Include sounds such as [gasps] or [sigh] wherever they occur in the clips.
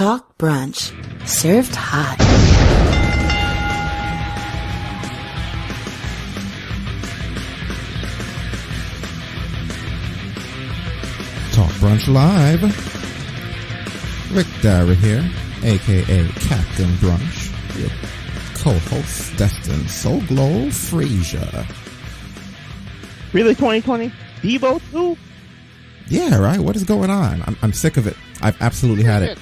Talk Brunch, served hot. Talk Brunch Live. Rick Dara here, aka Captain Brunch, your co-host Destin Soul Glow Frazier. Really, 2020? Devo too? Yeah, right. What is going on? I'm, I'm sick of it. I've absolutely had it.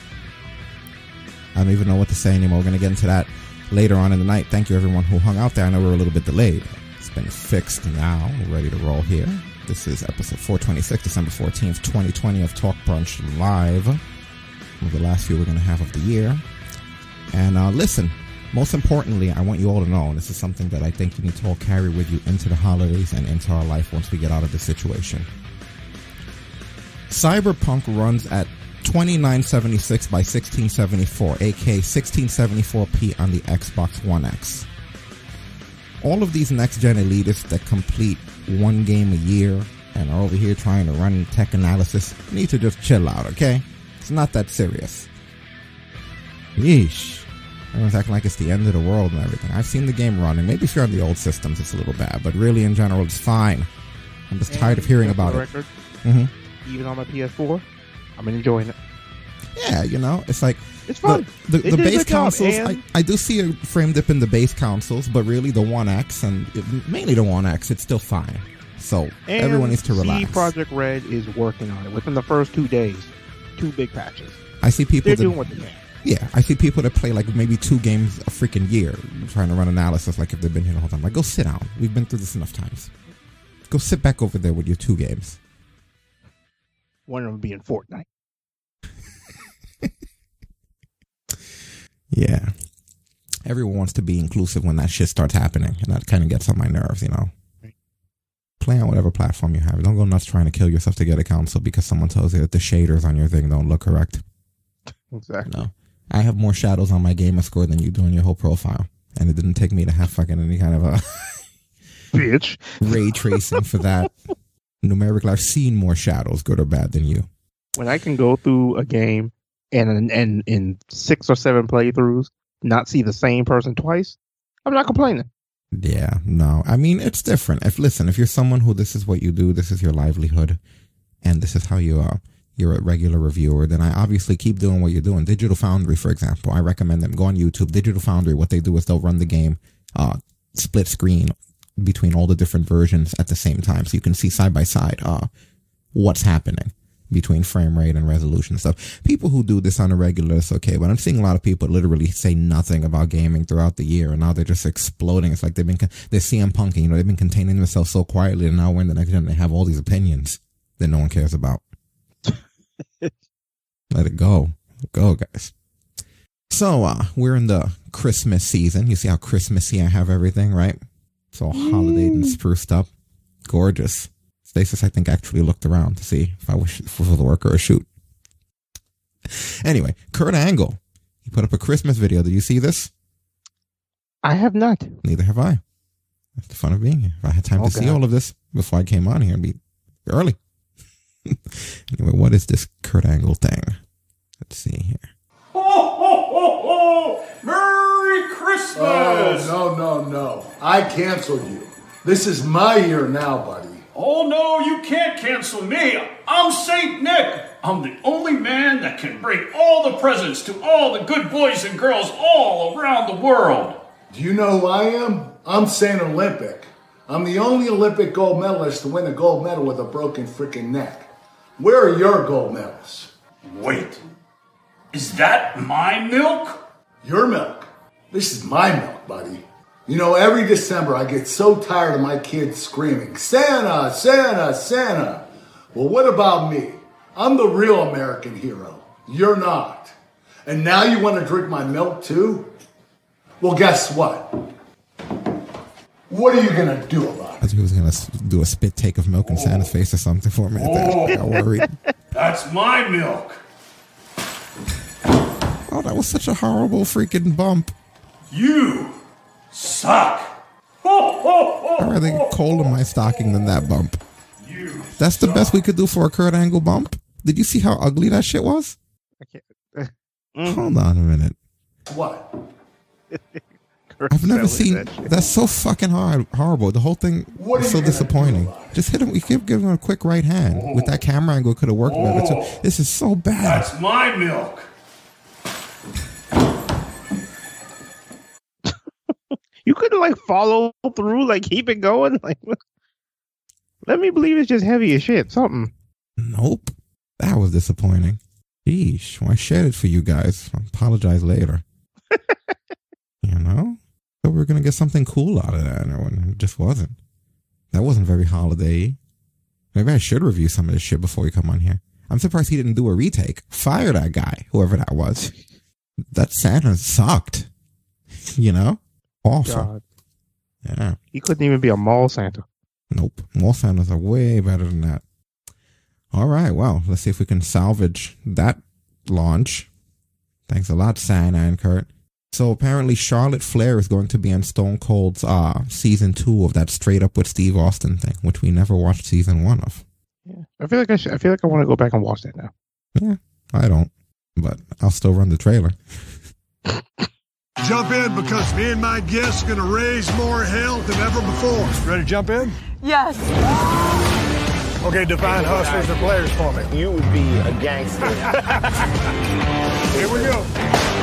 I don't even know what to say anymore. We're gonna get into that later on in the night. Thank you everyone who hung out there. I know we're a little bit delayed. It's been fixed now. We're ready to roll here. This is episode 426, December 14th, 2020 of Talk Brunch Live. One of the last few we're gonna have of the year. And uh, listen, most importantly, I want you all to know, and this is something that I think you need to all carry with you into the holidays and into our life once we get out of this situation. Cyberpunk runs at 2976 by 1674, aka 1674p on the Xbox One X. All of these next gen elitists that complete one game a year and are over here trying to run tech analysis need to just chill out, okay? It's not that serious. Yeesh. Everyone's acting like it's the end of the world and everything. I've seen the game running. Maybe if you're on the old systems, it's a little bad, but really in general, it's fine. I'm just tired of hearing about the it. Record, hmm Even on my PS4, I'm enjoying it. Yeah, you know, it's like It's fun. the, the, the base consoles. I, I do see a frame dip in the base consoles, but really the One X and it, mainly the One X, it's still fine. So And everyone needs to relax. Projekt Red is working on it within the first two days. Two big patches. I see people They're that doing what they can. yeah, I see people that play like maybe two games a freaking year, trying to run analysis like if they've been here the whole time. Like, go sit down. We've been through this enough times. Go sit back over there with your two games. One of them being Fortnite. [laughs] Yeah. Everyone wants to be inclusive when that shit starts happening, and that kind of gets on my nerves, you know. Right. Play on whatever platform you have. Don't go nuts trying to kill yourself to get a console because someone tells you that the shaders on your thing don't look correct. [laughs] Exactly. No. I have more shadows on my gamer score than you do on your whole profile. And it didn't take me to have fucking any kind of a [laughs] Bitch. ray tracing for that. Numerically, I've seen more shadows, good or bad, than you. When I can go through a game and and in six or seven playthroughs, not see the same person twice, I'm not complaining. Yeah, no. I mean, it's different. If listen, if you're someone who this is what you do, this is your livelihood, and this is how you are, you're a regular reviewer, then I obviously keep doing what you're doing. Digital Foundry, for example, I recommend them. Go on YouTube. Digital Foundry, what they do is they'll run the game, uh, split screen between all the different versions at the same time, so you can see side by side, uh, what's happening between frame rate and resolution and stuff. People who do this on a regular, it's okay, but I'm seeing a lot of people literally say nothing about gaming throughout the year, and now they're just exploding. It's like they've been, they're CM punking, you know, they've been containing themselves so quietly, and now we're in the next gen, they have all these opinions that no one cares about. [laughs] Let it go. Go, guys. So, uh, we're in the Christmas season. You see how Christmassy I have everything, right? It's all holiday and mm. spruced up. Gorgeous. Stasis, I think, actually looked around to see if I was for the was work or a shoot. Anyway, Kurt Angle. He put up a Christmas video. Did you see this? I have not. Neither have I. That's the fun of being here. If I had time Oh, to see all of this before I came on here, it'd be early. [laughs] anyway, what is this Kurt Angle thing? Let's see here. Ho, ho, ho, ho! Merry Christmas! Oh, no, no, no. I canceled you. This is my year now, buddy. Oh, no, you can't cancel me. I'm Saint Nick. I'm the only man that can bring all the presents to all the good boys and girls all around the world. Do you know who I am? I'm Saint Olympic. I'm the only Olympic gold medalist to win a gold medal with a broken freaking neck. Where are your gold medals? Wait, is that my milk? Your milk. This is my milk, buddy. You know, every December I get so tired of my kids screaming, Santa, Santa, Santa. Well, what about me? I'm the real American hero. You're not. And now you want to drink my milk too? Well, guess what? What are you going to do about I it? thought he was gonna do a spit take of milk in oh. Santa's face or something for a minute. There. I got worried. That's my milk. Oh, that was such a horrible freaking bump. You suck. Ho, ho, ho, I'd rather get coal in my stocking than that bump. You That's the best we could do for a Kurt Angle bump. Did you see how ugly that shit was? I can't. [laughs] Mm-hmm. Hold on a minute. What? [laughs] I've never seen that that's so fucking hard, horrible. The whole thing What are is so disappointing. do about it? Just hit him. You keep giving him a quick right hand with that camera angle. Could have worked better too. Oh. This is so bad. That's my milk. You couldn't like follow through, like keep it going. [laughs] Like, let me believe it's just heavy as shit. Something. Nope. That was disappointing. Sheesh. Well, I shared it for you guys. I apologize later. [laughs] you know? Thought we were going to get something cool out of that, and it just wasn't. That wasn't very holiday Maybe I should review some of this shit before we come on here. I'm surprised he didn't do a retake. Fire that guy, whoever that was. That Santa sucked. [laughs] You know? Awful. God, Yeah. he couldn't even be a mall Santa. Nope. Mall Santas are way better than that. All right. Well, let's see if we can salvage that launch. Thanks a lot, Santa and Kurt. So apparently Charlotte Flair is going to be on Stone Cold's uh season two of that straight up with Steve Austin thing, which we never watched season one of. Yeah, I feel like I should, I feel like I want to go back and watch that now. Yeah, I don't. But I'll still run the trailer. [laughs] Jump in because me and my guests are gonna raise more hell than ever before. Ready to jump in? Yes. Okay, define hustlers and players for me. You would be a gangster. [laughs] Here we go.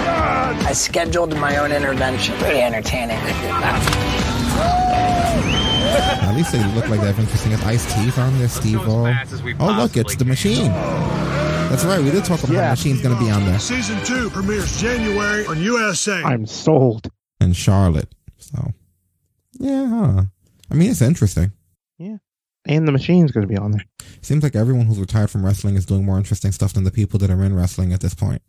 I scheduled my own intervention. Pretty entertaining. At least they look like they have interesting as Ice teeth on this, Steve Oh look, it's the machine. That's right, we did talk about Yeah. the machine's gonna be on there. Season two premieres January on USA. I'm sold. And Charlotte. So yeah, huh. I mean it's interesting. Yeah. And the machine's going to be on there. Seems like everyone who's retired from wrestling is doing more interesting stuff than the people that are in wrestling at this point.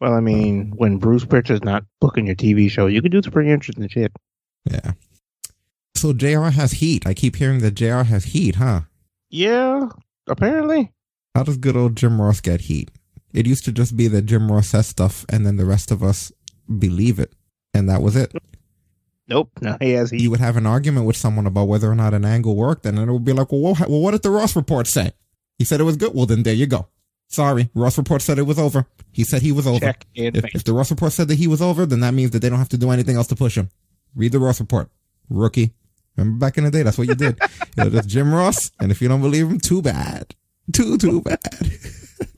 Well, I mean, when Bruce Pritchard's not booking your TV show, you can do some pretty interesting shit. Yeah. So JR has heat. I keep hearing that JR has heat, huh? Yeah, apparently. How does good old Jim Ross get heat? It used to just be that Jim Ross says stuff and then the rest of us believe it. And that was it. Nope. No, he has You would have an argument with someone about whether or not an angle worked, and then it would be like, well, what, well, what did the Ross report say? He said it was good. Well, then there you go. Sorry, Ross report said it was over. He said he was over. If, if the Ross report said that he was over, then that means that they don't have to do anything else to push him. Read the Ross report, rookie. Remember back in the day, that's what you did. [laughs] you know, just Jim Ross, and if you don't believe him, too bad. Too, too [laughs] bad. [laughs]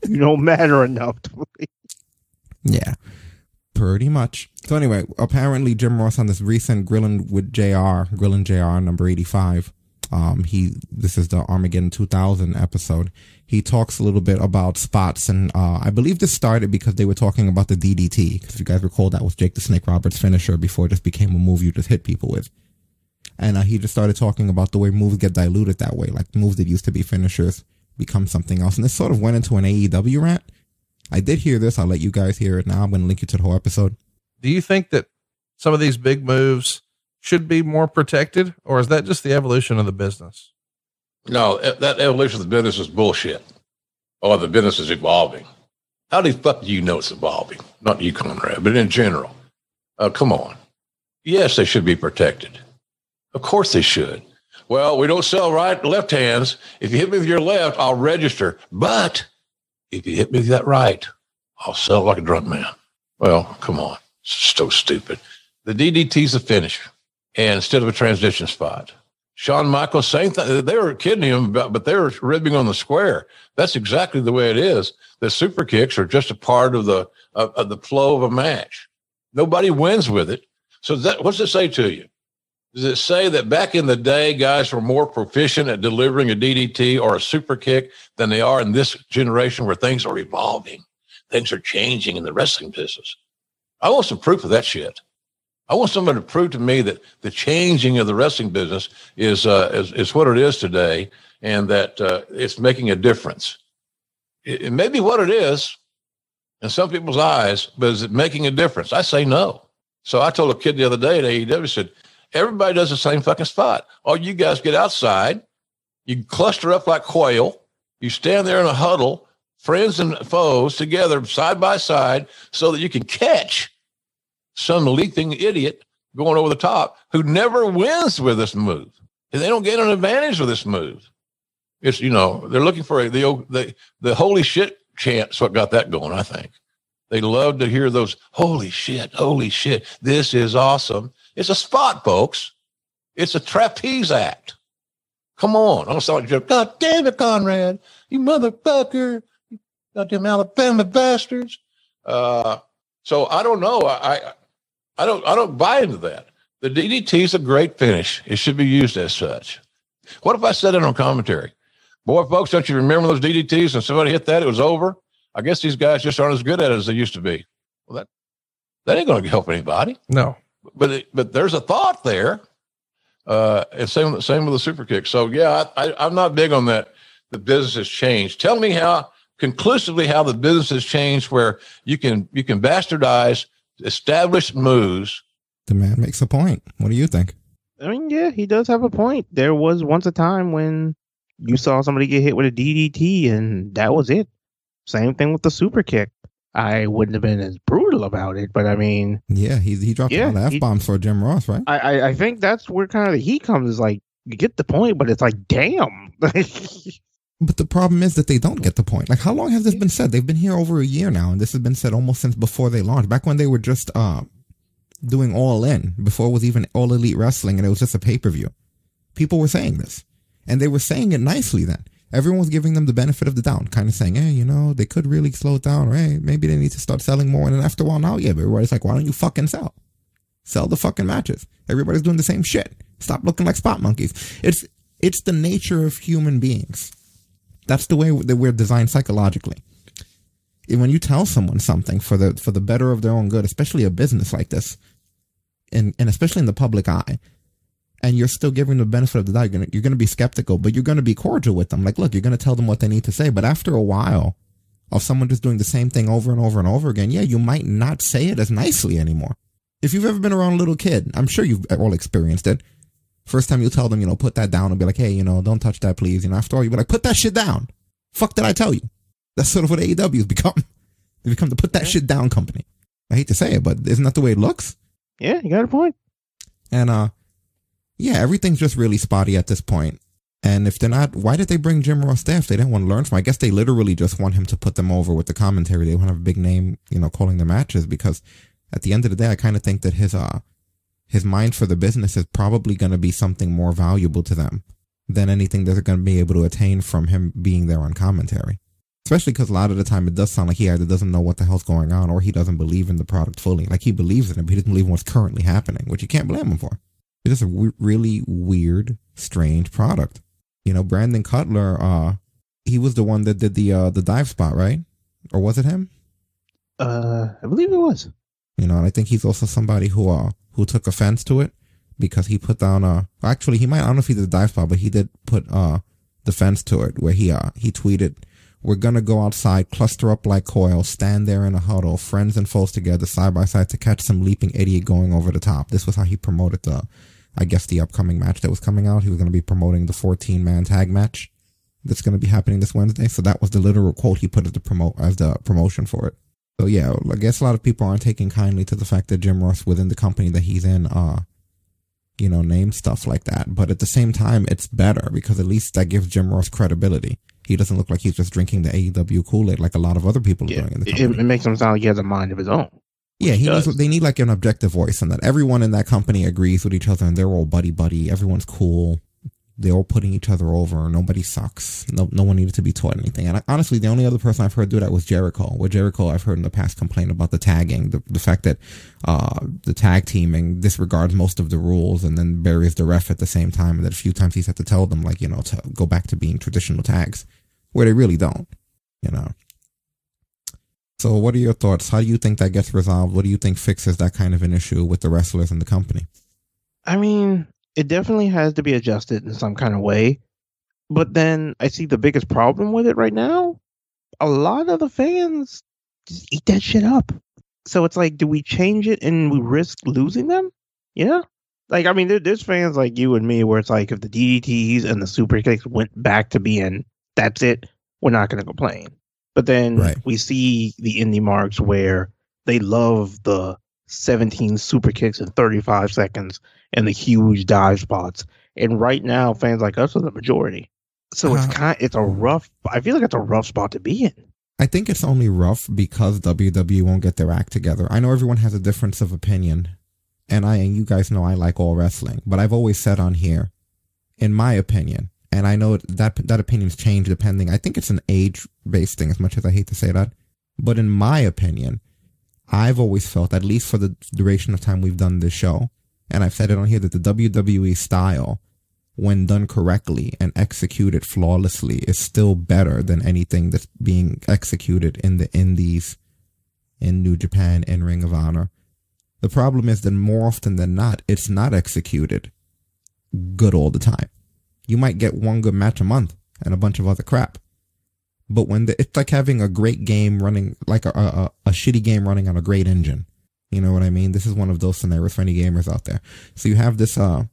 You don't matter enough to believe. yeah, pretty much. So anyway, apparently Jim Ross on this recent Grilling with JR, Grilling JR number 85, um, he, this is the Armageddon 2000 episode. He talks a little bit about spots and, uh, I believe this started because they were talking about the DDT. Because if you guys recall, that was Jake the Snake Roberts finisher before it just became a move you just hit people with. And uh, he just started talking about the way moves get diluted that way. Like moves that used to be finishers become something else. And this sort of went into an AEW rant. I did hear this. I'll let you guys hear it now. I'm going to link you to the whole episode. Do you think that some of these big moves should be more protected, or is that just the evolution of the business? No, that evolution of the business is bullshit. Or the business is evolving. How the fuck do you know it's evolving? Not you, Conrad, but in general. Uh, come on. Yes, they should be protected. Of course they should. Well, we don't sell right left hands. If you hit me with your left, I'll register. But if you hit me with that right, I'll sell like a drunk man. Well, come on. It's so stupid. The DDT's a finisher and instead of a transition spot. Shawn Michaels, same thing. They were kidding him, about, but they were ribbing on the square. That's exactly the way it is. The super kicks are just a part of the of, of the flow of a match. Nobody wins with it. So that what's it say to you? Does it say that back in the day, guys were more proficient at delivering a DDT or a super kick than they are in this generation where things are evolving, things are changing in the wrestling business? I want some proof of that shit. I want somebody to prove to me that the changing of the wrestling business is uh, is, is what it is today, and that uh, it's making a difference. It, it may be what it is in some people's eyes, but is it making a difference? I say no. So I told a kid the other day at AEW, said, everybody does the same fucking spot. All you guys get outside, you cluster up like quail, you stand there in a huddle, friends and foes together side by side, so that you can catch some leaping idiot going over the top who never wins with this move. And they don't get an advantage with this move. It's, you know, they're looking for a, the, the, the holy shit chance. What got that going, I think. They love to hear those, holy shit, holy shit, this is awesome. It's a spot, folks. It's a trapeze act. Come on. I don't sound like Jeff. God damn it, Conrad. You motherfucker. You goddamn Alabama bastards. Uh, so I don't know. I, I, I don't, I don't buy into that. The DDT is a great finish. It should be used as such. What if I said it on commentary? Boy, folks, don't you remember those DDTs and somebody hit that? It was over. I guess these guys just aren't as good at it as they used to be. Well, that, that ain't going to help anybody. No. But, it, but there's a thought there. Uh, and same, same with the super kick. So yeah, I, I, I'm not big on that. The business has changed. Tell me how conclusively how the business has changed where you can, you can bastardize established moves. The man makes a point. What do you think? I mean, yeah, he does have a point. There was once a time when you saw somebody get hit with a DDT and that was it. Same thing with the super kick. I wouldn't have been as brutal about it, but I mean, Yeah, he he dropped Yeah, a lot of he- f bombs for Jim Ross, right? I, I, I think that's where kind of the heat comes. Is like you get the point, but it's like, damn. [laughs] But the problem is that they don't get the point. Like, how long has this been said? They've been here over a year now, and this has been said almost since before they launched. Back when they were just uh, doing All In, before it was even All Elite Wrestling, and it was just a pay per view. People were saying this, and they were saying it nicely. Then everyone was giving them the benefit of the doubt, kind of saying, "Hey, you know, they could really slow down. Right? Maybe they need to start selling more." And then after a while, now, yeah, but everybody's like, "Why don't you fucking sell? Sell the fucking matches. Everybody's doing the same shit. Stop looking like spot monkeys." It's it's the nature of human beings. That's the way that we're designed psychologically. And when you tell someone something for the for the better of their own good, especially a business like this, and and especially in the public eye, and you're still giving them the benefit of the doubt, you're gonna you're gonna be skeptical, but you're gonna be cordial with them. Like, look, you're gonna tell them what they need to say, but after a while of someone just doing the same thing over and over and over again, yeah, you might not say it as nicely anymore. If you've ever been around a little kid, I'm sure you've all experienced it. First time you tell them, you know, put that down and be like, hey, you know, don't touch that, please. You know, after all, you be like, put that shit down. Fuck did I tell you? That's sort of what AEW has become. They become the put that shit down company. I hate to say it, but isn't that the way it looks? yeah, you got a point. And uh yeah, everything's just really spotty at this point. And if they're not, why did they bring Jim Ross staff? they didn't want to learn from? I guess they literally just want him to put them over with the commentary. They want to have a big name, you know, calling the matches because at the end of the day, I kind of think that his uh his mind for the business is probably going to be something more valuable to them than anything that they're going to be able to attain from him being there on commentary. Especially because a lot of the time it does sound like he either doesn't know what the hell's going on or he doesn't believe in the product fully. Like he believes in it, but he doesn't believe in what's currently happening, which you can't blame him for. It's just a w- really weird, strange product. You know, Brandon Cutler, uh, he was the one that did the uh the dive spot, right? Or was it him? Uh, I believe it was. You know, and I think he's also somebody who uh who took offense to it because he put down uh actually he might I don't know if he did the dive spot, but he did put uh defense to it where he uh he tweeted we're gonna go outside, cluster up like coil, stand there in a huddle, friends and foes together, side by side to catch some leaping idiot going over the top. This was how he promoted the I guess the upcoming match that was coming out. He was gonna be promoting the fourteen man tag match that's gonna be happening this Wednesday. So that was the literal quote he put as the promote as the promotion for it. So yeah, I guess a lot of people aren't taking kindly to the fact that Jim Ross within the company that he's in, uh, you know, names stuff like that. But at the same time, it's better because at least that gives Jim Ross credibility. He doesn't look like he's just drinking the AEW Kool Aid like a lot of other people are doing in the it, company. it makes him sound like he has a mind of his own. Yeah, he needs, they need like an objective voice, and that everyone in that company agrees with each other, and they're all buddy buddy. Everyone's cool. They're all putting each other over. Nobody sucks. No, no one needed to be taught anything. And I, honestly, the only other person I've heard do that was Jericho. Where Jericho, I've heard in the past complain about the tagging, the, the fact that uh, the tag teaming disregards most of the rules and then buries the ref at the same time. And that a few times he's had to tell them, like, you know, to go back to being traditional tags, where they really don't, you know. So, what are your thoughts? How do you think that gets resolved? What do you think fixes that kind of an issue with the wrestlers and the company? I mean, it definitely has to be adjusted in some kind of way. But then I see the biggest problem with it right now. A lot of the fans just eat that shit up. So it's like, do we change it and we risk losing them? Yeah. Like, I mean, there, there's fans like you and me where it's like, if the DDTs and the super kicks went back to being that's it, we're not going to complain. But then Right. we see the indie marks where they love the 17 super kicks in 35 seconds and the huge dive spots. And right now, fans like us are the majority. So it's Uh-huh. kind, it's a rough. I feel like it's a rough spot to be in. I think it's only rough because WWE won't get their act together. I know everyone has a difference of opinion, and I and you guys know I like all wrestling, but I've always said on here, in my opinion, and I know that that opinion's change depending. I think it's an age based thing, as much as I hate to say that, but in my opinion, I've always felt, at least for the duration of time we've done this show, and I've said it on here, that the WWE style when done correctly and executed flawlessly, is still better than anything that's being executed in the indies, in New Japan, in Ring of Honor. The problem is that more often than not, it's not executed good all the time. You might get one good match a month and a bunch of other crap. But when the, it's like having a great game running, like a, a, a shitty game running on a great engine. You know what I mean? This is one of those scenarios for any gamers out there. So you have this, uh,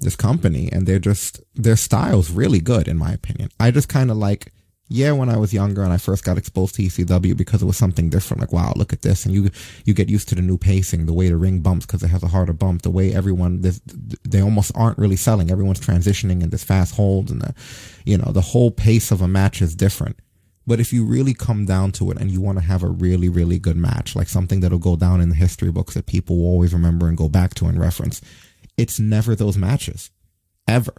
this company and they're just their style's really good in my opinion. I just kind of like yeah, when I was younger and I first got exposed to ECW because it was something different. Like, wow, look at this, and you you get used to the new pacing, the way the ring bumps because it has a harder bump, the way everyone they almost aren't really selling. Everyone's transitioning in this fast hold, and the you know the whole pace of a match is different. But if you really come down to it and you want to have a really really good match, like something that'll go down in the history books that people will always remember and go back to and reference, it's never those matches. Ever.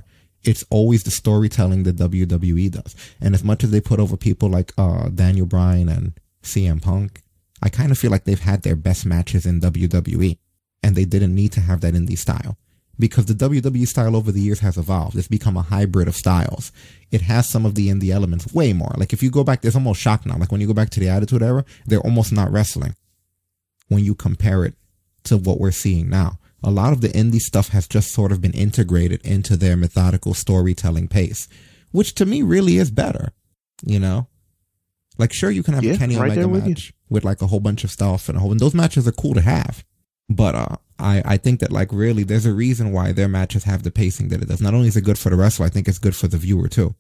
It's always the storytelling that WWE does. And as much as they put over people like uh, Daniel Bryan and CM Punk, I kind of feel like they've had their best matches in WWE. And they didn't need to have that indie style. Because the WWE style over the years has evolved. It's become a hybrid of styles. It has some of the indie elements way more. Like if you go back, there's almost shock now. Like when you go back to the Attitude Era, they're almost not wrestling when you compare it to what we're seeing now a lot of the indie stuff has just sort of been integrated into their methodical storytelling pace, which to me really is better. You know, like sure you can have Yeah, a Kenny right Omega there with you. match with like a whole bunch of stuff and a whole, and those matches are cool to have. But uh, I I think that like really there's a reason why their matches have the pacing that it does. Not only is it good for the wrestler, I think it's good for the viewer too,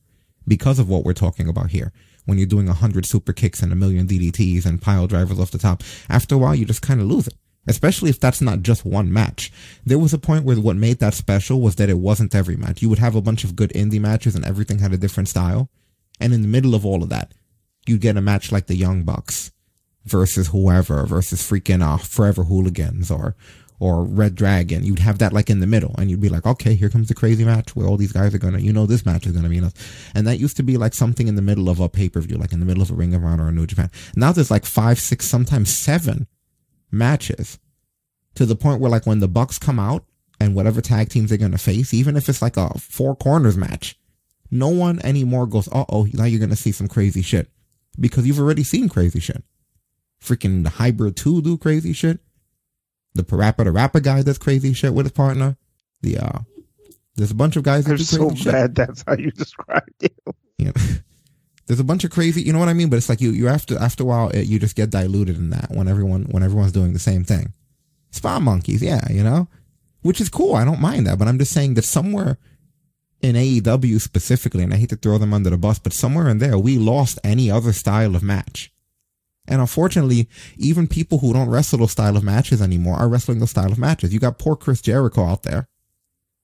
because of what we're talking about here. When you're doing a hundred super kicks and a million DDTs and pile drivers off the top, after a while you just kind of lose it especially if that's not just one match. There was a point where what made that special was that it wasn't every match. You would have a bunch of good indie matches and everything had a different style. And in the middle of all of that, you'd get a match like the Young Bucks versus whoever versus freaking uh, Forever Hooligans or or Red Dragon. You'd have that like in the middle and you'd be like, okay, here comes the crazy match where all these guys are gonna, you know, this match is gonna be enough. And that used to be like something in the middle of a pay-per-view, like in the middle of a Ring of Honor or New Japan. Now there's like five, six, sometimes seven matches to the point where like when the Bucks come out and whatever tag teams they're gonna face, even if it's like a four corners match, no one anymore goes, uh oh, now you're gonna see some crazy shit. Because you've already seen crazy shit. Freaking the hybrid two do crazy shit. The Parappa the Rapper guy does crazy shit with his partner. The uh there's a bunch of guys that They're do so crazy shit. bad. That's how you [laughs] described it. You know, there's a bunch of crazy, you know what I mean? But it's like you, you after after a while, it, you just get diluted in that when everyone when everyone's doing the same thing. Spot monkeys, yeah, you know, which is cool. I don't mind that, but I'm just saying that somewhere in AEW specifically, and I hate to throw them under the bus, but somewhere in there, we lost any other style of match. And unfortunately, even people who don't wrestle those style of matches anymore are wrestling those style of matches. You got poor Chris Jericho out there,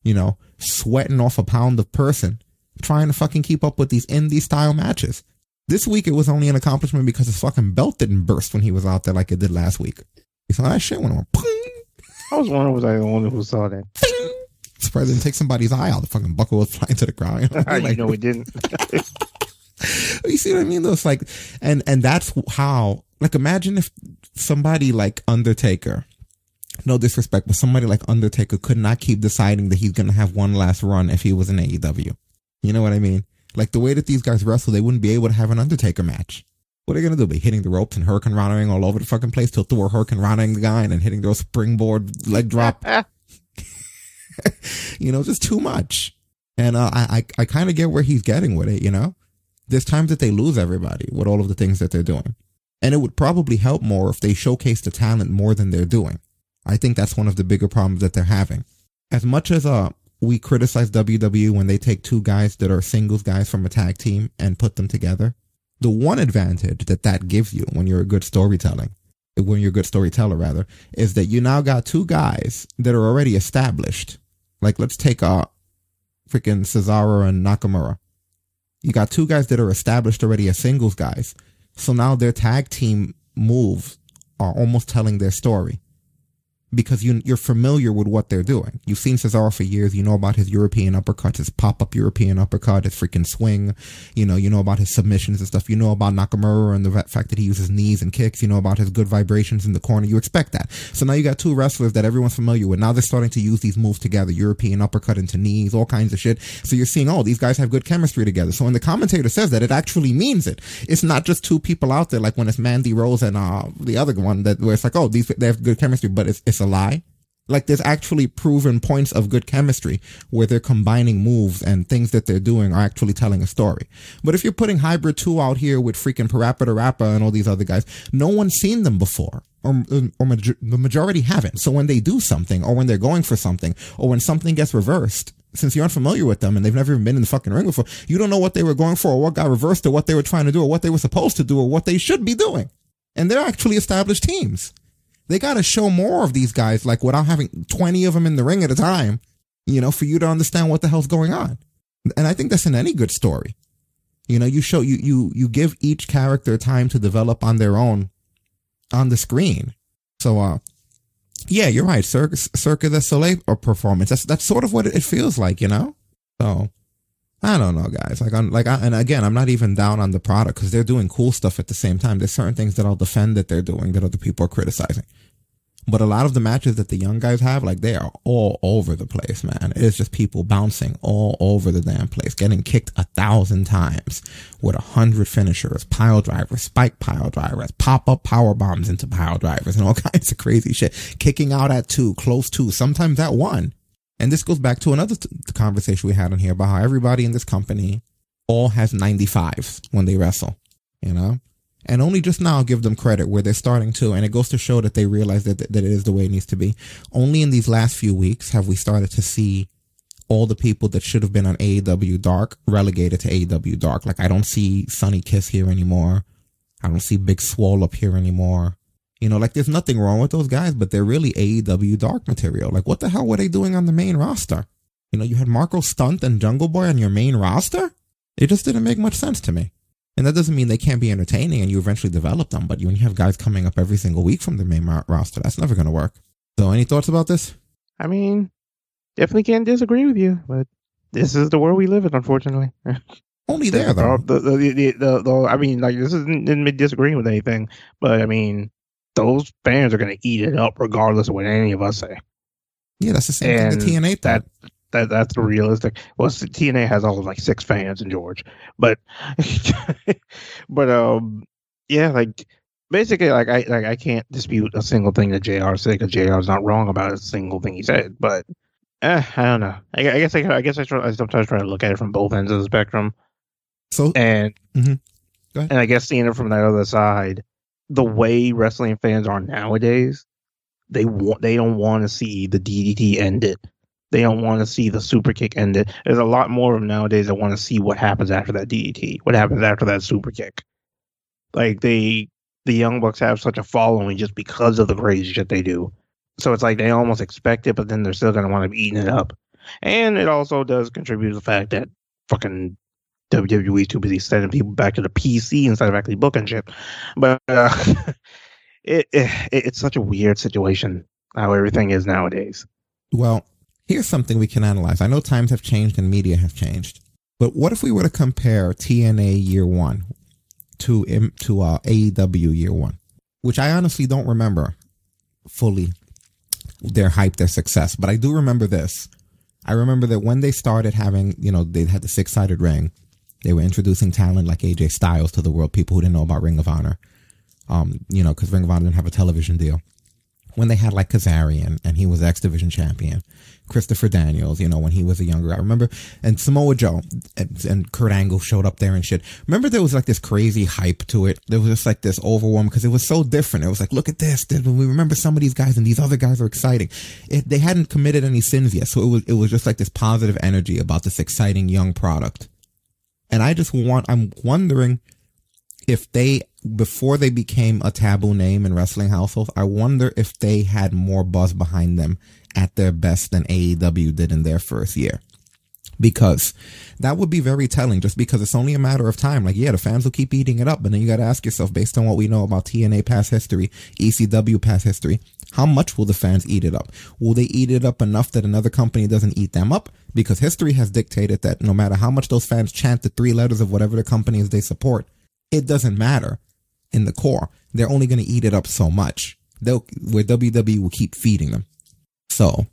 you know, sweating off a pound of person, trying to fucking keep up with these indie style matches. This week it was only an accomplishment because his fucking belt didn't burst when he was out there like it did last week. He saw that shit went on. I was wondering was I the only one who saw that? Surprised didn't take somebody's eye out. The fucking buckle was [laughs] flying to the ground. [laughs] [laughs] You know, like- know it didn't. you see what I mean? Though it's like, and and that's how. Like, imagine if somebody like Undertaker, no disrespect, but somebody like Undertaker could not keep deciding that he's gonna have one last run if he was in AEW. You know what I mean? Like the way that these guys wrestle, they wouldn't be able to have an Undertaker match. What are they gonna do? Be hitting the ropes and Hurricane Ranaing all over the fucking place till Thor Hurricane Ranaing the guy and then hitting their springboard leg drop. [laughs] you know, just too much. And uh, I, I, I kind of get where he's getting with it. You know, there's times that they lose everybody with all of the things that they're doing, and it would probably help more if they showcase the talent more than they're doing. I think that's one of the bigger problems that they're having. As much as uh we criticize WWE when they take two guys that are singles guys from a tag team and put them together, the one advantage that that gives you when you're a good storytelling, when you're a good storyteller rather, is that you now got two guys that are already established. Like let's take uh freaking Cesaro and Nakamura. You got two guys that are established already as singles guys So now their tag team moves are almost telling their story because you, you're familiar with what they're doing. You've seen Cesaro for years. You know about his European uppercuts, his pop up European uppercut, his freaking swing. You know, you know about his submissions and stuff. You know about Nakamura and the fact that he uses knees and kicks. You know about his good vibrations in the corner. You expect that. So now you got two wrestlers that everyone's familiar with. Now they're starting to use these moves together. European uppercut into knees, all kinds of shit. So you're seeing, oh, these guys have good chemistry together. So when the commentator says that, it actually means it. It's not just two people out there like when it's Mandy Rose and uh, the other one that where it's like, oh, these they have good chemistry, but it's it's a lie. Like there's actually proven points of good chemistry where they're combining moves and things that they're doing are actually telling a story. But if you're putting Hybrid 2 out here with freaking Parappa Rapper and all these other guys, no one's seen them before. Or, um, or major- the majority haven't. So when they do something or when they're going for something or when something gets reversed, since you're unfamiliar with them and they've never even been in the fucking ring before, you don't know what they were going for or what got reversed or what they were trying to do or what they were supposed to do or what they should be doing. And they're actually established teams. They got to show more of these guys, like without having 20 of them in the ring at a time, you know, for you to understand what the hell's going on. And I think that's in any good story. You know, you show, you, you, you give each character time to develop on their own on the screen. So, uh, yeah, you're right. Circus, Cirque du Soleil performance. That's, that's sort of what it feels like, you know? So, I don't know, guys. Like, I'm like, I, and again, I'm not even down on the product because they're doing cool stuff at the same time. There's certain things that I'll defend that they're doing that other people are criticizing. But a lot of the matches that the young guys have, like, they are all over the place, man. It's just people bouncing all over the damn place, getting kicked a thousand times with a hundred finishers, pile drivers, spike pile drivers, pop up power bombs into pile drivers, and all [laughs] kinds of crazy shit. Kicking out at two, close two, sometimes at one. And this goes back to another t- conversation we had on here about how everybody in this company all has 95s when they wrestle, you know? And only just now give them credit where they're starting to. And it goes to show that they realize that, that it is the way it needs to be. Only in these last few weeks have we started to see all the people that should have been on AEW Dark relegated to AEW Dark. Like I don't see Sonny Kiss here anymore. I don't see Big Swole up here anymore. You know, like there's nothing wrong with those guys, but they're really AEW dark material. Like what the hell were they doing on the main roster? You know, you had Marco Stunt and Jungle Boy on your main roster? It just didn't make much sense to me. And that doesn't mean they can't be entertaining and you eventually develop them, but when you have guys coming up every single week from the main roster, that's never going to work. So, any thoughts about this? I mean, definitely can't disagree with you, but this is the world we live in, unfortunately. [laughs] Only there, though. The, the, the, the, I mean, like, this isn't me disagreeing with anything, but I mean, those fans are going to eat it up regardless of what any of us say. Yeah, that's the same and thing the TNA thought. That, that that's realistic. Well, TNA has all of like six fans in George, but [laughs] but um yeah, like basically like I like I can't dispute a single thing that Jr. said because Jr. is not wrong about a single thing he said, but eh, I don't know. I, I guess I, I guess I, try, I sometimes try to look at it from both ends of the spectrum. So and mm-hmm. and I guess seeing it from that other side, the mm-hmm. way wrestling fans are nowadays, they want they don't want to see the DDT ended. They don't want to see the super kick ended. There's a lot more of them nowadays that want to see what happens after that DDT, what happens after that super kick. Like they, the Young Bucks have such a following just because of the crazy shit they do. So it's like they almost expect it, but then they're still gonna want to be eating it up. And it also does contribute to the fact that fucking WWE too busy sending people back to the PC instead of actually booking shit. But uh, [laughs] it, it it's such a weird situation how everything is nowadays. Well, here's something we can analyze. I know times have changed and media have changed, but what if we were to compare TNA Year One to to uh, AEW Year One, which I honestly don't remember fully their hype, their success, but I do remember this. I remember that when they started having, you know, they had the six sided ring they were introducing talent like AJ Styles to the world, people who didn't know about Ring of Honor. Um, you know, because Ring of Honor didn't have a television deal. When they had like Kazarian and he was X Division champion, Christopher Daniels, you know, when he was a younger guy. Remember? And Samoa Joe and, and, Kurt Angle showed up there and shit. Remember there was like this crazy hype to it. There was just like this overwhelm because it was so different. It was like, look at this. We remember some of these guys and these other guys are exciting. It, they hadn't committed any sins yet. So it was, it was just like this positive energy about this exciting young product. And I just want, I'm wondering if they, before they became a taboo name in wrestling households, I wonder if they had more buzz behind them at their best than AEW did in their first year. because that would be very telling just because it's only a matter of time. Like, yeah, the fans will keep eating it up, but then you got to ask yourself, based on what we know about TNA past history, ECW past history, how much will the fans eat it up? Will they eat it up enough that another company doesn't eat them up? Because history has dictated that no matter how much those fans chant the three letters of whatever the companies they support, it doesn't matter in the core. They're only going to eat it up so much. They'll, where WWE will keep feeding them. So,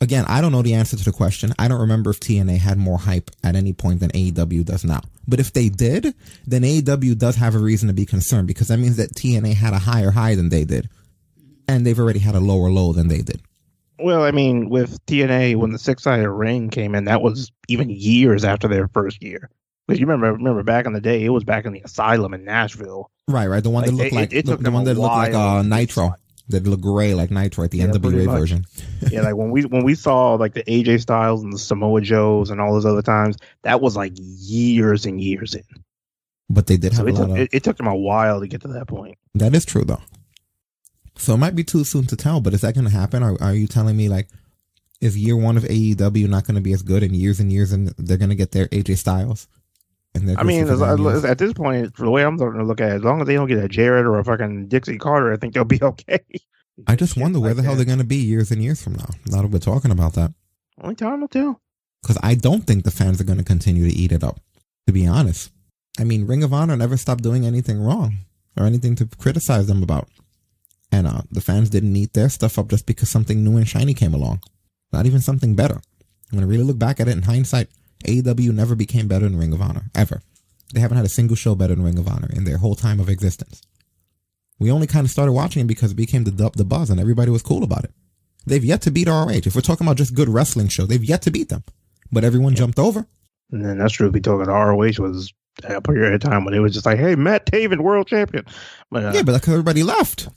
again, I don't know the answer to the question. I don't remember if TNA had more hype at any point than AEW does now. But if they did, then AEW does have a reason to be concerned because that means that TNA had a higher high than they did. And they've already had a lower low than they did. Well, I mean, with TNA, when the six sided ring came in, that was even years after their first year. Because you remember, remember back in the day, it was back in the asylum in Nashville. Right, right. The one Like, that looked it- like it the, took the one that looked like uh, Nitro. That looked gray like Nitro at the Yeah, NWA version. [laughs] yeah, like when we when we saw like the AJ Styles and the Samoa Joes and all those other times, that was like years and years in. But they did So have it a took lot of it, it took them a while to get to that point. That is true though. So it might be too soon to tell, but is that going to happen? Or are you telling me like, is year one of AEW not going to be as good in years and years, and they're going to get their AJ Styles? And I mean, as, as- at this point, the way I'm starting to look at it, as long as they don't get a Jarrett or a fucking Dixie Carter, I think they'll be [laughs] okay. I just wonder where like the hell that. they're going to be years and years from now. Now that we're talking about that, Only time will tell. because I don't think the fans are going to continue to eat it up. To be honest, I mean, Ring of Honor never stopped doing anything wrong or anything to criticize them about, and uh, the fans didn't eat their stuff up just because something new and shiny came along. Not even something better. When I really look back at it in hindsight, AEW never became better than Ring of Honor ever. They haven't had a single show better than Ring of Honor in their whole time of existence. We only kind of started watching it because it became the the buzz and everybody was cool about it. They've yet to beat ROH. If we're talking about just good wrestling show, they've yet to beat them. But everyone jumped over. And then that's true. If we talking ROH was a period of time when it was just like, hey, Matt Taven, world champion. But uh, Yeah, but that's 'cause everybody left.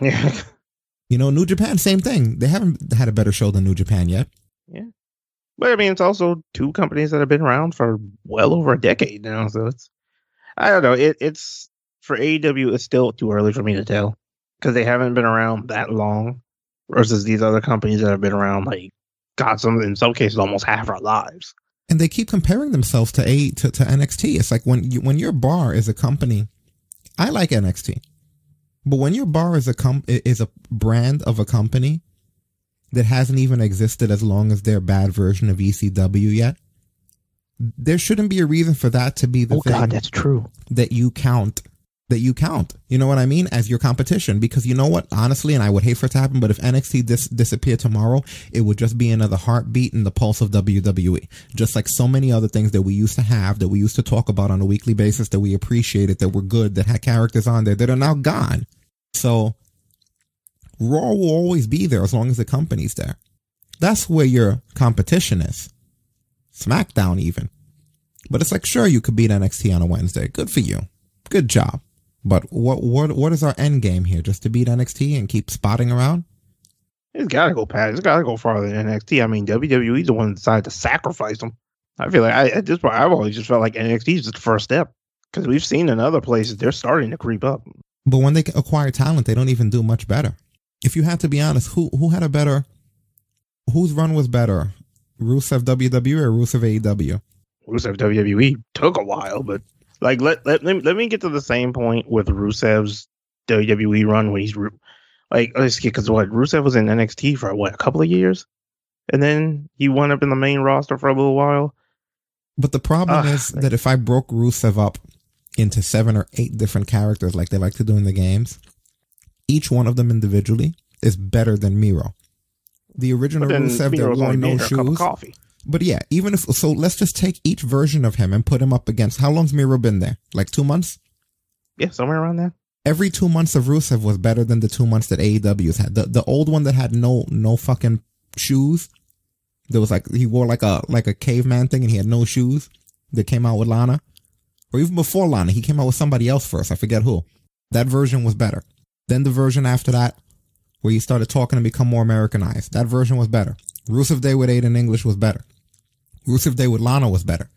Yeah, [laughs] You know, New Japan, same thing. They haven't had a better show than New Japan yet. Yeah. But I mean, it's also two companies that have been around for well over a decade now. So it's, I don't know. It, it's for AEW, it's still too early for me to tell because they haven't been around that long versus these other companies that have been around like, God, some in some cases almost half our lives. and they keep comparing themselves to a to, to NXT. It's like when you when your bar is a company. I like NXT, but when your bar is a com is a brand of a company that hasn't even existed as long as their bad version of ECW yet, there shouldn't be a reason for that to be the Oh thing God, that's true. that you count that you count. You know what I mean? As your competition. Because you know what? Honestly, and I would hate for it to happen, but if NXT dis- disappeared tomorrow, it would just be another heartbeat in the pulse of WWE. Just like so many other things that we used to have, that we used to talk about on a weekly basis, that we appreciated, that were good, that had characters on there that are now gone. So Raw will always be there as long as the company's there. That's where your competition is. SmackDown even. But it's like, sure, you could beat NXT on a Wednesday. Good for you. Good job. But what what what is our end game here? Just to beat NXT and keep spotting around? It's got to go past. It's got to go farther than NXT. I mean, WWE's the one that decided to sacrifice them. I feel like I, at this point, I've always just felt like NXT is the first step because we've seen in other places they're starting to creep up. But when they acquire talent, they don't even do much better. If you had to be honest, who who had a better whose run was better? Rusev WWE or Rusev AEW? Rusev WWE took a while, but like let let let me, let me get to the same point with Rusev's WWE run when he's like let's get because what Rusev was in NXT for what a couple of years, and then he wound up in the main roster for a little while. But the problem Ah, is that if I broke Rusev up into seven or eight different characters like they like to do in the games, each one of them individually is better than Miro. The original Rusev that wore no made her a cup of shoes. But yeah, even if so, let's just take each version of him and put him up against. How long's Miro been there? Like two months. Yeah, somewhere around there. Every two months of Rusev was better than the two months that AEW's had. The the old one that had no no fucking shoes. There was like he wore like a like a caveman thing and he had no shoes. That came out with Lana, or even before Lana, he came out with somebody else first. I forget who. That version was better. Then the version after that, where he started talking and become more Americanized. That version was better. Rusev Day with Aiden English was better. Rusev Day with Lana was better.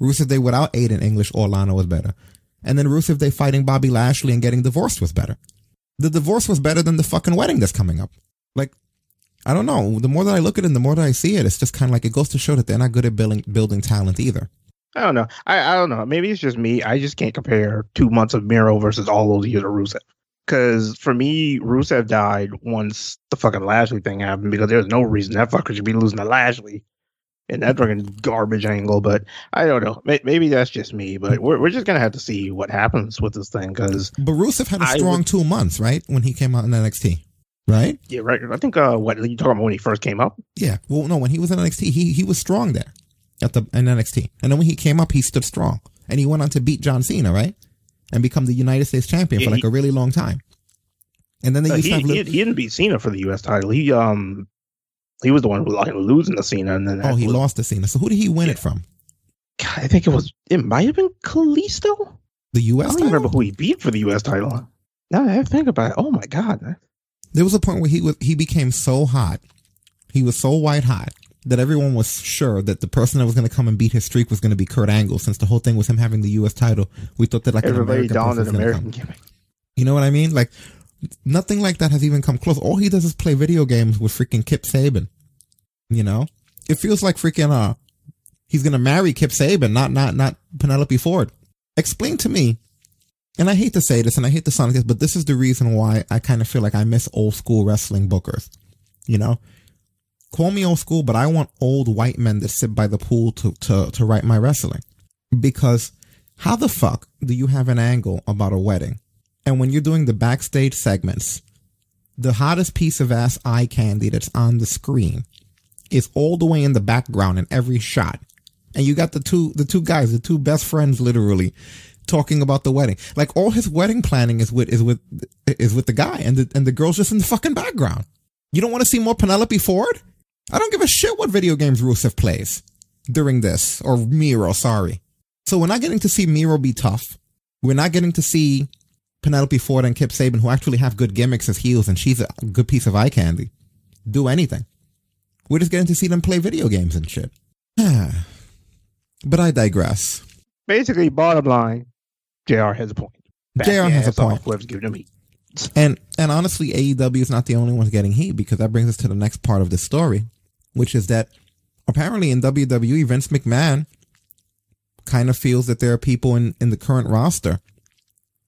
Rusev Day without Aiden English or Lana was better. And then Rusev Day fighting Bobby Lashley and getting divorced was better. The divorce was better than the fucking wedding that's coming up. Like, I don't know. The more that I look at it, and the more that I see it, it's just kind of like it goes to show that they're not good at building building talent either. I don't know. I, I don't know. Maybe it's just me. I just can't compare two months of Miro versus all those years of Rusev. Because for me, Rusev died once the fucking Lashley thing happened because there's no reason that fucker should be losing to Lashley in that fucking garbage angle. But I don't know. May- Maybe that's just me. But we're, we're just going to have to see what happens with this thing because, But Rusev had a strong would- two months, right? When he came out in NXT, right? yeah, right. I think, uh, what you talking about when he first came up? Yeah. Well, no, when he was in NXT, he he was strong there at the in NXT, and then when he came up, he stood strong, and he went on to beat John Cena, right, and become the United States champion Yeah, for like he- a really long time. And then they Uh, used he, to have. he, li- he didn't beat Cena for the U.S. title. He, um, he was the one who like losing the Cena. And then oh, he was- lost to Cena. So who did he win Yeah. it from? God, I think it was, it might have been Kalisto. The U.S. I don't title. remember who he beat for the U.S. title. Now I think about it, oh my god, There was a point where he was he became so hot, he was so white hot that everyone was sure that the person that was going to come and beat his streak was going to be Kurt Angle. Since the whole thing was him having the U.S. title, we thought that like an everybody American donned an American gimmick. You know what I mean? Like nothing like that has even come close. All he does is play video games with freaking Kip Sabian. You know, it feels like freaking uh, he's gonna marry Kip Sabian, not not not Penelope Ford. Explain to me. And I hate to say this, and I hate to sound like this, but this is the reason why I kind of feel like I miss old school wrestling bookers. You know, call me old school, but I want old white men that sit by the pool to to to write my wrestling. Because how the fuck do you have an angle about a wedding? And when you're doing the backstage segments, the hottest piece of ass eye candy that's on the screen is all the way in the background in every shot. And you got the two the two guys, the two best friends literally talking about the wedding. Like all his wedding planning is with is with is with the guy and the and the girl's just in the fucking background. You don't want to see more Penelope Ford? I don't give a shit what video games Rusev plays during this or Miro, sorry. So we're not getting to see Miro be tough. We're not getting to see Penelope Ford and Kip Sabian, who actually have good gimmicks as heels, and she's a good piece of eye candy, do anything. We're just getting to see them play video games and shit. [sighs] but I digress. Basically, bottom line, Jr. has a point. Back JR has a point. Whoever's giving him heat. And and honestly, AEW is not the only ones getting heat because that brings us to the next part of the story, which is that apparently in WWE, Vince McMahon kind of feels that there are people in, in the current roster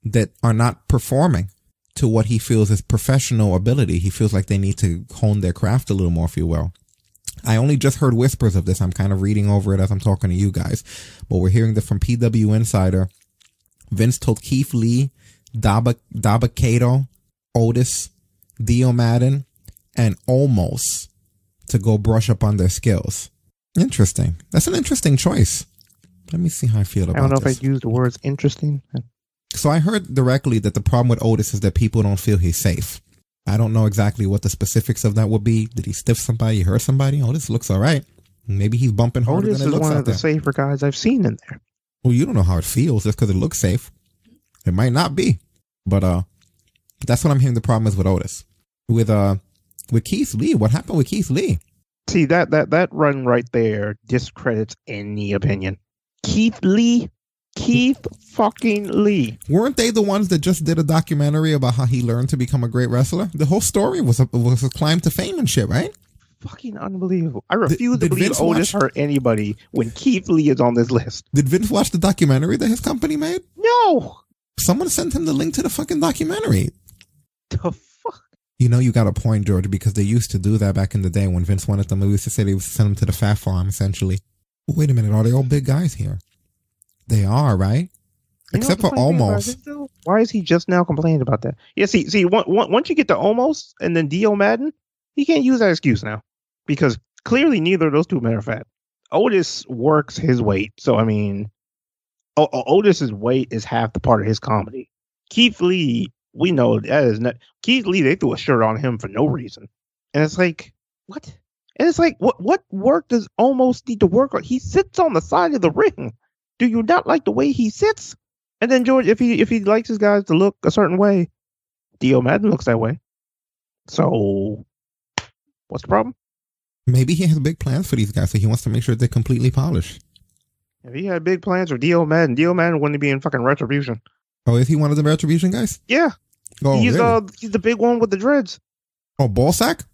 that are not performing to what he feels is professional ability. He feels like they need to hone their craft a little more, if you will. I only just heard whispers of this. I'm kind of reading over it as I'm talking to you guys, but we're hearing that from PW Insider. Vince told Keith Lee, Daba, Dabba-Kato, Otis, Dio Maddin, and Omos to go brush up on their skills. Interesting. That's an interesting choice. Let me see how I feel about it. I don't know this. if I used the words interesting. So I heard directly that the problem with Otis is that people don't feel he's safe. I don't know exactly what the specifics of that would be. Did he stiff somebody? Hurt somebody? Otis looks all right. Maybe he's bumping harder Otis than it is looks one of the there. safer guys I've seen in there. Well, you don't know how it feels just because it looks safe. It might not be, but uh, that's what I'm hearing. The problem is with Otis, with uh, with Keith Lee. What happened with Keith Lee? See that that that run right there discredits any opinion. Keith Lee, Keith fucking Lee. Weren't they the ones that just did a documentary about how he learned to become a great wrestler? The whole story was a, was a climb to fame and shit, right? Fucking unbelievable. I refuse did to believe Vince Otis watch- hurt anybody when Keith Lee is on this list. Did Vince watch the documentary that his company made? No. Someone sent him the link to the fucking documentary. The? You know, you got a point, George, because they used to do that back in the day when Vince wanted them. They used to say they to send them to the fat farm, essentially. But wait a minute, are they all big guys here? They are, right? You Except for the funny thing about Omos. Why is he just now complaining about that? Yeah, see, see, one, one, once you get to Omos and then Dio Maddin, he can't use that excuse now because clearly neither of those two men are fat. Otis works his weight, so I mean, o- Otis's weight is half the part of his comedy. Keith Lee, we know that is not Keith Lee. They threw a shirt on him for no reason, and it's like what? And it's like what? What work does Omos need to work on? He sits on the side of the ring. Do you not like the way he sits? And then George, if he if he likes his guys to look a certain way, Dio Maddin looks that way. So, what's the problem? Maybe he has big plans for these guys, so he wants to make sure they're completely polished. If he had big plans for Dio Maddin, Dio Maddin wouldn't be in fucking retribution. Oh, is he one of the Retribution guys? Yeah, Oh, he's really? uh he's the big one with the dreads. oh, Ballsack?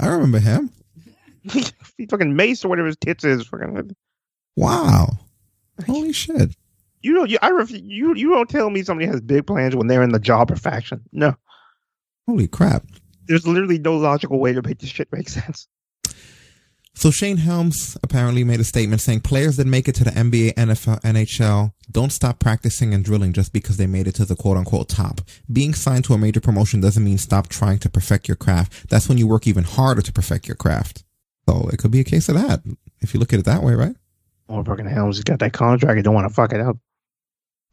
I remember him. [laughs] he fucking mace or whatever his tits is. Fucking, Wow. Holy shit. you don't. You, I ref, you you don't tell me somebody has big plans when they're in the job or faction. No, Holy crap. there's literally no logical way to make this shit make sense. So Shane Helms apparently made a statement saying players that make it to the NBA, NFL, NHL don't stop practicing and drilling just because they made it to the quote unquote top. Being signed to a major promotion doesn't mean stop trying to perfect your craft. That's when you work even harder to perfect your craft. So it could be a case of that if you look at it that way, right? Oh, fucking Helms has got that contract. and don't want to fuck it up.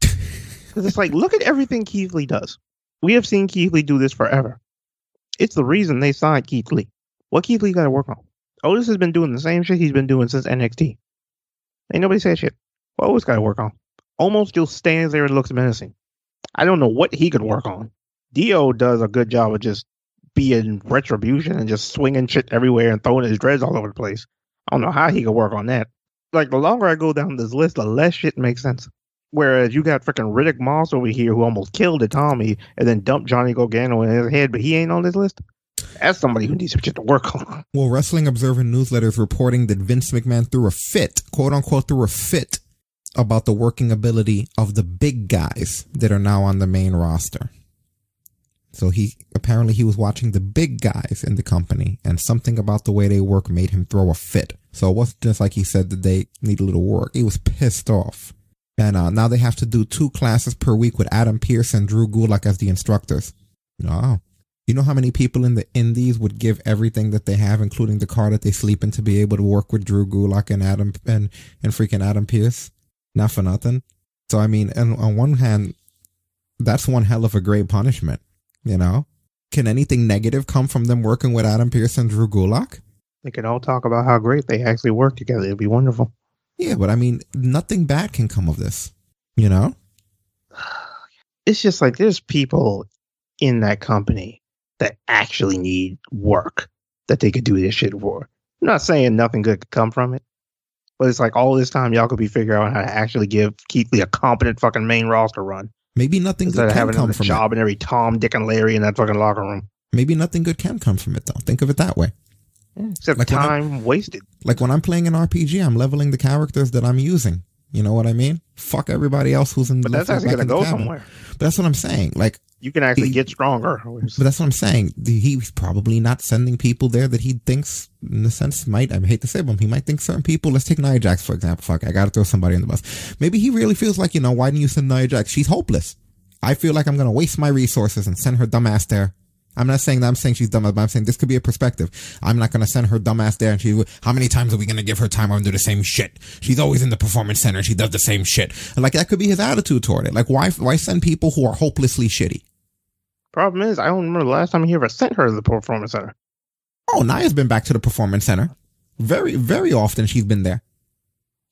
'Cause [laughs] it's like, look at everything Keith Lee does. We have seen Keith Lee do this forever. It's the reason they signed Keith Lee. What Keith Lee got to work on? Otis has been doing the same shit he's been doing since NXT. Ain't nobody said shit. What Otis got to work on? Omos still stands there and looks menacing. I don't know what he could work on. Dio does a good job of just being retribution and just swinging shit everywhere and throwing his dreads all over the place. I don't know how he could work on that. Like the longer I go down this list, the less shit makes sense. Whereas you got freaking Riddick Moss over here who almost killed a Tommy and then dumped Johnny Gargano in his head, but he ain't on this list. That's somebody who needs some shit to work on. Well, Wrestling Observer newsletter is reporting that Vince McMahon threw a fit, quote unquote, threw a fit about the working ability of the big guys that are now on the main roster. So he apparently he was watching the big guys in the company, and something about the way they work made him throw a fit. So it wasn't just like he said that they need a little work. He was pissed off. And uh, now they have to do two classes per week with Adam Pearce and Drew Gulak as the instructors. Oh. You know how many people in the indies would give everything that they have, including the car that they sleep in, to be able to work with Drew Gulak and Adam and, and freaking Adam Pearce? Not for nothing. So I mean, and on one hand, that's one hell of a great punishment. You know, can anything negative come from them working with Adam Pearce and Drew Gulak? They could all talk about how great they actually work together. It'd be wonderful. Yeah, but I mean, nothing bad can come of this. You know? [sighs] It's just like there's people in that company that actually need work that they could do this shit for. I'm not saying nothing good could come from it, but it's like all this time y'all could be figuring out how to actually give Keith Lee a competent fucking main roster run Maybe nothing good can come from job it. and every Tom, Dick, and Larry in that fucking locker room. Maybe nothing good can come from it, though. Think of it that way. Except Like time wasted. Like when I'm playing an RPG, I'm leveling the characters that I'm using. You know what I mean? Fuck everybody else who's in. But that's actually gonna the go somewhere. But that's what I'm saying. Like, You can actually He- get stronger. but that's what I'm saying. He's probably not sending people there that he thinks, in a sense, might. I hate to say, but he might think certain people. Let's take Nia Jax for example. Fuck, I gotta throw somebody in the bus. Maybe he really feels like, you know, why didn't you send Nia Jax? She's hopeless. I feel like I'm gonna waste my resources and send her dumbass there. I'm not saying that I'm saying she's dumb, but I'm saying this could be a perspective. I'm not gonna send her dumbass there and she, how many times are we gonna give her time and do the same shit? She's always in the performance center. She does the same shit. And like that could be his attitude toward it. Like why, why send people who are hopelessly shitty? Problem is, I don't remember the last time he ever sent her to the performance center. Oh, Nia's been back to the performance center. Very, very often she's been there.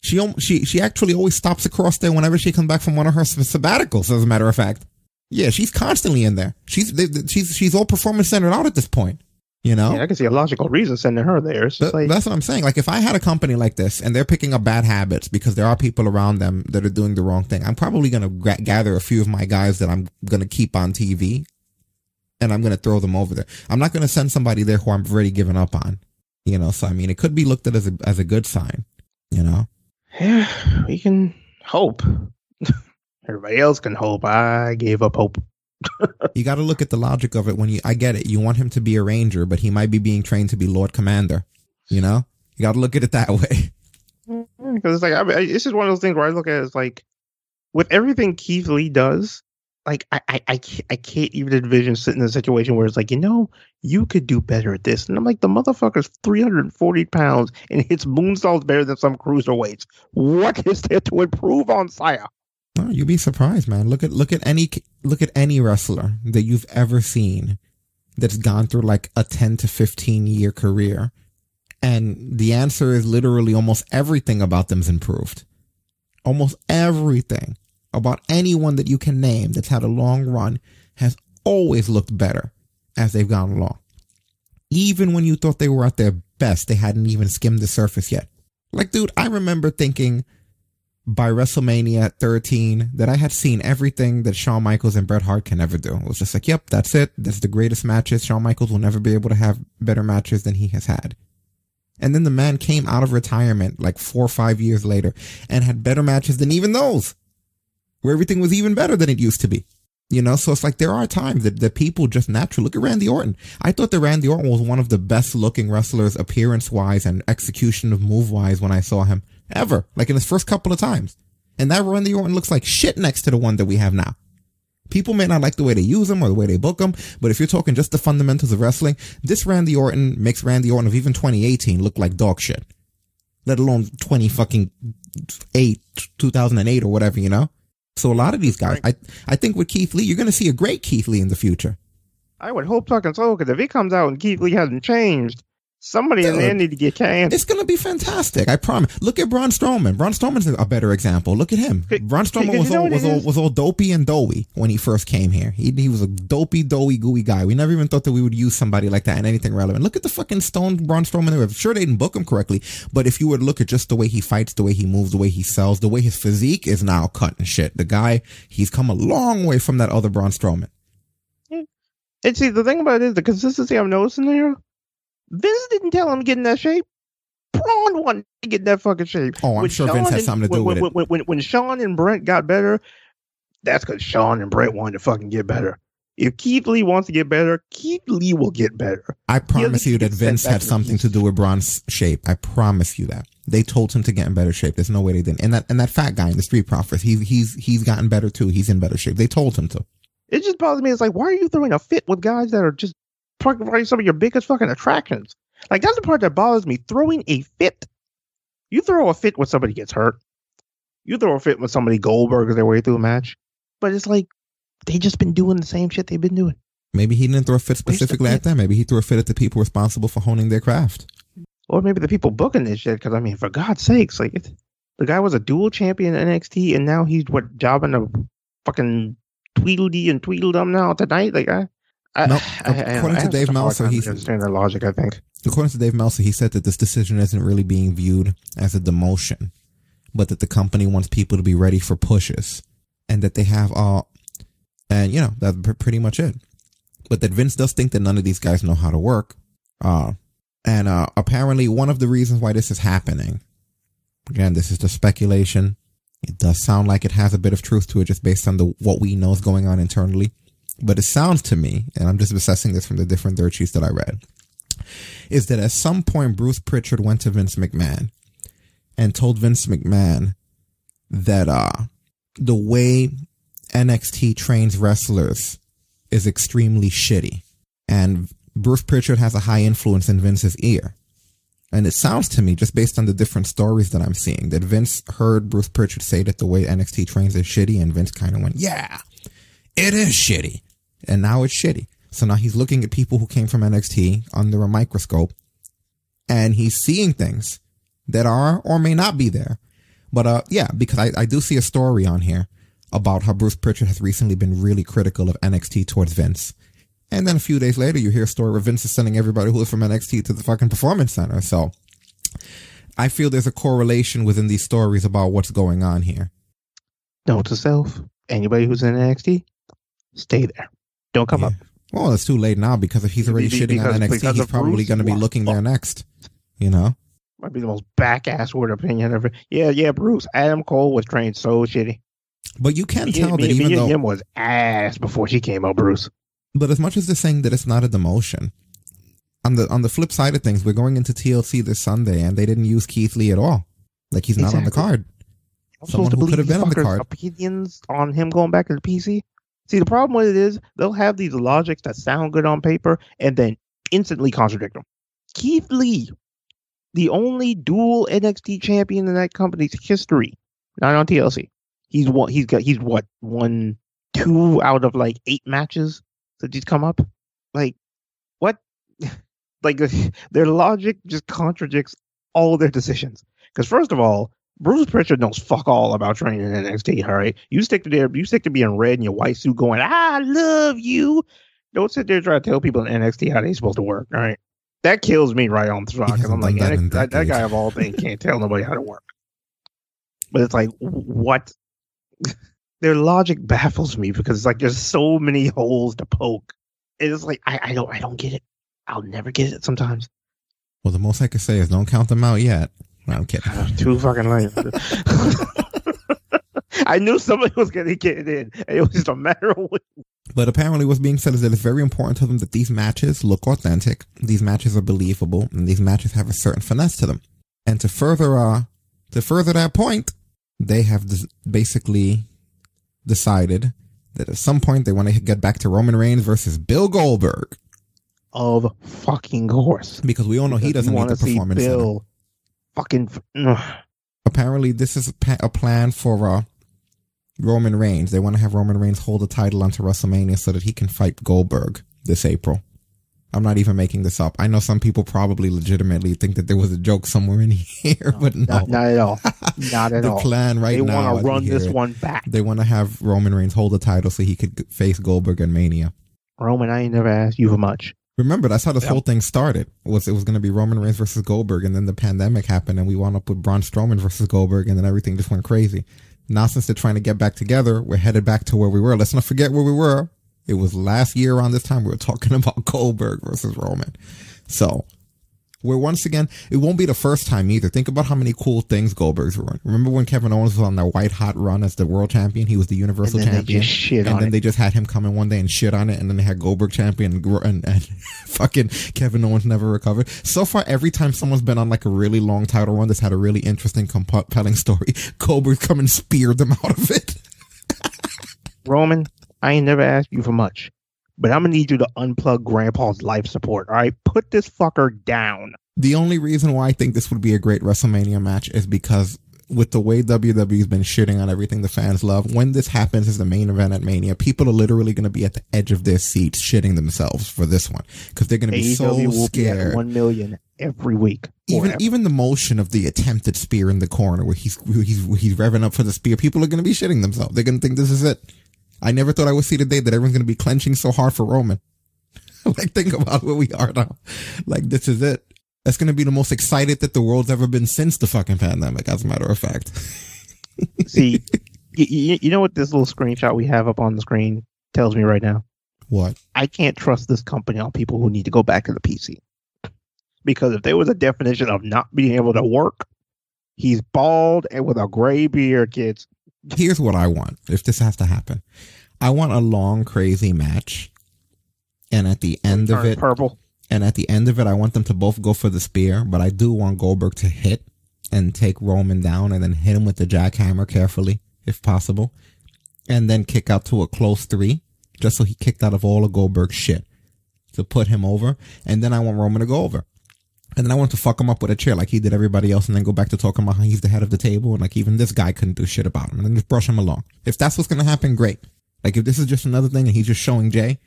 She she she actually always stops across there whenever she comes back from one of her sab- sabbaticals. As a matter of fact, yeah, she's constantly in there. She's they, they- she's she's all performance centered out at this point. You know, Yeah, I can see a logical reason sending her there. Like that's what I'm saying. Like if I had a company like this and they're picking up bad habits because there are people around them that are doing the wrong thing, I'm probably going to gra- gather a few of my guys that I'm going to keep on TV and I'm going to throw them over there. I'm not going to send somebody there who I'm already given up on. You know, so I mean, it could be looked at as a as a good sign. You know, Yeah, we can hope. [laughs] Everybody else can hope. I gave up hope. you got to look at the logic of it. When you, I get it, you want him to be a ranger, but he might be being trained to be Lord Commander. You know, you got to look at it that [laughs] way. Mm, because it's like I mean, I- this is one of those things where I look at it as like, with everything Keith Lee does, like I I I can't, I can't even envision sitting in a situation where it's like you know you could do better at this, and I'm like the motherfucker's 340 pounds and hits moonsaults better than some cruiserweights. What is there to improve on, Sire? No, you'd be surprised, man. Look at look at any look at any wrestler that you've ever seen that's gone through like a 10 to 15 year career. And the answer is literally almost everything about them's improved. Almost everything about anyone that you can name that's had a long run has always looked better as they've gone along. Even when you thought they were at their best, they hadn't even skimmed the surface yet. Like, dude, I remember thinking by WrestleMania 13 that I had seen everything that Shawn Michaels and Bret Hart can ever do. It was just like, yep, that's it. That's the greatest matches. Shawn Michaels will never be able to have better matches than he has had. And then the man came out of retirement like four or five years later and had better matches than even those, where everything was even better than it used to be. You know, so it's like there are times that, that people just naturally look at Randy Orton. I thought that Randy Orton was one of the best looking wrestlers appearance wise and execution of move wise when I saw him ever, like in his first couple of times. And that Randy Orton looks like shit next to the one that we have now. People may not like the way they use him or the way they book him, but if you're talking just the fundamentals of wrestling, this Randy Orton makes Randy Orton of even 2018 look like dog shit. Let alone 20 fucking 8, 2008 or whatever, you know? So a lot of these guys, I, I think with Keith Lee, you're going to see a great Keith Lee in the future. I would hope fucking so, because if he comes out and Keith Lee hasn't changed, somebody in there need to get canned. It's going to be fantastic. I promise. Look at Braun Strowman. Braun Strowman's a better example. Look at him. Braun Strowman was all, was all, was all dopey and doughy when he first came here. He, he was a dopey, doughy, gooey guy. We never even thought that we would use somebody like that in anything relevant. Look at the fucking stone Braun Strowman. I'm sure they didn't book him correctly, but if you were to look at just the way he fights, the way he moves, the way he sells, the way his physique is now cut and shit. The guy, he's come a long way from that other Braun Strowman. And see, the thing about it is the consistency I'm noticing there. Vince didn't tell him to get in that shape. Braun wanted to get in that fucking shape. Oh, I'm When sure Vince had something to do when, with when, it. When, when, when Shawn and Brent got better, that's because Shawn and Brent wanted to fucking get better. If Keith Lee wants to get better, Keith Lee will get better. I promise you that Vince had something to do with Braun's shape. I promise you that. They told him to get in better shape. There's no way they didn't. And that and that fat guy in the Street Profits, he's he's he's gotten better too. He's in better shape. They told him to. It just bothers me. It's like, why are you throwing a fit with guys that are just probably some of your biggest fucking attractions? Like, that's the part that bothers me. Throwing a fit. You throw a fit when somebody gets hurt. You throw a fit when somebody Goldbergs their way through a match. But it's like, they just been doing the same shit they've been doing. Maybe he didn't throw a fit specifically at them. Maybe he threw a fit at the people responsible for honing their craft. Or maybe the people booking this shit. Because, I mean, for God's sakes, like, it, the guy was a dual champion in NXT, and now he's, what, jobbing a fucking Tweedledee and Tweedledum now tonight? Like, I. I, Nope. I- According I to Dave Meltzer, time he's- understanding their logic, I think. According to Dave Meltzer, he said that this decision isn't really being viewed as a demotion, but that the company wants people to be ready for pushes, and that they have all, and you know that's pretty much it. But that Vince does think that none of these guys know how to work, uh, and uh, apparently one of the reasons why this is happening, again, this is just speculation. It does sound like it has a bit of truth to it, just based on the what we know is going on internally. But it sounds to me, and I'm just assessing this from the different dirt sheets that I read, is that at some point Bruce Pritchard went to Vince McMahon and told Vince McMahon that uh the way NXT trains wrestlers is extremely shitty. And Bruce Pritchard has a high influence in Vince's ear. And it sounds to me, just based on the different stories that I'm seeing, that Vince heard Bruce Pritchard say that the way NXT trains is shitty, and Vince kind of went, Yeah, it is shitty. And now it's shitty. So now he's looking at people who came from NXT under a microscope and he's seeing things that are or may not be there. But uh yeah, because I, I do see a story on here about how Bruce Pritchard has recently been really critical of NXT towards Vince. And then a few days later you hear a story where Vince is sending everybody who is from NXT to the fucking performance center. So I feel there's a correlation within these stories about what's going on here. Note to self: anybody who's in NXT, stay there. Don't come Yeah. up. Well, it's too late now because if he's already Be- shitting on because- NXT, because he's probably Bruce? going to be looking there next. You know? Might be the most back ass word opinion ever. Yeah, yeah, Bruce. Adam Cole was trained so shitty. But you can Me, tell me, that even me though him was ass before she came out, Bruce. But as much as they're saying that it's not a demotion, on the on the flip side of things, we're going into TLC this Sunday, and they didn't use Keith Lee at all. Like he's not on the card. I'm Someone supposed to who believe could have been on the card. Opinions on him going back to the PC. See, the problem with it is they'll have these logics that sound good on paper and then instantly contradict them. Keith Lee, the only dual NXT champion in that company's history, not on TLC. He's what he's got. He's what won two out of like eight matches that he's come up. Like what? [laughs] like [laughs] their logic just contradicts all their decisions. Because first of all, Bruce Pritchard knows fuck all about training in NXT. All right, you stick to there. You stick to being red in your white suit, going, "I love you." Don't sit there trying to tell people in NXT how they're supposed to work. All right, that kills me right on the spot. Because I'm like, that that, that guy of all things [laughs] can't tell nobody how to work. But it's like, what? [laughs] Their logic baffles me because it's like there's so many holes to poke. It's like I, I don't I don't get it. I'll never get it sometimes. Well, the most I can say is don't count them out yet. No, I'm kidding. [laughs] Too fucking late. [laughs] I knew somebody was gonna get it in. It was just a matter of when. But apparently, what's being said is that it's very important to them that these matches look authentic, these matches are believable, and these matches have a certain finesse to them. And to further, uh, to further that point, they have des- basically decided that at some point they want to get back to Roman Reigns versus Bill Goldberg Of fucking course. because we all know he doesn't need to perform in see the center. Bill fucking ugh. apparently this is a, pa- a plan for uh, Roman Reigns. They want to have Roman Reigns hold the title onto WrestleMania so that he can fight Goldberg this April. I'm not even making this up. I know some people probably legitimately think that there was a joke somewhere in [laughs] here, but no. not, not at all. [laughs] Not at the all. plan right they now. want to run this it, one back. They want to have Roman Reigns hold the title so he could face Goldberg and Mania. Roman, I ain't never asked you for much. Remember, that's how this Yeah. whole thing started. Was it was going to be Roman Reigns versus Goldberg, and then the pandemic happened, and we wound up with Braun Strowman versus Goldberg, and then everything just went crazy. Now, since they're trying to get back together, we're headed back to where we were. Let's not forget where we were. It was last year around this time we were talking [laughs] about Goldberg versus Roman. So we're once again, it won't be the first time either. Think about how many cool things Goldberg's were. Remember when Kevin Owens was on that white hot run as the world champion? He was the Universal And then they champion. and then it. they just had him come in one day and shit on it, and then they had Goldberg champion and, and, and [laughs] fucking Kevin Owens never recovered. So far, every time someone's been on like a really long title run that's had a really interesting, compelling story, [laughs] Goldberg's come and speared them out of it. [laughs] Roman, I ain't never asked you for much, but I'm gonna need you to unplug Grandpa's life support. All right, put this fucker down. The only reason why I think this would be a great WrestleMania match is because with the way WWE's been shitting on everything the fans love, when this happens as the main event at Mania, people are literally going to be at the edge of their seats shitting themselves for this one because they're going to be so will be scared. one million every week. Even forever. even the motion of the attempted spear in the corner where he's where he's where he's revving up for the spear, people are going to be shitting themselves. They're going to think this is it. I never thought I would see the day that everyone's going to be clenching so hard for Roman. [laughs] like think about where we are now. Like this is it. That's going to be the most excited that the world's ever been since the fucking pandemic. As a matter of fact. [laughs] See, you, you, you know what this little screenshot we have up on the screen tells me right now? What? I can't trust this company on people who need to go back to the PC. Because if there was a definition of not being able to work, he's bald and with a gray beard, kids. Here's what I want. If this has to happen, I want a long, crazy match, and at the end of it, purple. And at the end of it, I want them to both go for the spear, but I do want Goldberg to hit and take Roman down and then hit him with the jackhammer carefully, if possible, and then kick out to a close three, just so he kicked out of all of Goldberg's shit to put him over. And then I want Roman to go over. And then I want to fuck him up with a chair like he did everybody else and then go back to talking about how he's the head of the table and like even this guy couldn't do shit about him and then just brush him along. If that's what's going to happen, great. Like if this is just another thing and he's just showing Jay,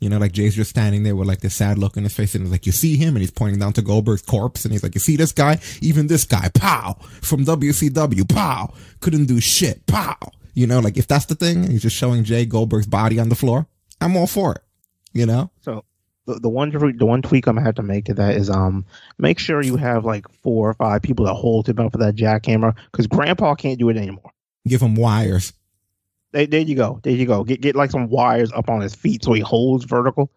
you know, like Jay's just standing there with like this sad look in his face, and he's like, "You see him?" And he's pointing down to Goldberg's corpse, and he's like, "You see this guy? Even this guy, pow, from WCW, pow, couldn't do shit, pow." You know, like if that's the thing, and he's just showing Jay Goldberg's body on the floor. I'm all for it. You know, So the, the one tweak- the one tweak I'm gonna have to make to that is um make sure you have like four or five people that hold him up for that jackhammer because Grandpa can't do it anymore. give him wires. There, there you go. There you go. Get get like some wires up on his feet so he holds vertical.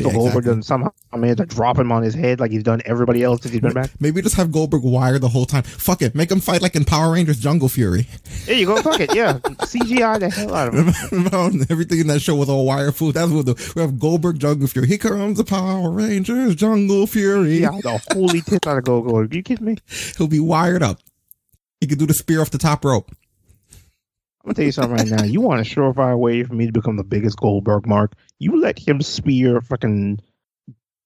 So Yeah, Goldberg exactly. doesn't somehow manage to drop him on his head like he's done everybody else since he's been back. Maybe just have Goldberg wire the whole time. Fuck it, make him fight like in Power Rangers Jungle Fury. There you go. Fuck it. Yeah. [laughs] CGI the hell out of him. [laughs] Remember everything in that show was all wire food. That's what the we have Goldberg Jungle Fury. Here comes the Power Rangers Jungle Fury. Yeah, the holy tits out of Go Go. You kidding me? He'll be wired up. He could do the spear off the top rope. I'm gonna tell you something right now. You want a surefire way for me to become the biggest Goldberg mark? You let him spear fucking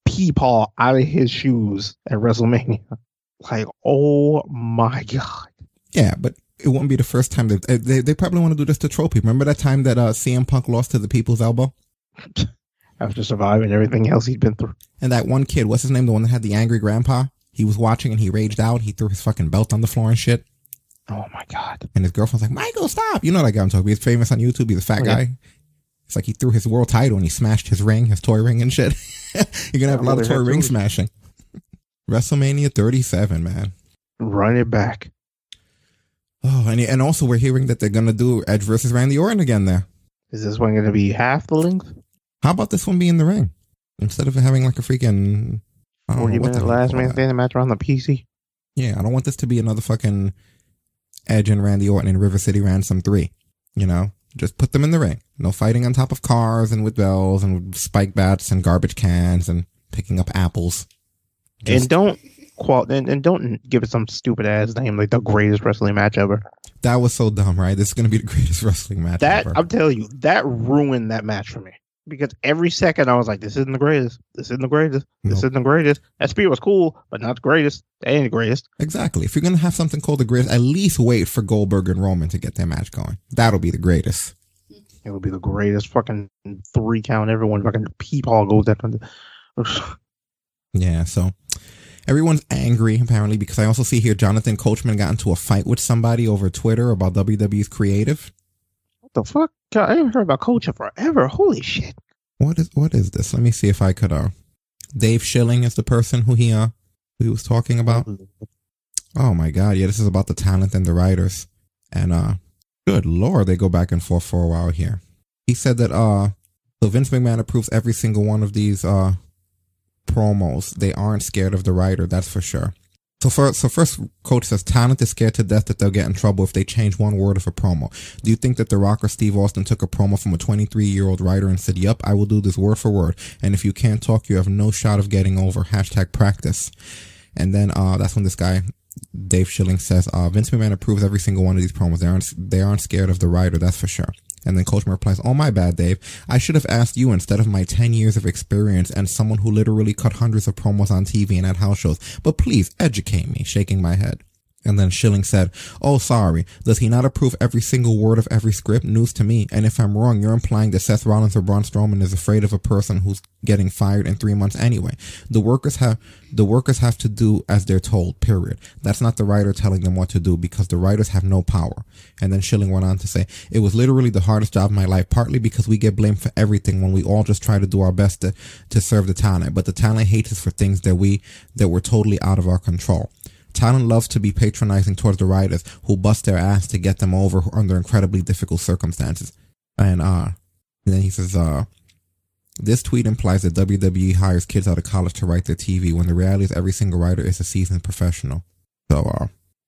Peepaw out of his shoes at WrestleMania. [laughs] Like, oh my god. Yeah, but it won't be the first time that they, they probably want to do this to trophy. Remember that time that uh, CM Punk lost to the People's Elbow? [laughs] After surviving everything else he'd been through. And that one kid, what's his name? The one that had the angry grandpa? He was watching and he raged out. He threw his fucking belt on the floor and shit. Oh my god. And his girlfriend's like, Michael, stop. You know that guy I'm talking about. He's famous on YouTube. He's a fat oh, Okay. guy. It's like he threw his world title and he smashed his ring, his toy ring and shit. [laughs] You're going to have a lot of toy ring smashing. [laughs] WrestleMania 37, man. Run it back. Oh, and and also we're hearing that they're gonna do Edge versus Randy Orton again there. Is this one going to be half the length? How about this one be in the ring instead of having like a freaking I don't 40 what the minute last man standing match around the PC? Yeah, I don't want this to be another fucking Edge and Randy Orton in River City Ransom 3. You know, just put them in the ring. No fighting on top of cars and with bells and with spike bats and garbage cans and picking up apples. Just- and don't qual and, and don't give it some stupid ass name like the greatest wrestling match ever. that was so dumb, right? This is going to be the [laughs] greatest wrestling match That ever. I'm telling you, that ruined that match for me because every second I was like, "This isn't the greatest. This isn't the greatest. This isn't the greatest." SP was cool, but not the greatest. That ain't the greatest. Exactly. If you're going to have something called the greatest, at least wait for Goldberg and Roman to get their match going. That'll be the greatest. It would be the greatest fucking three count. Everyone fucking peephole goes down. [sighs] Yeah, so everyone's angry apparently because I also see here Jonathan Coachman got into a fight with somebody over Twitter about WWE's creative. What the fuck? I haven't heard about Culture forever. Holy shit! What is what is this? Let me see if I could uh Dave Schilling is the person who he uh who he was talking about. Oh my god, yeah, this is about the talent and the writers. And uh good lord, they go back and forth for a while here. He said that uh so Vince McMahon approves every single one of these uh promos. They aren't scared of the writer, that's for sure. So first, so first, coach says talent is scared to death that they'll get in trouble if they change one word of a promo. Do you think that The Rock or Steve Austin took a promo from a 23 year old writer and said, "Yep, I will do this word for word," and if you can't talk, you have no shot of getting over. Hashtag practice. And then uh, that's when this guy, Dave Schilling, says, uh, Vince McMahon approves every single one of these promos. They aren't, they aren't scared of the writer, that's for sure. And then Coachman replies, Oh, my bad, Dave. I should have asked you instead of my 10 years of experience and someone who literally cut hundreds of promos on TV and at house shows. But please educate me, shaking my head. And then Schilling said, Oh, sorry. Does he not approve every single word of every script? News to me. And if I'm wrong, you're implying that Seth Rollins or Braun Strowman is afraid of a person who's getting fired in three months anyway. The workers have, the workers have to do as they're told, period. That's not the writer telling them what to do because the writers have no power. And then Schilling went on to say, it was literally the hardest job of my life, partly because we get blamed for everything when we all just try to do our best to, to serve the talent. But the talent hates us for things that we, that were totally out of our control. Talent loves to be patronizing towards the writers who bust their ass to get them over under incredibly difficult circumstances. And uh and then he says, uh this tweet implies that WWE hires kids out of college to write their TV when the reality is every single writer is a seasoned professional. So uh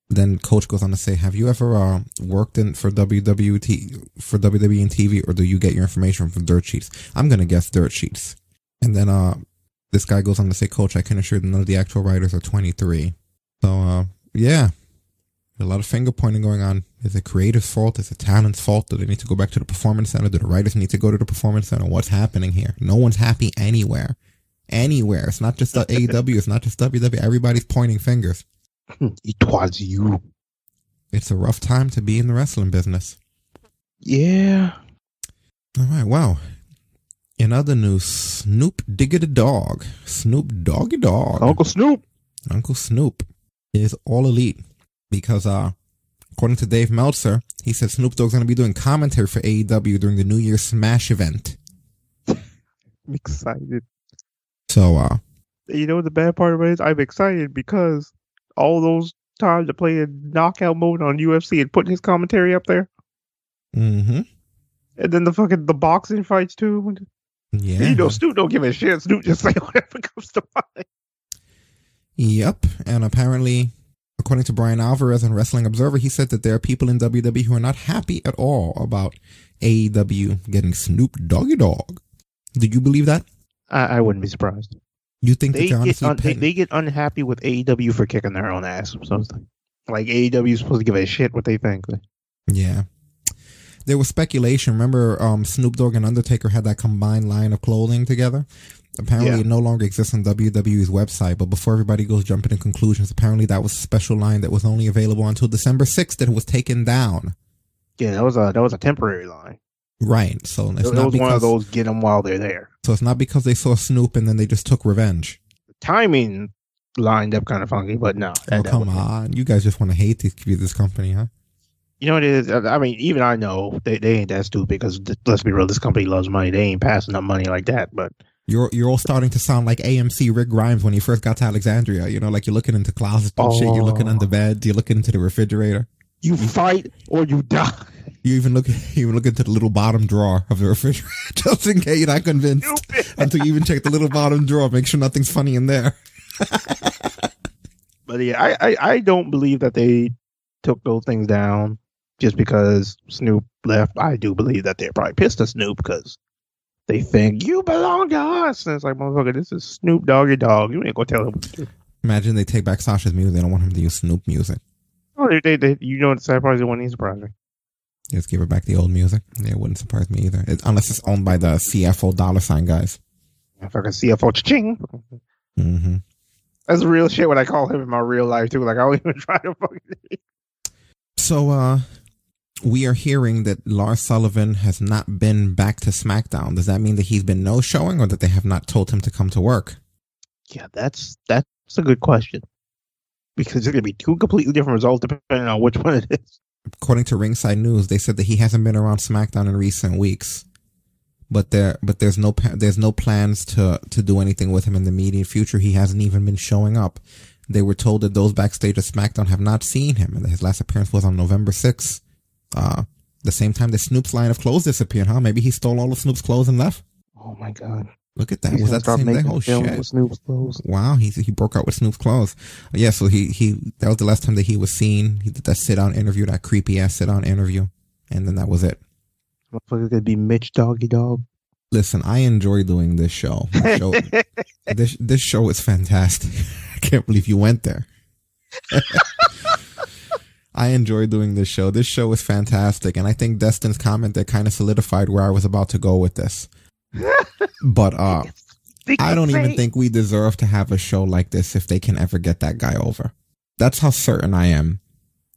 then coach goes on to say, Have you ever uh worked in for WWE for WWE and TV or do you get your information from dirt sheets? I'm gonna guess dirt sheets. And then uh this guy goes on to say, Coach, I can assure that none of the actual writers are 23. So, uh, yeah, a lot of finger pointing going on. Is it creative's fault? Is it talent's fault? Do they need to go back to the performance center? Do the writers need to go to the performance center? What's happening here? No one's happy anywhere. Anywhere. It's not just the [laughs] AEW. It's not just WWE. Everybody's pointing fingers. [laughs] It was you. It's a rough time to be in the wrestling business. Yeah. All right. Wow. In other news, Snoop Digger the dog, Snoop Doggy Dogg, Uncle Snoop. Uncle Snoop is all elite because, uh, according to Dave Meltzer, he said Snoop Dogg's going to be doing commentary for AEW during the New Year's Smash event. I'm excited. So, uh, You know what the bad part of it is? I'm excited because all those times to play in knockout mode on UFC and putting his commentary up there, mm-hmm. and then the fucking the boxing fights too. Yeah. You know, Snoop don't give a shit. Snoop just say [laughs] whatever comes to mind. Yep. And apparently, according to Bryan Alvarez on Wrestling Observer, he said that there are people in WWE who are not happy at all about AEW getting Snoop Doggy Dogg. Do you believe that? I, I wouldn't be surprised. You think They get un- they, they get unhappy with AEW for kicking their own ass or something. Like AEW is supposed to give a shit what they think. Yeah. There was speculation. Remember, um, Snoop Dogg and Undertaker had that combined line of clothing together. Apparently, Yeah. it no longer exists on WWE's website. But before everybody goes jumping to conclusions, apparently that was a special line that was only available until December sixth. That was taken down. Yeah, that was a that was a temporary line. Right. So it's It, not was because one of those get them while they're there. so it's not because they saw Snoop and then they just took revenge. Timing lined up kind of funky, but no. that- oh come on, you guys just want to hate this, this company, huh? You know what it is? I mean, even I know they, they ain't that stupid because let's be real, this company loves money. They ain't passing up money like that. But You're you're all starting to sound like AMC Rick Grimes when he first got to Alexandria. You know, like you're looking into closets and shit. You're looking Oh. under beds. You're looking into the refrigerator. You fight or you die. You even look, [laughs] you even look into the little bottom drawer of the refrigerator [laughs] just in case you're not convinced. [laughs] Until you even check the little bottom drawer, make sure nothing's funny in there. But yeah, I, I, I don't believe that they took those things down just because Snoop left. I do believe that they're probably pissed at Snoop because they think you belong to us. And it's like, motherfucker, this is Snoop Doggy Dogg. You ain't gonna tell him. what to do. Imagine they take back Sasha's music. They don't want him to use Snoop music. Oh, they, they, they, you know what the sad part is? It wouldn't even surprise me. Just give her back the old music. Yeah, it wouldn't surprise me either. It, unless it's owned by the CFO dollar sign guys. Fucking CFO ching. hmm That's real shit when I call him in my real life too. Like I don't [laughs] even try to fucking. So, uh, we are hearing that Lars Sullivan has not been back to SmackDown. Does that mean that he's been no showing or that they have not told him to come to work? Yeah, that's that's a good question because there's gonna be two completely different results depending on which one it is. According to Ringside News, they said that he hasn't been around SmackDown in recent weeks. But there, but there's no, there's no plans to, to do anything with him in the immediate future. He hasn't even been showing up. They were told that those backstage at SmackDown have not seen him, and that his last appearance was on November 6th. Uh, the same time that Snoop's line of clothes disappeared, huh? Maybe he stole all of Snoop's clothes and left. Oh my god! Look at that. He's Was that the same thing? Oh shit. Snoop's clothes. Wow, he he broke out with Snoop's clothes. Yeah, so he he that was the last time that he was seen. He did that sit down interview, that creepy ass sit down interview, and then that was it. Motherfucker's gonna be Mitch Doggy Dog. Listen, I enjoy doing this show. My show [laughs] this this show is fantastic. [laughs] I can't believe you went there. [laughs] I enjoy doing this show. This show is fantastic, and I think Destin's comment that kind of solidified where I was about to go with this. [laughs] But uh I don't even think we deserve to have a show like this if they can ever get that guy over. That's how certain I am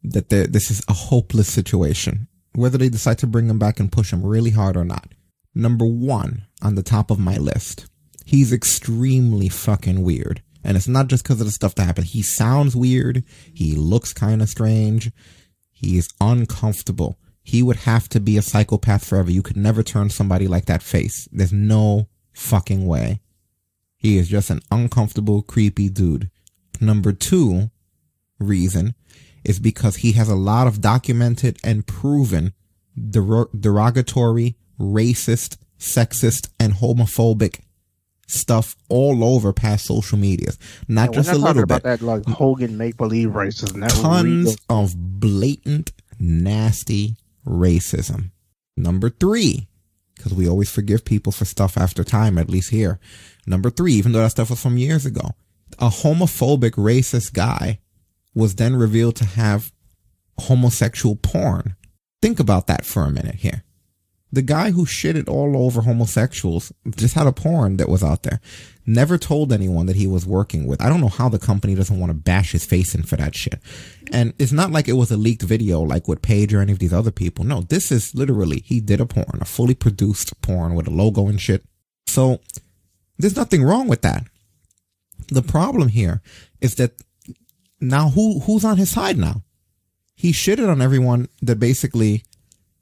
that this is a hopeless situation. Whether they decide to bring him back and push him really hard or not. Number one on the top of my list. He's extremely fucking weird. And it's not just because of the stuff that happened. He sounds weird. He looks kind of strange. He is uncomfortable. He would have to be a psychopath forever. You could never turn somebody like that face. There's no fucking way. He is just an uncomfortable, creepy dude. Number two reason is because he has a lot of documented and proven derogatory, racist, sexist, and homophobic stuff all over past social medias. Not And just we're a little bit about that like Hogan make believe racism. That tons of blatant, nasty racism. Number three, because we always forgive people for stuff after time, at least here. Number three, even though that stuff was from years ago, a homophobic, racist guy was then revealed to have homosexual porn. Think about that for a minute here. The guy who shitted all over homosexuals just had a porn that was out there. Never told anyone that he was working with. I don't know how the company doesn't want to bash his face in for that shit. And it's not like it was a leaked video like with Paige or any of these other people. No, this is literally, he did a porn, a fully produced porn with a logo and shit. So there's nothing wrong with that. The problem here is that now who, who's on his side now? He shitted on everyone that basically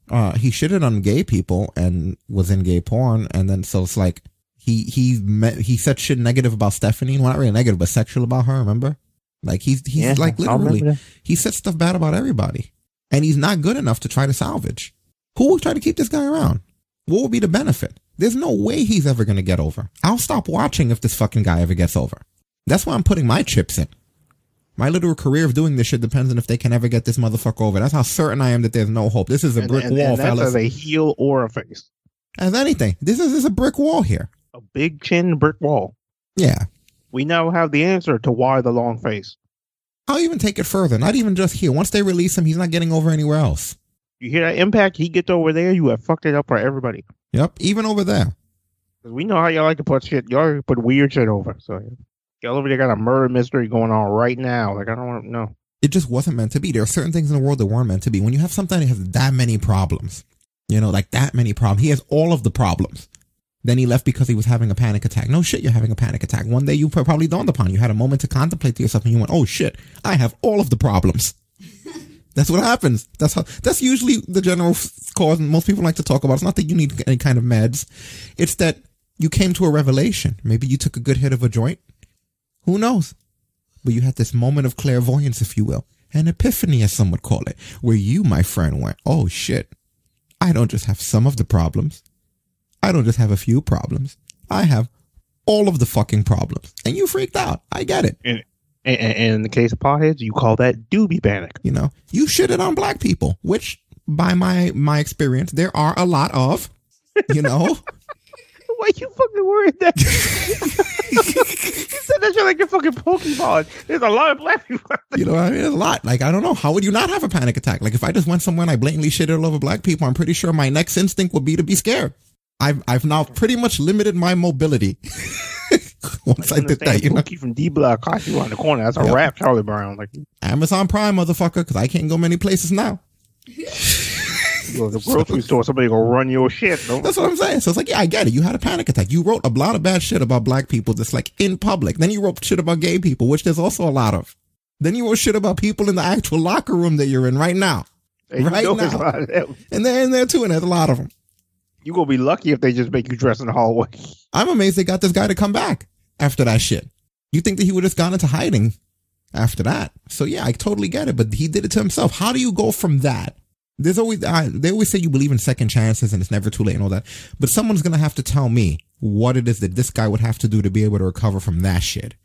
uh he shitted on gay people and was in gay porn. And then so it's like he he met, he said shit negative about Stephanie. Well not really negative but sexual about her remember? Like he's he's Yeah, like literally he said stuff bad about everybody. And he's not good enough to try to salvage. Who will try to keep this guy around? What would be the benefit? There's no way he's ever going to get over. I'll stop watching if this fucking guy ever gets over. That's why I'm putting my chips in my literal career of doing this shit depends on if they can ever get this motherfucker over. That's how certain I am that there's no hope. This is a and, brick and, wall, and that's fellas. as a heel or a face. As anything, this is, this is a brick wall here. A big chin brick wall. Yeah. We now have the answer to why the long face. I'll even take it further. Not even just here. Once they release him, he's not getting over anywhere else. You hear that impact? He gets over there, you have fucked it up for everybody. Yep. Even over there. we know how y'all like to put shit. Y'all put weird shit over. So y'all over there got a murder mystery going on right now. Like I don't want to know. It just wasn't meant to be. There are certain things in the world that weren't meant to be. When you have something that has that many problems, you know, like that many problems, he has all of the problems. Then he left because he was having a panic attack. No shit, you're having a panic attack. One day you probably dawned upon you, had a moment to contemplate to yourself and you went, oh shit, I have all of the problems. [laughs] That's what happens. That's how, that's usually the general cause and most people like to talk about. It's not that you need any kind of meds. It's that you came to a revelation. Maybe you took a good hit of a joint. Who knows? But you had this moment of clairvoyance, if you will. an epiphany, as some would call it, where you, my friend, went, oh shit, I don't just have some of the problems. I don't just have a few problems. I have all of the fucking problems. And you freaked out. I get it. And, and, and in the case of potheads, you call that doobie panic. You know, you shitted on black people, which by my, my experience, there are a lot of, you know. [laughs] Why you fucking worried that? [laughs] you said that you're like a fucking Pokemon. There's a lot of black people. You know, what I mean, there's a lot. Like, I don't know. How would you not have a panic attack? Like, if I just went somewhere and I blatantly shit all over black people, I'm pretty sure my next instinct would be to be scared. I've, I've now pretty much limited my mobility. [laughs] Once I did that, you know, Pookie from D Block caught you on the corner. That's a Yep. rap, Charlie Brown. Like, Amazon Prime, motherfucker, because I can't go many places now. [laughs] you go to the grocery store, somebody gonna run your shit. Though. That's what I'm saying. So it's like, yeah, I get it. You had a panic attack. You wrote a lot of bad shit about black people that's like in public. Then you wrote shit about gay people, which there's also a lot of. Then you wrote shit about people in the actual locker room that you're in right now. And you right know [laughs] now. And they're in there too, and there's a lot of them. You're gonna be lucky if they just make you dress in the hallway. [laughs] I'm amazed they got this guy to come back after that shit. You think that he would have gone into hiding after that? So yeah, I totally get it, but he did it to himself. How do you go from that? There's always I, they always say you believe in second chances and it's never too late and all that, but someone's gonna have to tell me what it is that this guy would have to do to be able to recover from that shit.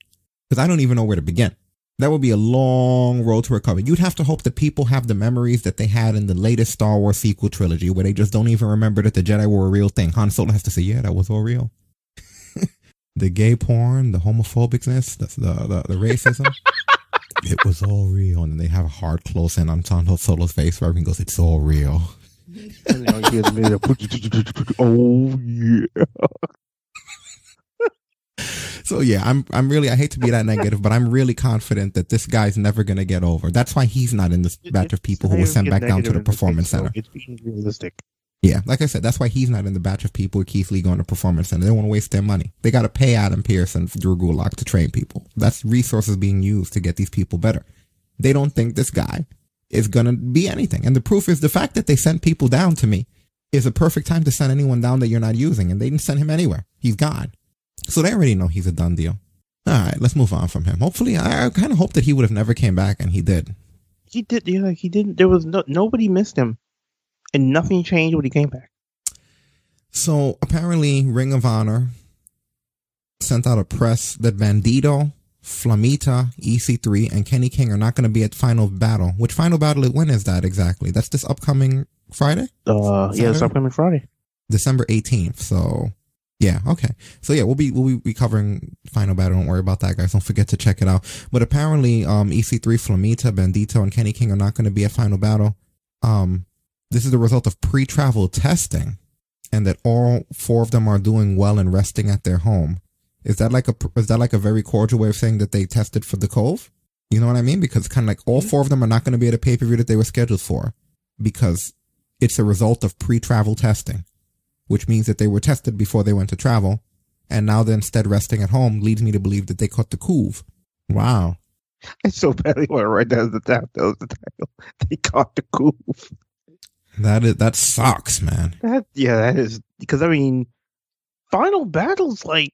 Because I don't even know where to begin. That would be a long road to recover. You'd have to hope that people have the memories that they had in the latest Star Wars sequel trilogy, where they just don't even remember that the Jedi were a real thing. Han Solo has to say, "Yeah, that was all real." [laughs] the gay porn, the homophobicness, the the, the, the racism. [laughs] it was all real, and then they have a hard close in on Han Solo's face where everyone goes, "It's all real." And then you hear the minute, oh yeah. So yeah, I'm I'm really I hate to be that negative, but I'm really confident that this guy's never gonna get over. That's why he's not in this batch of people who were sent back down to the performance center. It's being realistic. Yeah, like I said, that's why he's not in the batch of people Keith Lee going to performance center. They don't want to waste their money. They got to pay Adam Pearce and Drew Gulak to train people. That's resources being used to get these people better. They don't think this guy is gonna be anything. And the proof is the fact that they sent people down to me is a perfect time to send anyone down that you're not using, and they didn't send him anywhere. He's gone. So they already know he's a done deal. All right, let's move on from him. Hopefully, I, I kind of hope that he would have never came back, and he did. He did. Yeah, he didn't. There was no nobody missed him, and nothing changed when he came back. So apparently, Ring of Honor sent out a press that Bandito, Flamita, EC3, and Kenny King are not going to be at Final Battle. Which Final Battle? When is that exactly? That's this upcoming Friday, Uh, yeah, it's upcoming Friday. December eighteenth. So yeah, okay. So yeah, we'll be we'll be covering Final Battle. Don't worry about that, guys. Don't forget to check it out. But apparently, um, EC3, Flamita, Bandito, and Kenny King are not going to be at Final Battle. Um, this is the result of pre-travel testing, and that all four of them are doing well and resting at their home. Is that like a is that like a very cordial way of saying that they tested for the Cove? You know what I mean? Because kind of like all four of them are not going to be at a pay per view that they were scheduled for, because it's a result of pre-travel testing, which means that they were tested before they went to travel, and now they're instead resting at home. Leads me to believe that they caught the Cove. Wow. [laughs] I so badly want to write that as the title. The title. [laughs] They caught the coup. That is that sucks, man. That yeah, that is because I mean, final battles like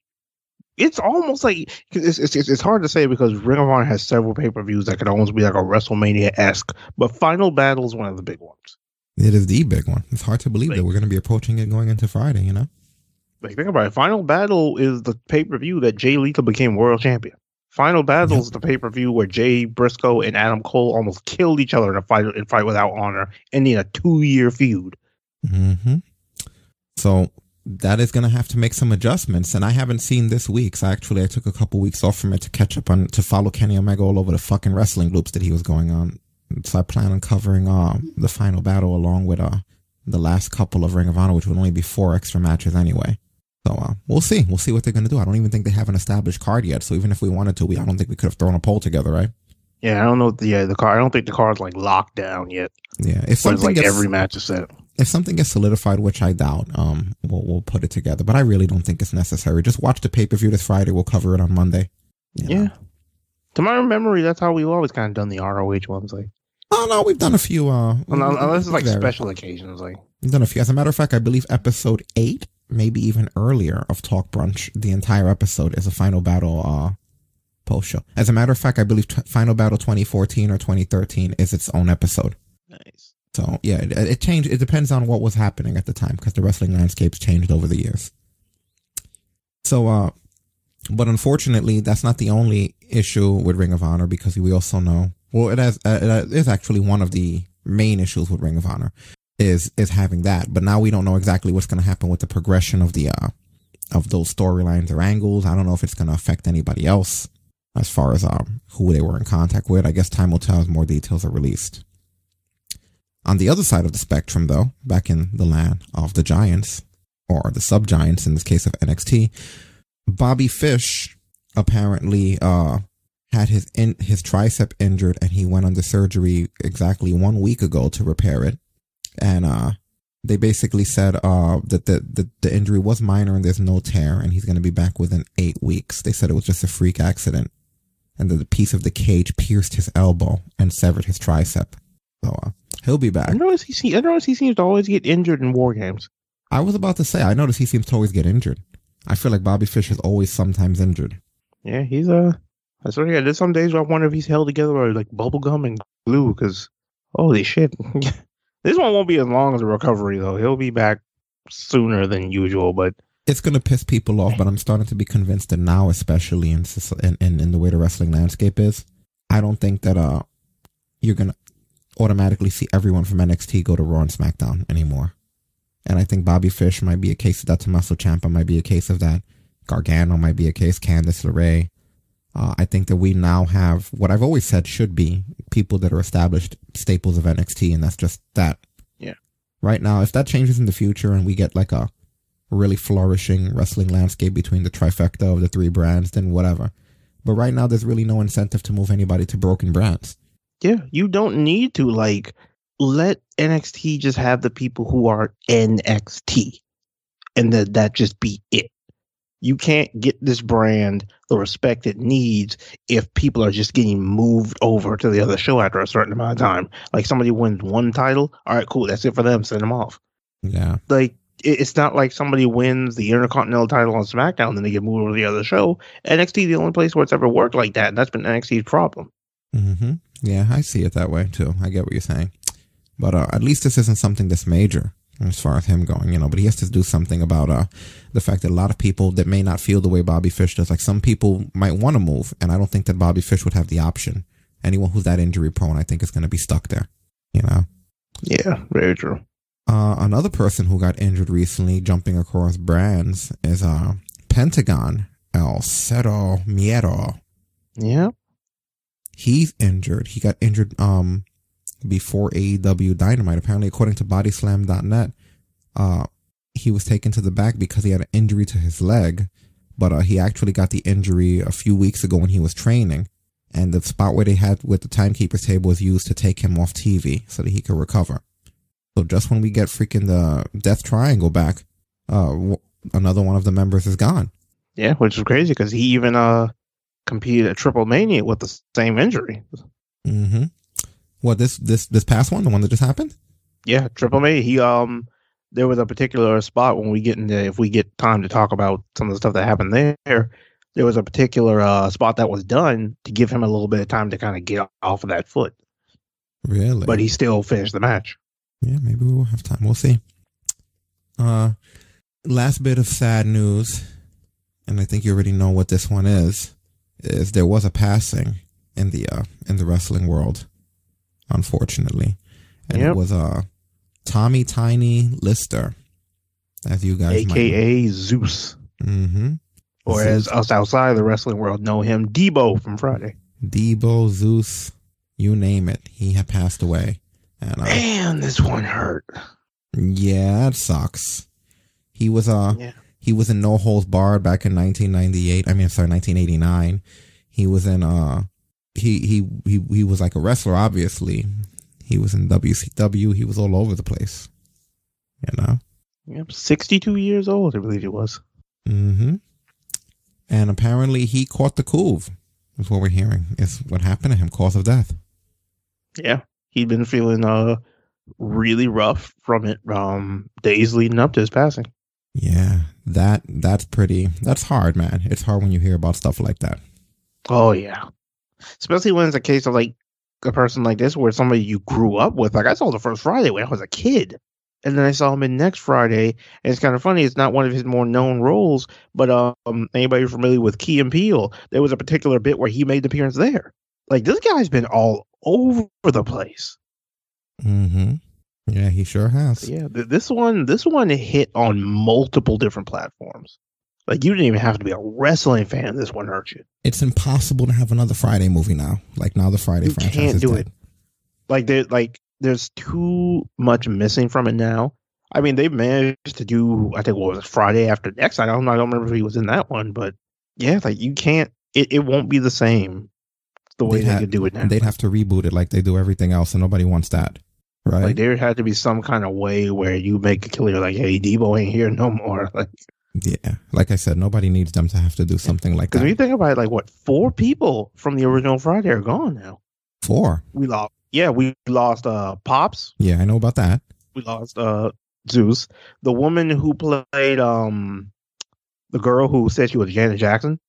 it's almost like it's, it's it's it's hard to say because Ring of Honor has several pay per views that could almost be like a WrestleMania esque, but final battle is one of the big ones. It is the big one. It's hard to believe that we're going to be approaching it going into Friday. You know. Like think about it, final battle is the pay per view that Jay Lethal became world champion. Final battle is the pay per view where Jay Briscoe and Adam Cole almost killed each other in a fight in fight without honor, ending a two year feud. hmm So that is going to have to make some adjustments, and I haven't seen this week. So actually, I took a couple weeks off from it to catch up on to follow Kenny Omega all over the fucking wrestling loops that he was going on. So I plan on covering uh, the final battle along with uh, the last couple of Ring of Honor, which would only be four extra matches anyway. So uh, we'll see. We'll see what they're going to do. I don't even think they have an established card yet. So even if we wanted to, we I don't think we could have thrown a poll together, right? Yeah, I don't know. The, yeah, the car. I don't think the card's like locked down yet. Yeah. If something like gets, every match is set. if something gets solidified, which I doubt, um, we'll we'll put it together. But I really don't think it's necessary. Just watch the pay per view this Friday. We'll cover it on Monday. You know. Yeah. To my memory, that's how we've always kind of done the ROH ones. Like, Oh no, we've done a few. Uh, unless unless it's like very- special occasions. Like, We've done a few. As a matter of fact, I believe episode eight, maybe even earlier of Talk Brunch, the entire episode is a final battle uh post show. As a matter of fact, I believe t- Final Battle 2014 or 2013 is its own episode. Nice. So yeah, it, it changed. It depends on what was happening at the time because the wrestling landscape's changed over the years. So, uh, but unfortunately, that's not the only issue with Ring of Honor because we also know. Well, it has. Uh, it is actually one of the main issues with Ring of Honor is is having that. But now we don't know exactly what's going to happen with the progression of the uh of those storylines or angles. I don't know if it's going to affect anybody else as far as um who they were in contact with. I guess time will tell as more details are released. On the other side of the spectrum, though, back in the land of the giants or the sub giants in this case of NXT, Bobby Fish apparently uh had his in, his tricep injured and he went under surgery exactly one week ago to repair it. And uh they basically said uh that the, the, the injury was minor and there's no tear and he's gonna be back within eight weeks. They said it was just a freak accident. And that the piece of the cage pierced his elbow and severed his tricep. So uh, he'll be back. I noticed he see, I noticed he seems to always get injured in war games. I was about to say, I notice he seems to always get injured. I feel like Bobby Fish is always sometimes injured. Yeah, he's uh I swear, yeah, there's some days where I wonder if he's held together by like bubble gum and glue. Because holy shit, [laughs] this one won't be as long as a recovery though. He'll be back sooner than usual. But It's gonna piss people off, but I'm starting to be convinced that now, especially in in, in, in the way the wrestling landscape is, I don't think that uh you're gonna automatically see everyone from NXT go to Raw and SmackDown anymore. And I think Bobby Fish might be a case of that. Tommaso Ciampa might be a case of that. Gargano might be a case. Candice LeRae. Uh, I think that we now have what I've always said should be people that are established staples of NXT, and that's just that. Yeah. Right now, if that changes in the future and we get like a really flourishing wrestling landscape between the trifecta of the three brands, then whatever. But right now, there's really no incentive to move anybody to broken brands. yeah, you don't need to like let NXT just have the people who are NXT, and that that just be it. You can't get this brand the respect it needs if people are just getting moved over to the other show after a certain amount of time. Like somebody wins one title, all right, cool, that's it for them. Send them off. Yeah. Like it's not like somebody wins the Intercontinental title on SmackDown, then they get moved over to the other show. NXT the only place where it's ever worked like that, and that's been NXT's problem. Mm-hmm. Yeah, I see it that way too. I get what you're saying, but uh, at least this isn't something that's major as far as him going, you know. But he has to do something about uh the fact that a lot of people that may not feel the way Bobby Fish does, like some people might want to move, and I don't think that Bobby Fish would have the option. Anyone who's that injury prone, I think, is going to be stuck there. You know. Yeah, very true. Uh, another person who got injured recently, jumping across brands, is uh Pentagon El Cero Miedo. Yeah. he's injured. He got injured um before AEW Dynamite. Apparently, according to Bodyslam.net, uh, he was taken to the back because he had an injury to his leg. But uh, he actually got the injury a few weeks ago when he was training, and the spot where they had with the timekeeper's table was used to take him off TV so that he could recover. So just when we get freaking the Death Triangle back, uh, w- another one of the members is gone. Yeah, which is crazy because he even uh competed at Triple Mania with the same injury. Mm-hmm. What this this this past one, the one that just happened? Yeah, Triple Mania. He um there was a particular spot when we get into if we get time to talk about some of the stuff that happened there. There was a particular uh spot that was done to give him a little bit of time to kind of get off of that foot, Really? but he still finished the match. Yeah, maybe we will have time. We'll see. Uh, last bit of sad news, and I think you already know what this one is. Is there was a passing in the uh in the wrestling world, unfortunately, and it was uh Tommy Tiny Lister, as you guys know, AKA Zeus. Mm-hmm. Or as us outside of the wrestling world know him, Debo from Friday. Debo Zeus, you name it, he had passed away, and uh, Man, this one hurt. Yeah, that sucks. He was uh Yeah. he was in No Holds Barred back in 1998. I mean, sorry, 1989. He was in uh he he he he was like a wrestler. Obviously, he was in WCW. He was all over the place. You know. Yep, 62 years old, I believe he was. Mm-hmm. And apparently, he caught the coov. Is what we're hearing. Is what happened to him. Cause of death. Yeah, he'd been feeling uh really rough from it um days leading up to his passing. Yeah, that that's pretty. That's hard, man. It's hard when you hear about stuff like that. Oh yeah, especially when it's a case of like a person like this where somebody you grew up with. Like I saw the first Friday when I was a kid, and then I saw him in next Friday, and it's kind of funny. It's not one of his more known roles, but um, anybody familiar with Key and Peele? There was a particular bit where he made an appearance there. Like this guy's been all over the place. Mm-hmm. Yeah, he sure has. Yeah, th- this one, this one hit on multiple different platforms. Like you didn't even have to be a wrestling fan. This one hurt you. It's impossible to have another Friday movie now. Like now, the Friday You franchise can't is do dead. it. Like there, like there's too much missing from it now. I mean, they managed to do. I think what was it, Friday after next. I don't. I don't remember if he was in that one, but yeah, like you can't. It, it won't be the same the way They'd they could do it now. They'd have to reboot it like they do everything else, and nobody wants that, right? Like there had to be some kind of way where you make a killer like, hey, Debo ain't here no more. [laughs] Like, yeah, like I said, nobody needs them to have to do something like that. because when you think about it, like what four people from the original Friday are gone now. Four. We lost. Yeah, we lost. Uh, Pops. Yeah, I know about that. We lost. Uh, Zeus. The woman who played um, the girl who said she was Janet Jackson.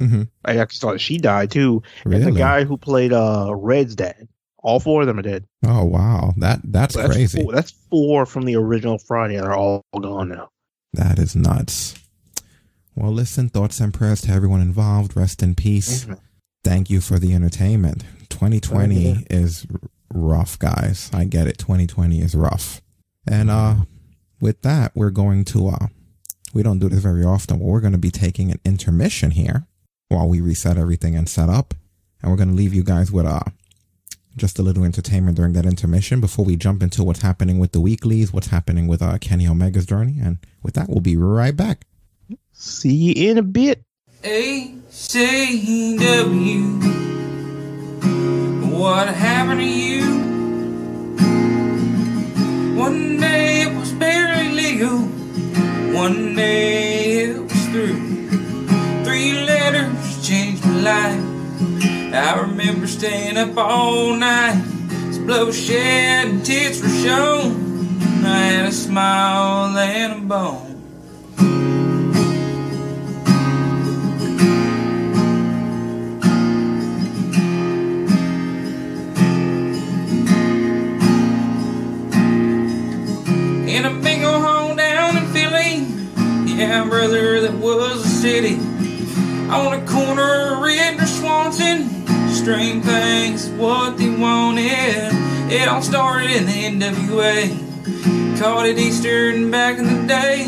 Mm-hmm. I actually thought she died too. And the guy who played uh Red's dad. All four of them are dead. Oh wow, that that's So that's crazy. Four, that's four from the original Friday. They're all gone now. That is nuts. Well, listen, thoughts and prayers to everyone involved. Rest in peace. Thank you for the entertainment. 2020 Oh, yeah. is rough, guys. I get it. 2020 is rough. And uh with that, we're going to uh we don't do this very often, but we're going to be taking an intermission here while we reset everything and set up. And we're going to leave you guys with uh just a little entertainment during that intermission before we jump into what's happening with the weeklies, what's happening with uh Kenny Omega's journey. And with that, we'll be right back. See you in a bit. A C W. What happened to you? One day it was barely legal. One day it was through. Three letters changed my life. I remember staying up all night. Blood shed and tits were shown. I had a smile and a bone. in a big old home down in Philly. Yeah, brother, that was a city. On a corner of Red Swanson. Strange things what they wanted. It all started in the NWA. Called it Eastern back in the day.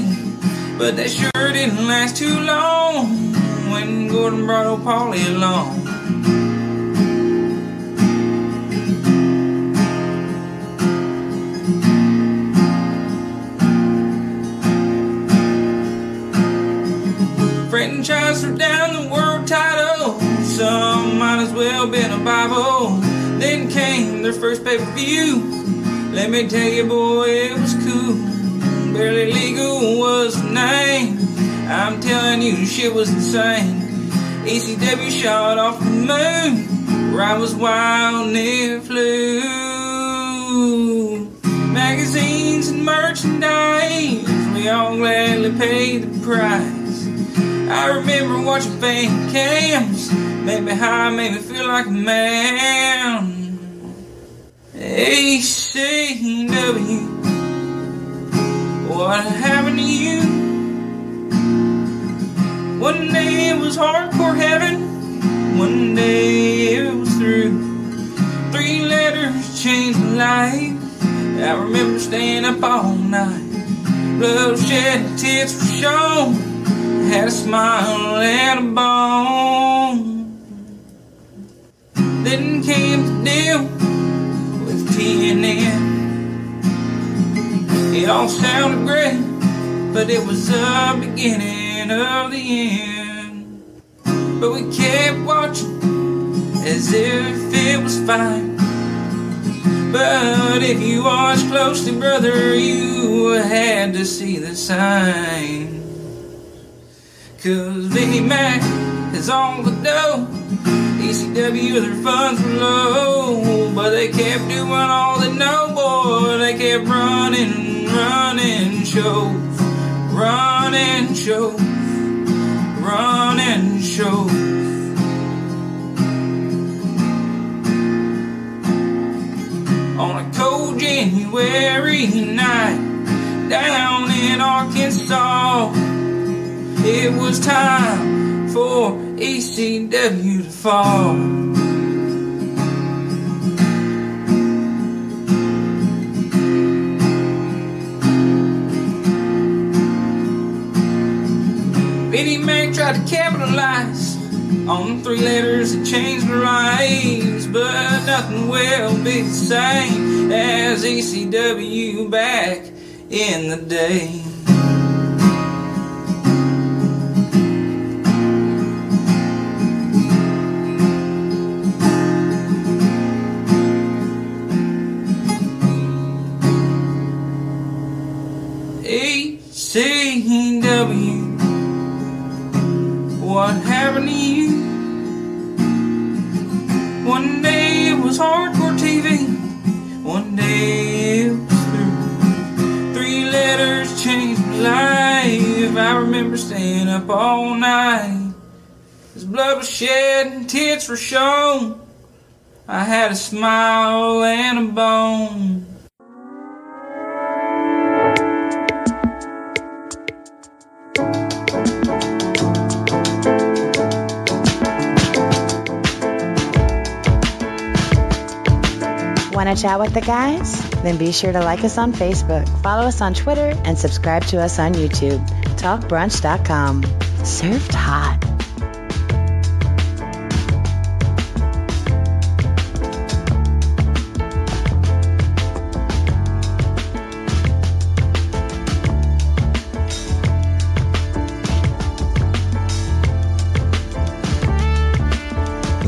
But that sure didn't last too long. When Gordon brought old Paulie along. Franchise for down the world title. Some might as well been a Bible. Then came their first pay per view. Let me tell you, boy, it was cool. Barely legal was the name. I'm telling you, shit was insane. ECW shot off the moon. Ride was wild and it flew. Magazines and merchandise, we all gladly paid the price. I remember watching fan cams, made me high, made me feel like a man. ECW, what happened to you? One day it was hardcore heaven, one day it was through. Three letters changed my life. I remember staying up all night. Bloodshed tits were shown. Had a smile and a bone. Then came the deal with TNN. It all sounded great, but it was the beginning of the end. But we kept watching as if it was fine. But if you watch closely, brother, you had to see the sign. Cause Vinnie Mac is on the dough. ECW, their funds were low, but they kept doing all they know, boy. They kept running, running shows, running shows, running shows. On a cold January night, down in Arkansas, it was time for ECW to fall. Vinnie Mac tried to capitalize on three letters that changed their lives, but nothing will be the same as ECW back in the day. ECW. What happened to you? One day it was hardcore TV. One day it was through. Three letters changed my life. I remember staying up all night. As blood was shed and tits were shown. I had a smile and a bone. Want to chat with the guys? Then be sure to like us on Facebook, follow us on Twitter, and subscribe to us on YouTube. TalkBrunch.com. Served hot.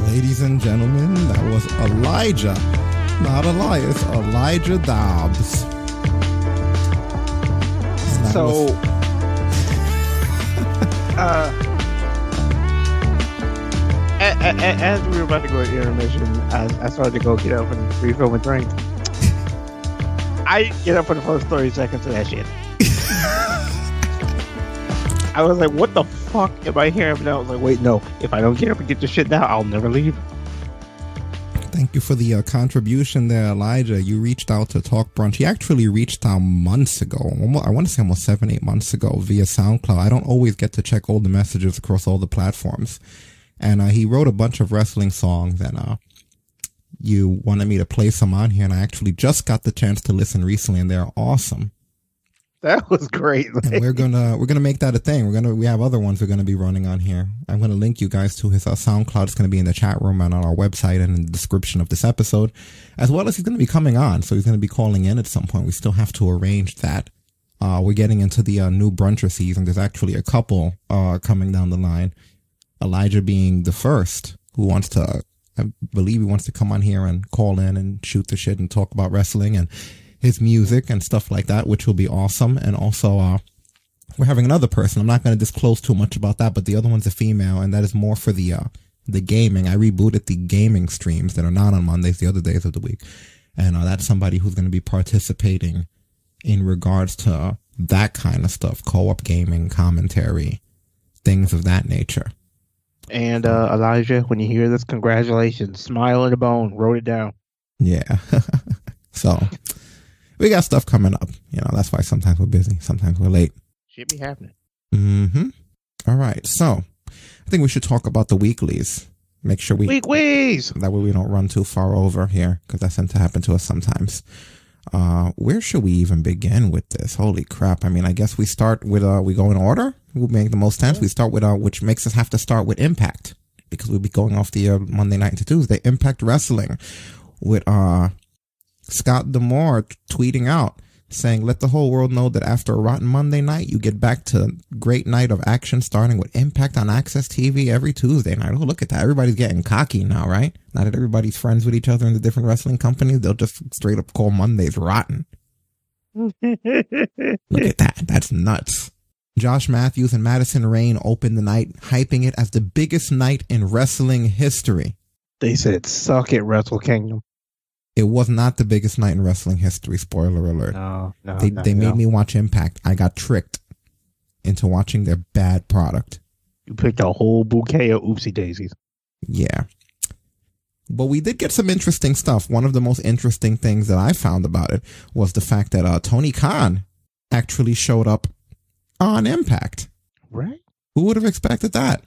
Ladies and gentlemen, that was Elijah, not Elias, Elijah Dobbs. So, was- [laughs] uh, as we were about to go to intermission, I, I started to go get up and refill my drink. I didn't get up for the first 30 seconds of that shit. [laughs] I was like, what the fuck am I hearing? But I was like, wait, no. If I don't get up and get this shit now, I'll never leave. Thank you for the uh, contribution there, Elijah. You reached out to Talk Brunch. He actually reached out months ago. I want to say almost seven, eight months ago via SoundCloud. I don't always get to check all the messages across all the platforms. And uh, he wrote a bunch of wrestling songs and uh, you wanted me to play some on here. And I actually just got the chance to listen recently and they're awesome. That was great. we're gonna we're gonna make that a thing. We're gonna we have other ones we're gonna be running on here. I'm gonna link you guys to his uh, SoundCloud. It's gonna be in the chat room and on our website and in the description of this episode, as well as he's gonna be coming on. So he's gonna be calling in at some point. We still have to arrange that. Uh, we're getting into the uh, new bruncher season. There's actually a couple uh, coming down the line. Elijah being the first who wants to, I believe he wants to come on here and call in and shoot the shit and talk about wrestling and his music and stuff like that, which will be awesome. And also, uh, we're having another person. I'm not going to disclose too much about that, but the other one's a female, and that is more for the uh, the gaming. I rebooted the gaming streams that are not on Mondays, the other days of the week, and uh, that's somebody who's going to be participating in regards to that kind of stuff, co-op gaming, commentary, things of that nature. And uh, Elijah, when you hear this, congratulations. Smile at a bone. Wrote it down. Yeah. [laughs] so we got stuff coming up. You know, that's why sometimes we're busy, sometimes we're late. Should be happening. Mm-hmm. All right. So I think we should talk about the weeklies. Make sure we Weeklies. that way we don't run too far over here because that tends to happen to us sometimes. Uh, where should we even begin with this? Holy crap! I mean, I guess we start with uh, we go in order. Will make the most sense. We start with uh, which makes us have to start with Impact because we'll be going off the uh, Monday night to Tuesday. Impact Wrestling with uh Scott D'Amore tweeting out saying, "Let the whole world know that after a rotten Monday night, you get back to great night of action, starting with Impact on AXS TV every Tuesday night." Oh, look at that! Everybody's getting cocky now, right? Now that everybody's friends with each other in the different wrestling companies, they'll just straight up call Mondays rotten. Look at that! That's nuts. Josh Matthews and Madison Rayne opened the night, hyping it as the biggest night in wrestling history. They said, suck it, Wrestle Kingdom. It was not the biggest night in wrestling history. Spoiler alert. No, no. they no, they made no. me watch Impact. I got tricked into watching their bad product. You picked a whole bouquet of oopsie daisies. Yeah. But we did get some interesting stuff. One of the most interesting things that I found about it was the fact that uh, Tony Khan actually showed up on Impact. Right. Who would have expected that?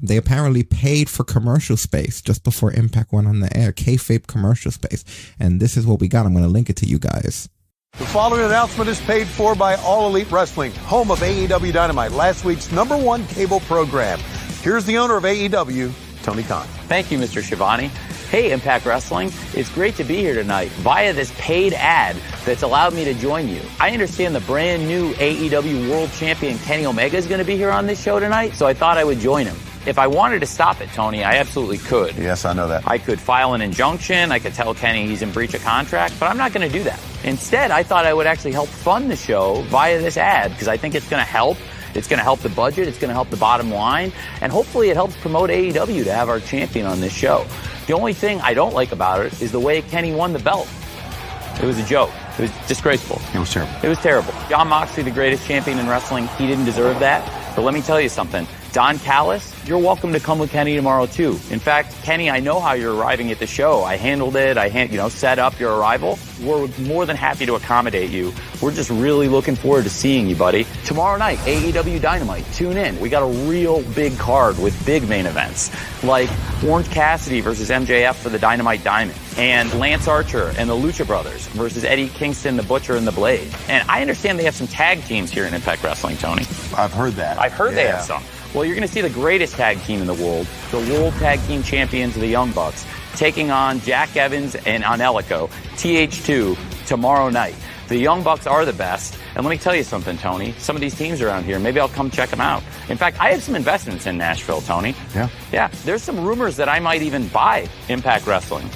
They apparently paid for commercial space just before Impact went on the air, kayfabe commercial space. And this is what we got. I'm going to link it to you guys. The following announcement is paid for by All Elite Wrestling, home of AEW Dynamite, last week's number one cable program. Here's the owner of AEW, Tony Khan. Thank you, Mr. Schiavone. Hey, Impact Wrestling. It's great to be here tonight via this paid ad that's allowed me to join you. I understand the brand new AEW World Champion Kenny Omega is going to be here on this show tonight, so I thought I would join him. If I wanted to stop it, Tony, I absolutely could. Yes, I know that. I could file an injunction. I could tell Kenny he's in breach of contract, but I'm not going to do that. Instead, I thought I would actually help fund the show via this ad because I think it's going to help. It's going to help the budget. It's going to help the bottom line. And hopefully it helps promote AEW to have our champion on this show. The only thing I don't like about it is the way Kenny won the belt. It was a joke. It was disgraceful. It was terrible. It was terrible. Jon Moxley, the greatest champion in wrestling, he didn't deserve that. But let me tell you something. Don Callis, you're welcome to come with Kenny tomorrow too. In fact, Kenny, I know how you're arriving at the show. I handled it. I hand, you know, set up your arrival. We're more than happy to accommodate you. We're just really looking forward to seeing you, buddy. Tomorrow night, AEW Dynamite. Tune in. We got a real big card with big main events like Orange Cassidy versus MJF for the Dynamite Diamond, and Lance Archer and the Lucha Brothers versus Eddie Kingston, the Butcher, and the Blade. And I understand they have some tag teams here in Impact Wrestling, Tony. I've heard that. I've heard they have some. Well, you're going to see the greatest tag team in the world, the World Tag Team Champions, the Young Bucks, taking on Jack Evans and Angelico, TH2, tomorrow night. The Young Bucks are the best. And let me tell you something, Tony. Some of these teams around here, maybe I'll come check them out. In fact, I have some investments in Nashville, Tony. Yeah. Yeah, there's some rumors that I might even buy Impact Wrestling.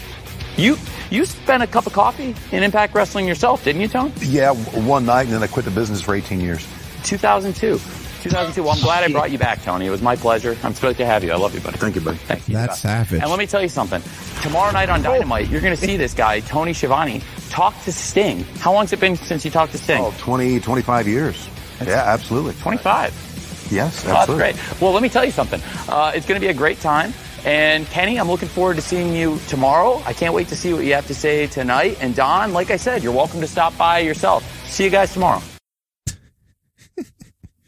You you spent a cup of coffee in Impact Wrestling yourself, didn't you, Tony? Yeah, one night, and then I quit the business for 18 years. 2002. 2002. Well, I'm glad I brought you back, Tony. It was my pleasure. I'm stoked to have you. I love you, buddy. Thank you, buddy. Thank you. That's savage. And let me tell you something. Tomorrow night on Dynamite, you're going to see this guy, Tony Schiavone, talk to Sting. How long's it been since you talked to Sting? Oh, 20, 25 years. yeah, absolutely. 25. Yes, Oh, that's absolutely. great. Well, let me tell you something. Uh, it's going to be a great time. And Kenny, I'm looking forward to seeing you tomorrow. I can't wait to see what you have to say tonight. And Don, like I said, you're welcome to stop by yourself. See you guys tomorrow.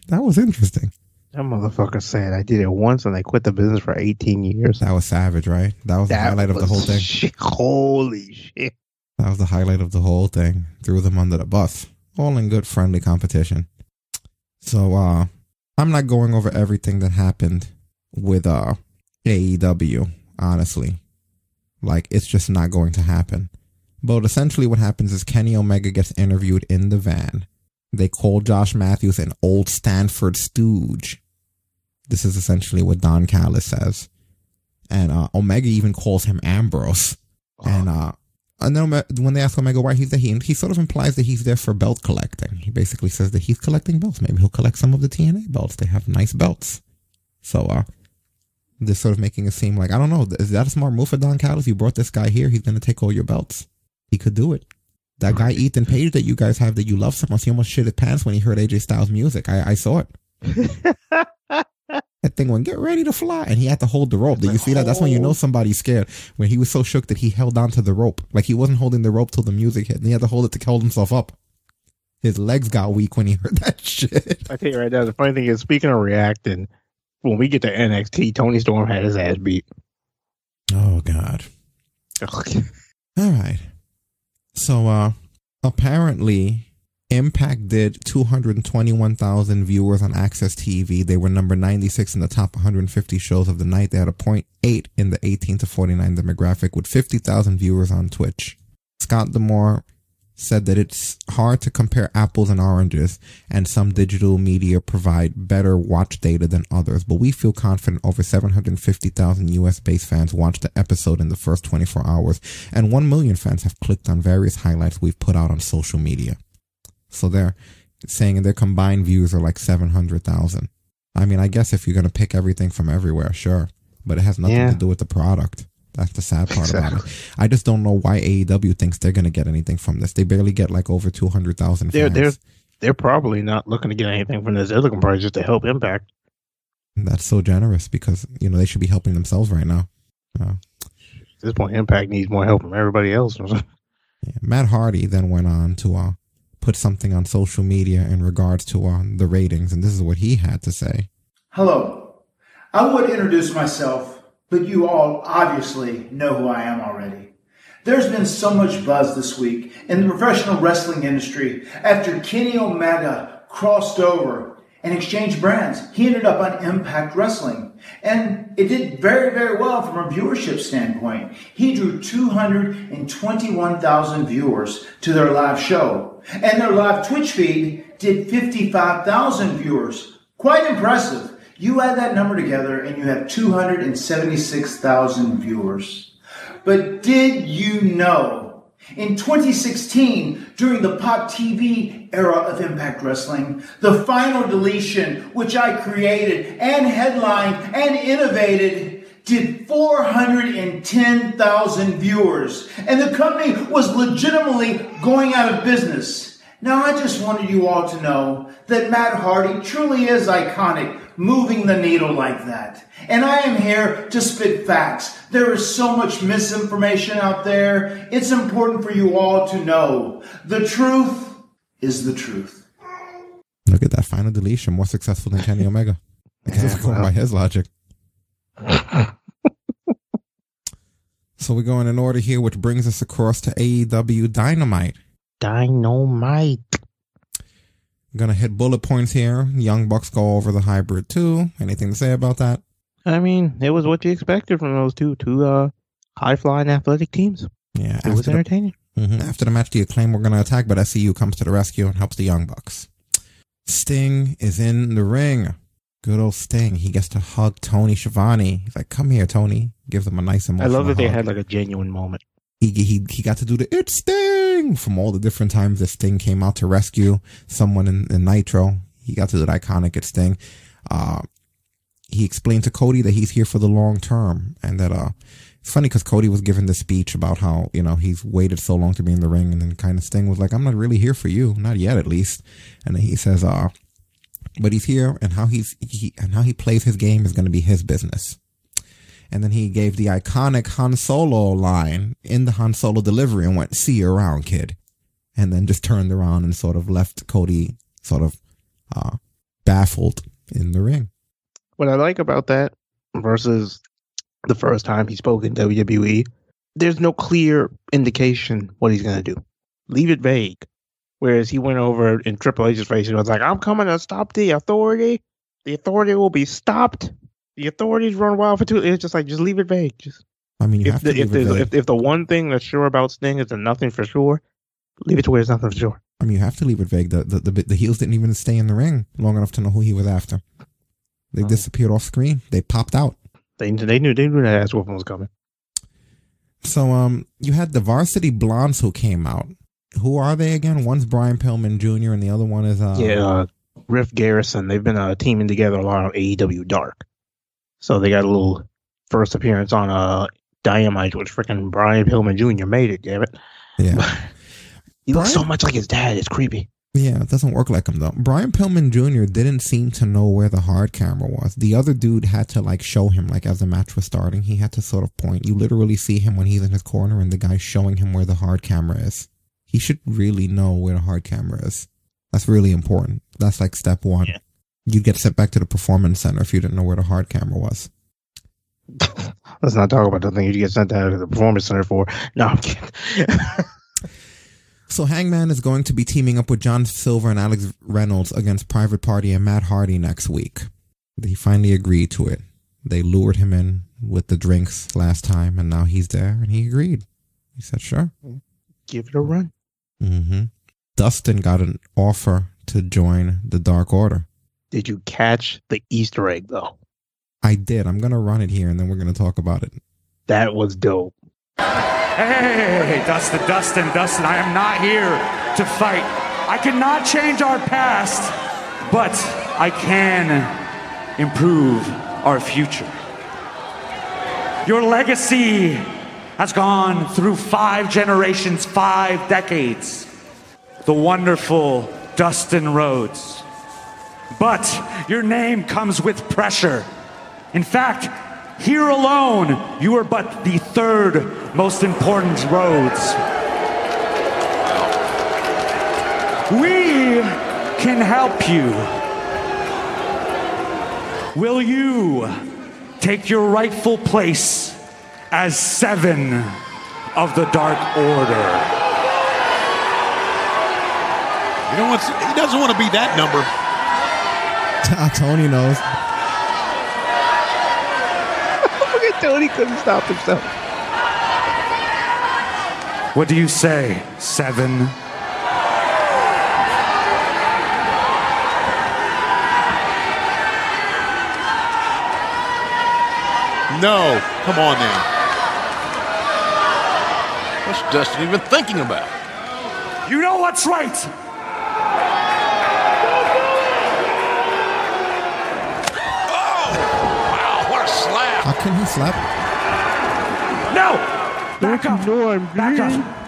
That was interesting. That motherfucker said I did it once and I quit the business for 18 years. That was savage, right? That was the That highlight of the whole thing. shit. Holy shit. That was the highlight of the whole thing. Threw them under the bus. All in good friendly competition. So uh I'm not going over everything that happened with uh AEW, honestly. Like it's just not going to happen. But essentially what happens is Kenny Omega gets interviewed in the van. They call Josh Matthews an old Stamford stooge. This is essentially what Don Callis says. And uh Omega even calls him Ambrose. And uh and then when they ask Omega why he's there, he, he sort of implies that he's there for belt collecting. He basically says that he's collecting belts. Maybe he'll collect some of the TNA belts. They have nice belts. So, uh, they're sort of making it seem like, I don't know, is that a smart move for Don Callis? You brought this guy here. He's going to take all your belts. He could do it. That guy, Ethan Page, that you guys have that you love so much, he almost shit his pants when he heard AJ Styles' music. I, I saw it. [laughs] That thing went, get ready to fly. And he had to hold the rope. Did you see that? That's when you know oh. somebody's scared. When he was so shook that he held on to the rope. Like he wasn't holding the rope till the music hit. And he had to hold it to hold himself up. His legs got weak when he [laughs] heard that shit. I tell you right now, the funny thing is, speaking of reacting, when we get to NXT, Toni Storm had his ass beat. Oh, God. [laughs] All right. So, uh, apparently, Impact did 221,000 viewers on AXS TV. They were number 96 in the top 150 shows of the night. They had a 0.8 in the 18 to 49 demographic with 50,000 viewers on Twitch. Scott D'Amore said that it's hard to compare apples and oranges and some digital media provide better watch data than others, but we feel confident over 750,000 US based fans watched the episode in the first 24 hours and 1 million fans have clicked on various highlights we've put out on social media. So they're saying their combined views are like 700,000. I mean, I guess if you're going to pick everything from everywhere, sure, but it has nothing Yeah. to do with the product. That's the sad part about it. I just don't know why AEW thinks they're going to get anything from this. They barely get like over 200,000 fans. They're they're they're probably not looking to get anything from this. They're looking probably just to help Impact. That's so generous because, you know, they should be helping themselves right now. Uh, this point, Impact needs more help from everybody else. [laughs] Matt Hardy then went on to uh, put something on social media in regards to uh, the ratings, and this is what he had to say. Hello. I would introduce myself, but you all obviously know who I am already. There's been so much buzz this week in the professional wrestling industry after Kenny Omega crossed over and exchanged brands. He ended up on Impact Wrestling. And it did very, very well from a viewership standpoint. He drew 221,000 viewers to their live show. And their live Twitch feed did 55,000 viewers. Quite impressive. You add that number together and you have 276,000 viewers. But did you know in 2016, during the Pop TV era of Impact Wrestling, the final deletion, which I created and headlined and innovated, did 410,000 viewers. And the company was legitimately going out of business. Now, I just wanted you all to know that Matt Hardy truly is iconic, moving the needle like that. And I am here to spit facts. There is so much misinformation out there. It's important for you all to know the truth is the truth. Look at that final deletion, more successful than Kenny Omega. [laughs] I guess it's going by his logic. [laughs] so we're going in order here, which brings us across to AEW Dynamite. Dynamite. I'm gonna hit bullet points here. Young Bucks go over the hybrid too. Anything to say about that? I mean, it was what you expected from those two two uh, high flying athletic teams. Yeah, it was entertaining. The, mm-hmm, after the match, the acclaim we're gonna attack, but SCU comes to the rescue and helps the Young Bucks. Sting is in the ring. Good old Sting. He gets to hug Tony Schiavone. He's like, "Come here, Tony." Gives him a nice emotional. I love that they had like a genuine moment. He, he he got to do the "It's Sting" from all the different times that Sting came out to rescue someone in, in Nitro. He got to do the iconic "It's Sting." Uh, he explained to Cody that he's here for the long term and that uh it's funny because Cody was giving the speech about how you know he's waited so long to be in the ring, and then kind of Sting was like, "I'm not really here for you, not yet, at least." And then he says, "Uh, but he's here, and how he's he and how he plays his game is going to be his business." And then he gave the iconic Han Solo line in the Han Solo delivery and went, "See you around, kid," and then just turned around and sort of left Cody sort of uh, baffled in the ring. What I like about that versus the first time he spoke in WWE, there's no clear indication what he's going to do. Leave it vague. Whereas he went over in Triple H's face and was like, I'm coming to stop the authority. The authority will be stopped. The authorities run wild for two. It's just like, just leave it vague. Just I mean, you if have the, to if, it vague. if, if the one thing that's sure about Sting is the nothing for sure, leave it to where it's nothing for sure. I mean, you have to leave it vague. The, the the the heels didn't even stay in the ring long enough to know who he was after. They disappeared off screen. They popped out. They they knew they knew that ass whooping was coming. So um, you had the Varsity Blondes who came out. Who are they again? One's Brian Pillman Jr. and the other one is uh yeah, uh, Griff Garrison. They've been uh, teaming together a lot on AEW Dark. So they got a little first appearance on uh Dynamite, which freaking Brian Pillman Jr. made it. Damn it! Yeah, [laughs] he looks so much like his dad. It's creepy. Yeah, it doesn't work like him though. Brian Pillman Jr. didn't seem to know where the hard camera was. The other dude had to like show him, like as the match was starting, he had to sort of point. You literally see him when he's in his corner and the guy's showing him where the hard camera is. He should really know where the hard camera is. That's really important. That's like step one. You'd get sent back to the performance center if you didn't know where the hard camera was. [laughs] Let's not talk about the thing you get sent out to the performance center for. No, I'm kidding. [laughs] So Hangman is going to be teaming up with John Silver and Alex Reynolds against Private Party and Matt Hardy next week. He finally agreed to it. They lured him in with the drinks last time, and now he's there, and he agreed. He said, "Sure, Give it a run. hmm Dustin got an offer to join the Dark Order. Did you catch the Easter egg though? I did. I'm gonna run it here, and then we're gonna talk about it. That was dope. Hey, Dustin, Dustin, Dustin, I am not here to fight. I cannot change our past, but I can improve our future. Your legacy has gone through five generations, five decades. The wonderful Dustin Rhodes. But your name comes with pressure. In fact, Here alone, you are but the third most important Rhodes. We can help you. Will you take your rightful place as seven of the Dark Order? You know? He doesn't want to be that number. [laughs] Tony knows. Look at Tony couldn't stop himself. What do you say, seven? No. Come on now. What's Dustin even thinking about? You know what's right. Wow, what a slap! How can he slap? No! Back up! No, I'm Back up!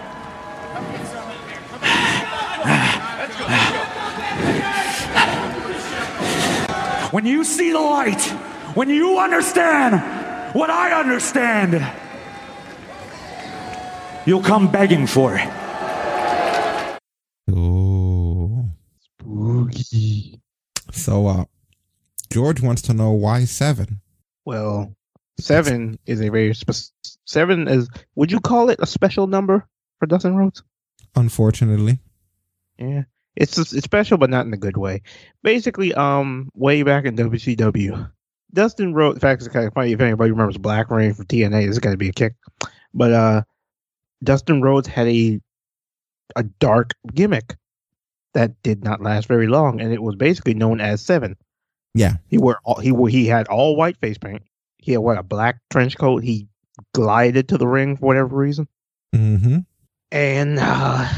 When you see the light, when you understand what I understand, you'll come begging for it. Oh. Spooky. So, uh, George wants to know why seven. Well, seven is a very spec- seven is. Would you call it a special number for Dustin Rhodes? Unfortunately, Yeah, it's it's special, but not in a good way. Basically, um, way back in WCW, Dustin Rhodes. In fact, it's kind of funny if anybody remembers Black Reign from TNA. This is going to be a kick, but uh, Dustin Rhodes had a a dark gimmick that did not last very long, and it was basically known as Seven. yeah. He wore all, he wore, he had all white face paint. He had what a black trench coat. He glided to the ring for whatever reason, Mm-hmm. and uh,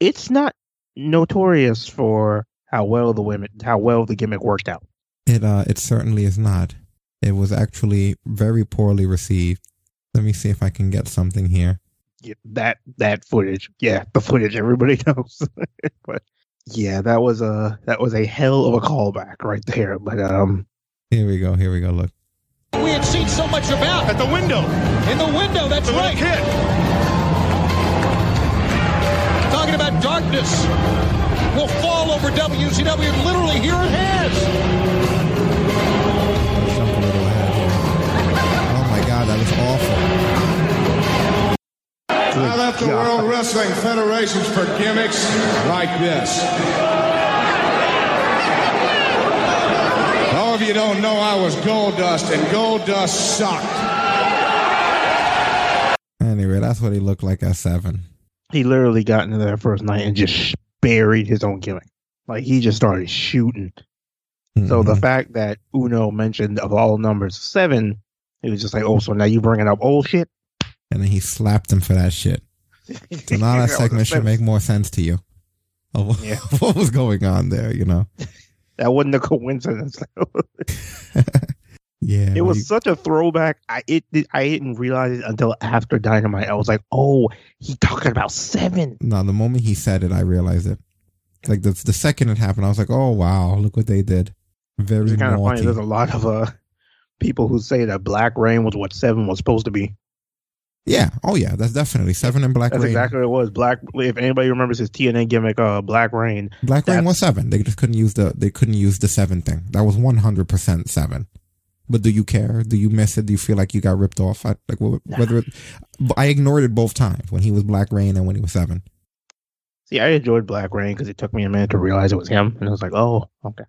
it's not notorious for how well the women how well the gimmick worked out. It uh, it certainly is not. It was actually very poorly received. Let me see if I can get something here. Yeah, that that footage, yeah, the footage everybody [laughs] knows. but yeah, that was a that was a hell of a callback right there. But um, Here we go. Here we go. Look. We had seen so much about at the window. In the window, that's right. Kid. Talking about darkness will fall over WCW. and Literally, here it has. Jump a little ahead. Oh my God, that was awful. I left the World Wrestling Federations for gimmicks like this. Of you don't know I was Goldust, and Goldust sucked. Anyway, that's what he looked like at seven. he literally got into that first night and just buried his own gimmick. Like he just started shooting. So the mm-hmm. fact that Uno mentioned of all numbers seven, it was just like, oh, so now you bringing up old shit? And then he slapped him for that shit. So now [laughs] that That was segment should make more sense to you. Of Yeah. [laughs] what was going on there, you know? That wasn't a [laughs] coincidence. [laughs] Yeah. it was you- such a throwback. I it I didn't realize it until after Dynamite. I was like, oh, he talking about seven. no, the moment he said it, I realized it. Like the the second it happened, I was like, "Oh wow, look what they did!" Very It's kind of funny. There's a lot of uh people who say that Black Reign was what seven was supposed to be. Yeah. Oh yeah, that's definitely seven and Black That's Rain. exactly what it was. Black. If anybody remembers his TNA gimmick, uh, Black Reign. Black Reign was seven. They just couldn't use the they couldn't use the seven thing. That was one hundred percent seven. But do you care? Do you miss it? Do you feel like you got ripped off? I, like wh- whether it, I ignored it both times when he was Black Reign and when he was seven. See, I enjoyed Black Reign because it took me a minute to realize it was him, and I was like, oh, okay.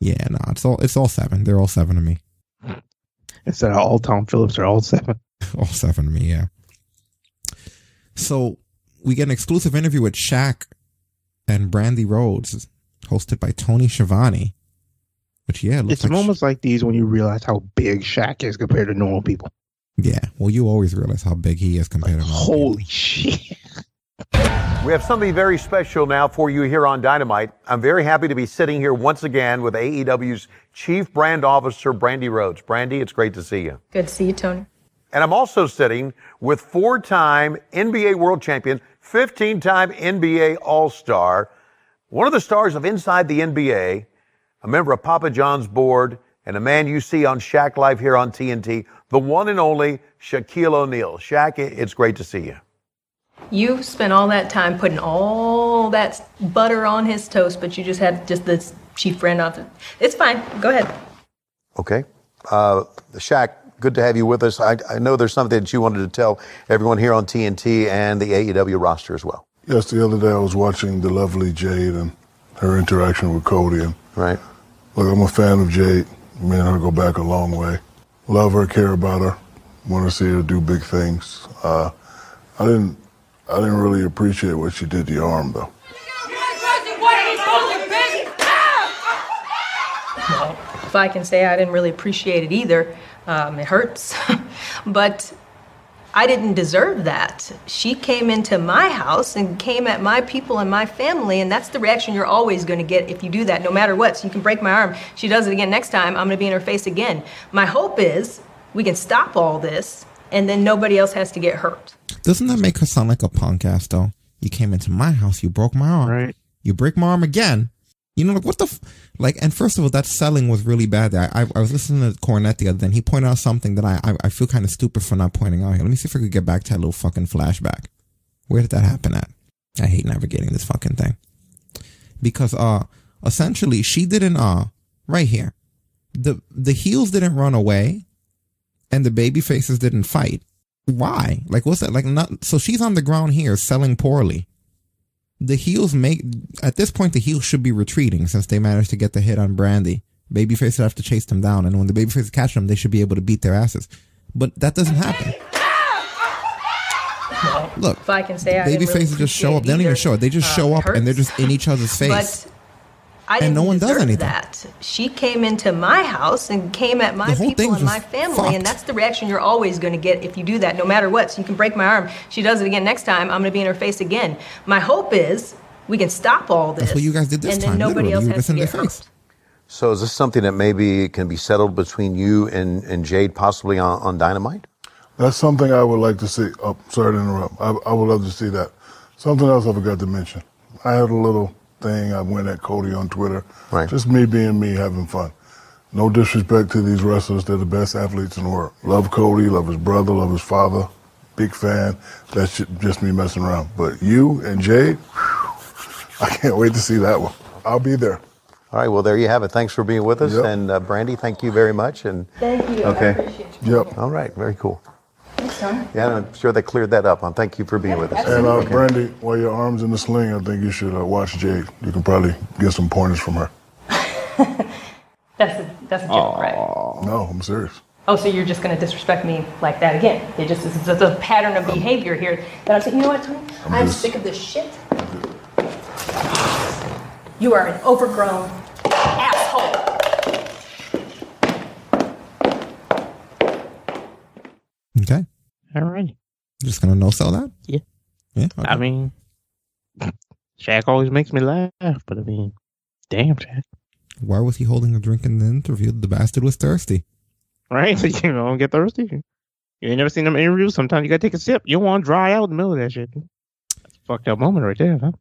Yeah, no, it's all it's all seven. They're all seven to me. [laughs] Instead of all Tom Phillips, they're all seven. [laughs] all seven to me. Yeah. So we get an exclusive interview with Shaq and Brandi Rhodes, hosted by Tony Schiavone. Which yeah, looks It's like moments like these when you realize how big Shaq is compared to normal people. yeah. Well, you always realize how big he is compared to normal. Holy shit! [laughs] We have something very special now for you here on Dynamite. I'm very happy to be sitting here once again with AEW's Chief Brand Officer, Brandi Rhodes. Brandi, it's great to see you. Good to see you, Tony. And I'm also sitting with four time NBA World Champion, 15 time NBA All Star, one of the stars of Inside the NBA, a member of Papa John's board, and a man you see on Shaq Live here on TNT, the one and only Shaquille O'Neal. Shaq, it's great to see you. You spent all that time putting all that butter on his toast, but you just had just this chief friend off. It's fine. Go ahead. Okay. Uh, Shaq, good to have you with us. I, I know there's something that you wanted to tell everyone here on TNT and the AEW roster as well. Yes, the other day I was watching the lovely Jade and her interaction with Cody. And right. Look, I'm a fan of Jade. Me and her go back a long way. Love her, care about her, want to see her do big things. Uh, I didn't, I didn't really appreciate what she did to your arm though. If I can say I didn't really appreciate it either, um, it hurts. [laughs] but I didn't deserve that. She came into my house and came at my people and my family, and that's the reaction you're always going to get if you do that, no matter what. So you can break my arm. She does it again next time, I'm going to be in her face again. My hope is we can stop all this, and then nobody else has to get hurt. Doesn't that make her sound like a punk ass though? You came into my house, you broke my arm. Right. You break my arm again. You know, like what the f-? like? And first of all, that selling was really bad. I, I I was listening to Cornette the other day, and he pointed out something that I I, I feel kind of stupid for not pointing out here. Let me see if I could get back to that little fucking flashback. Where did that happen at? I hate navigating this fucking thing because uh essentially she didn't uh right here the the heels didn't run away and the baby faces didn't fight why like what's that like not so she's on the ground here selling poorly the heels make at this point the heels should be retreating since they managed to get the hit on Brandi. Babyface would have to chase them down and when the babyface catch them they should be able to beat their asses. But that doesn't happen. Look If I can say I baby really faces just show up. They don't even show it they just uh, show up and they're just in each other's face. But I And didn't no one does deserve anything. that. She came into my house and came at my people and my family, fucked. and that's the reaction you're always going to get if you do that, no matter what. So you can break my arm. She does it again next time. I'm going to be in her face again. My hope is we can stop all this. That's what you guys did this and time. then nobody literally. else You has to get hurt. face. So is this something that maybe can be settled between you and, and Jade, possibly on, on Dynamite? That's something I would like to see. Oh, sorry to interrupt. I, I would love to see that. Something else I forgot to mention. I had a little thing. I went at Cody on Twitter. Right. Just me being me, having fun. No disrespect to these wrestlers. They're the best athletes in the world. Love Cody, love his brother, love his father. Big fan. That's just me messing around. But you and Jade, I can't wait to see that one. I'll be there. All right, well, there you have it. Thanks for being with us. Yep. And uh, Brandi, thank you very much. And Thank you. I Okay. appreciate you. Yep. All right, very cool. Thanks, Yeah, I'm sure they cleared that up. Um, thank you for being with us. And uh, Brandi, while your arm's in the sling, I think you should uh, watch Jade. You can probably get some pointers from her. [laughs] That's a, that's a joke, right? No, I'm serious. Oh, so you're just going to disrespect me like that again? It just is a, a pattern of behavior here that I'm saying. You know what, Tony? I'm I'm, just- sick of this shit. You are an overgrown asshole. All right. just gonna no sell that Yeah. yeah I mean, Shaq always makes me laugh, but I mean, damn, Shaq. why was he holding a drink in the interview the bastard was thirsty Right? [laughs] You don't get thirsty. You ain't never seen them interviews. Sometimes you gotta take a sip. You don't want to dry out in the middle of that shit. That's a fucked up moment right there, huh?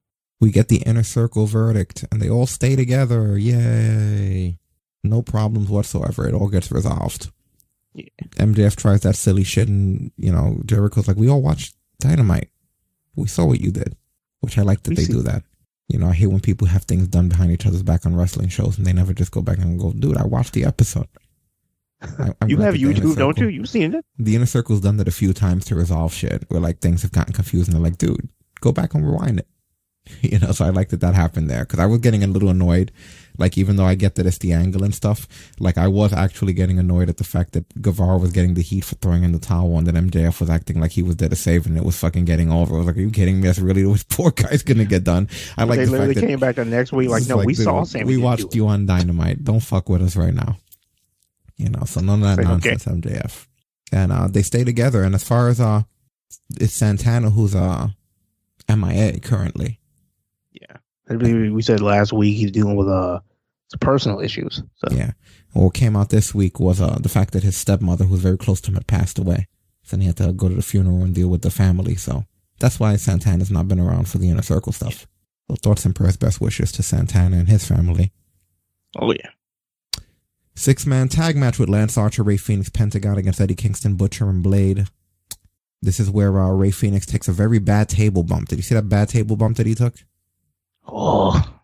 we get the inner circle verdict and they all stay together yay no problems whatsoever it all gets resolved mjf tries that silly shit and you know jericho's like we all watched dynamite we saw what you did which i like that We they see. do that you know i hate when people have things done behind each other's back on wrestling shows and they never just go back and go dude i watched the episode I- I'm you have that the Inner YouTube, don't you? You've seen it? the inner circle's done that a few times to resolve shit where like things have gotten confused and they're like, dude, go back and rewind it. [laughs] You know, so I like that that happened there because I was getting a little annoyed. Like, even though I get that it's the angle and stuff, like I was actually getting annoyed at the fact that Guevara was getting the heat for throwing in the towel and that MJF was acting like he was there to save and it was fucking getting over. I was like, are you kidding me? That's really what [laughs] poor guy's gonna get done. I like they the literally fact that came back the next week like, no, we dude, saw Sammy. We watched you on Dynamite. Don't fuck with us right now. You know, so none of that okay. nonsense, MJF. And uh, they stay together. And as far as uh, it's Santana who's uh MIA currently. Yeah. I believe we said last week he's dealing with uh personal issues. So Yeah. What came out this week was uh the fact that his stepmother, who was very close to him, had passed away. So then he had to go to the funeral and deal with the family. So that's why Santana's not been around for the inner circle stuff. So thoughts and prayers, best wishes to Santana and his family. Oh yeah. Six man tag match with Lance Archer, Rey Fenix, Pentagon against Eddie Kingston, Butcher, and Blade. This is where uh, Rey Fenix takes a very bad table bump. Did you see that bad table bump that he took? Oh,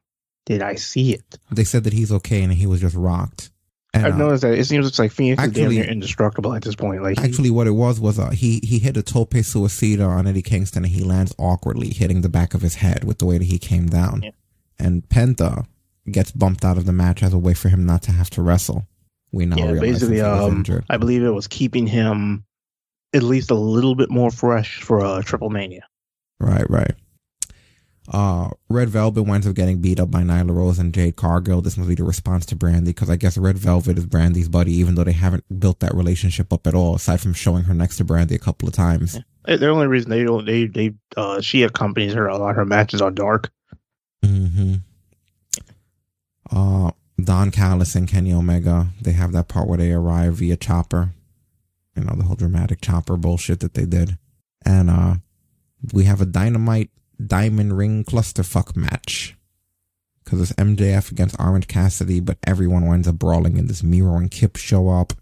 did I see it? They said that he's okay and he was just rocked. And, I've uh, noticed that it seems like Fenix is actually- near indestructible at this point. Like, he- Actually, what it was was uh, he he hit a tope suicida on Eddie Kingston, and he lands awkwardly, hitting the back of his head with the way that he came down. And Penta gets bumped out of the match as a way for him not to have to wrestle. We now yeah, realize basically, he um. I believe it was keeping him at least a little bit more fresh for uh, Triplemania. Right, right. Uh, Red Velvet winds up getting beat up by Nyla Rose and Jade Cargill. This must be the response to Brandi because I guess Red Velvet is Brandi's buddy, even though they haven't built that relationship up at all, aside from showing her next to Brandi a couple of times. Uh, The only reason they don't, they, they, uh, she accompanies her a lot. of Her matches are dark. hmm Uh, Don Callis and Kenny Omega, they have that part where they arrive via chopper. You know, the whole dramatic chopper bullshit that they did. And, uh, we have a dynamite diamond ring clusterfuck match. Cause it's MJF against Orange Cassidy, but everyone winds up brawling and this Miro and Kip show up.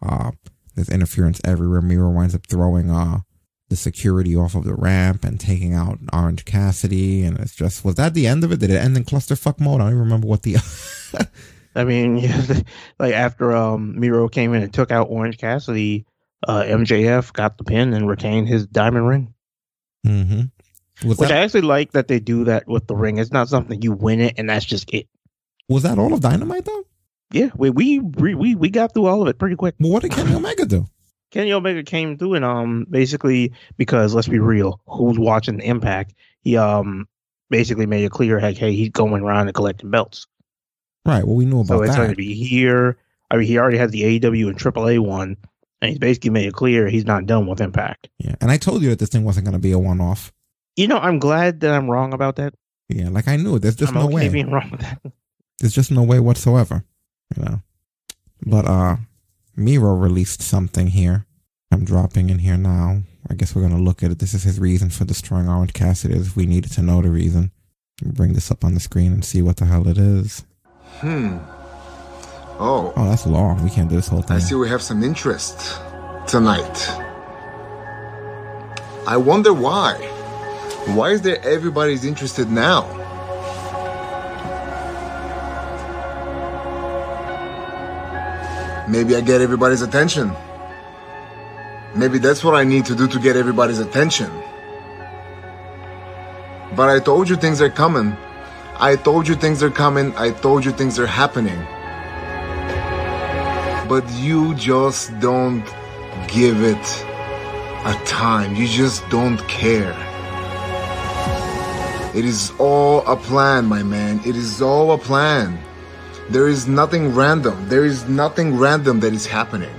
Uh, there's interference everywhere. Miro winds up throwing, uh, the security off of the ramp and taking out Orange Cassidy. And it's just, was that the end of it? Did it end in clusterfuck mode? I don't even remember what the, [laughs] I mean, [laughs] yeah, like after um Miro came in and took out Orange Cassidy, uh, MJF got the pin and retained his diamond ring. mm-hmm. Was Which that, I actually like that they do that with the ring. It's not something you win it and that's just it. was that all of Dynamite though? Yeah, we we we we got through all of it pretty quick. Well, what did Kenny Omega do? Kenny Omega came through and um basically because let's be real, who's watching the Impact? He um basically made it clear like hey he's going around and collecting belts. Right. Well, we knew about that. So it's going to be here. I mean, he already has the AEW and AAA one, and he's basically made it clear he's not done with Impact. Yeah. And I told you that this thing wasn't going to be a one off. You know, I'm glad that I'm wrong about that. Yeah. Like I knew. There's just I'm no okay way. being wrong with that. [laughs] There's just no way whatsoever. You know. But uh Miro released something here. I'm dropping in here now. I guess we're gonna look at it. This is his reason for destroying Orange Cassidy if we needed to know the reason. Bring this up on the screen and see what the hell it is. Hmm. Oh, Oh, that's long. We can't do this whole thing. I see we have some interest tonight. I wonder why. Why is there everybody's interested now? Maybe I get everybody's attention. Maybe that's what I need to do to get everybody's attention. But I told you things are coming. I told you things are coming. I told you things are happening. But you just don't give it a time. You just don't care. It is all a plan, my man. It is all a plan. There is nothing random. There is nothing random that is happening.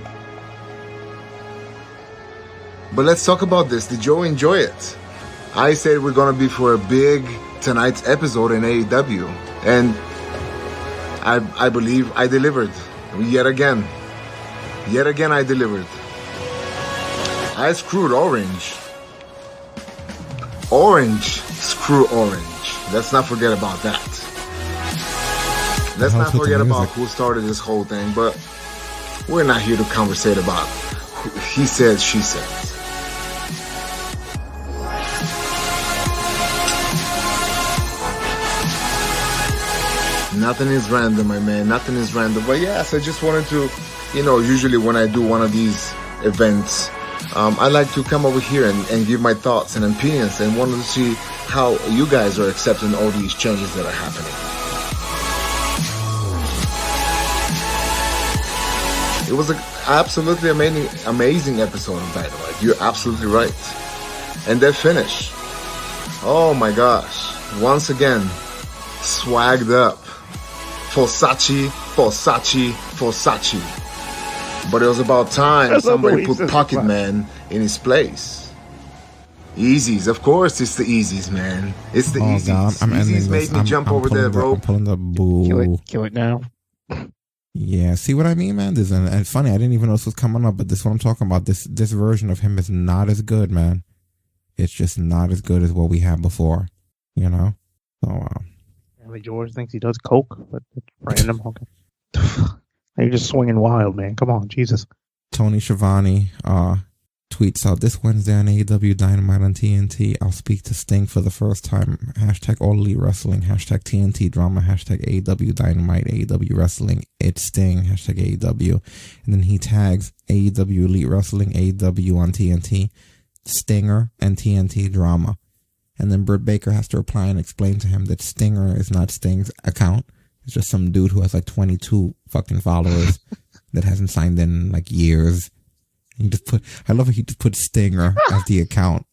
But let's talk about this. Did you enjoy it? I said we're gonna be for a big tonight's episode in AEW, and I I believe I delivered yet again. Yet again, I delivered. I screwed Orange. Orange screw Orange. Let's not forget about that. Let's not hell's with the forget about who started this whole thing, but we're not here to conversate about who he said, she said. Nothing is random, my man. Nothing is random. But yes, I just wanted to, you know, usually when I do one of these events, um, I like to come over here and, and give my thoughts and opinions and wanted to see how you guys are accepting all these changes that are happening. It was an absolutely amazing, amazing episode of Dynamite. You're absolutely right. And that finish. Oh my gosh. Once again, swagged up. Versace, Versace, Versace. But it was about time I love the way somebody put Pocket swag. Man in his place. Easies, of course, it's the easies, man. It's the oh easies. god, I'm, I'm easies this. made me I'm, jump I'm over pulling the the. I'm pulling the boo. Kill it, kill it now. Yeah, see what I mean, man? This and, and funny, I didn't even know this was coming up, but this is what I'm talking about. This this version of him is not as good, man. It's just not as good as what we had before. You know? So uh, Family George thinks he does coke, but it's random. [laughs] Okay. [laughs] [laughs] You're just swinging wild, man. Come on, Jesus. Tony Schiavone uh, tweets out this Wednesday on AEW Dynamite on TNT. I'll speak to Sting for the first time. Hashtag All Elite Wrestling. Hashtag TNT Drama. Hashtag AEW Dynamite. AEW Wrestling. It's Sting. Hashtag AEW. And then he tags AEW Elite Wrestling. AEW on TNT. Stinger and TNT Drama. And then Britt Baker has to reply and explain to him that Stinger is not Sting's account. It's just some dude who has like 22 fucking followers [laughs] that hasn't signed in like years. He just put, I love he just put Stinger [laughs] as the account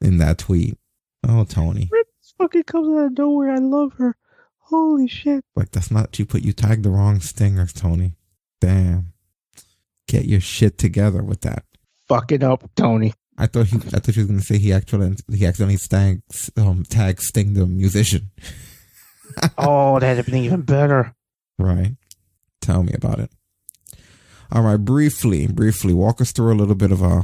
in that tweet. Oh, Tony. Britt fucking comes out of nowhere. I love her. Holy shit. Like, that's not, you put, you tagged the wrong Stingers, Tony. Damn. Get your shit together with that. Fucking up, Tony. I thought he, I thought he was going to say he actually, he accidentally tagged, um, tagged Sting the musician. [laughs] oh, that'd have been even better. Right. Tell me about it. All right, briefly, briefly, walk us through a little bit of uh,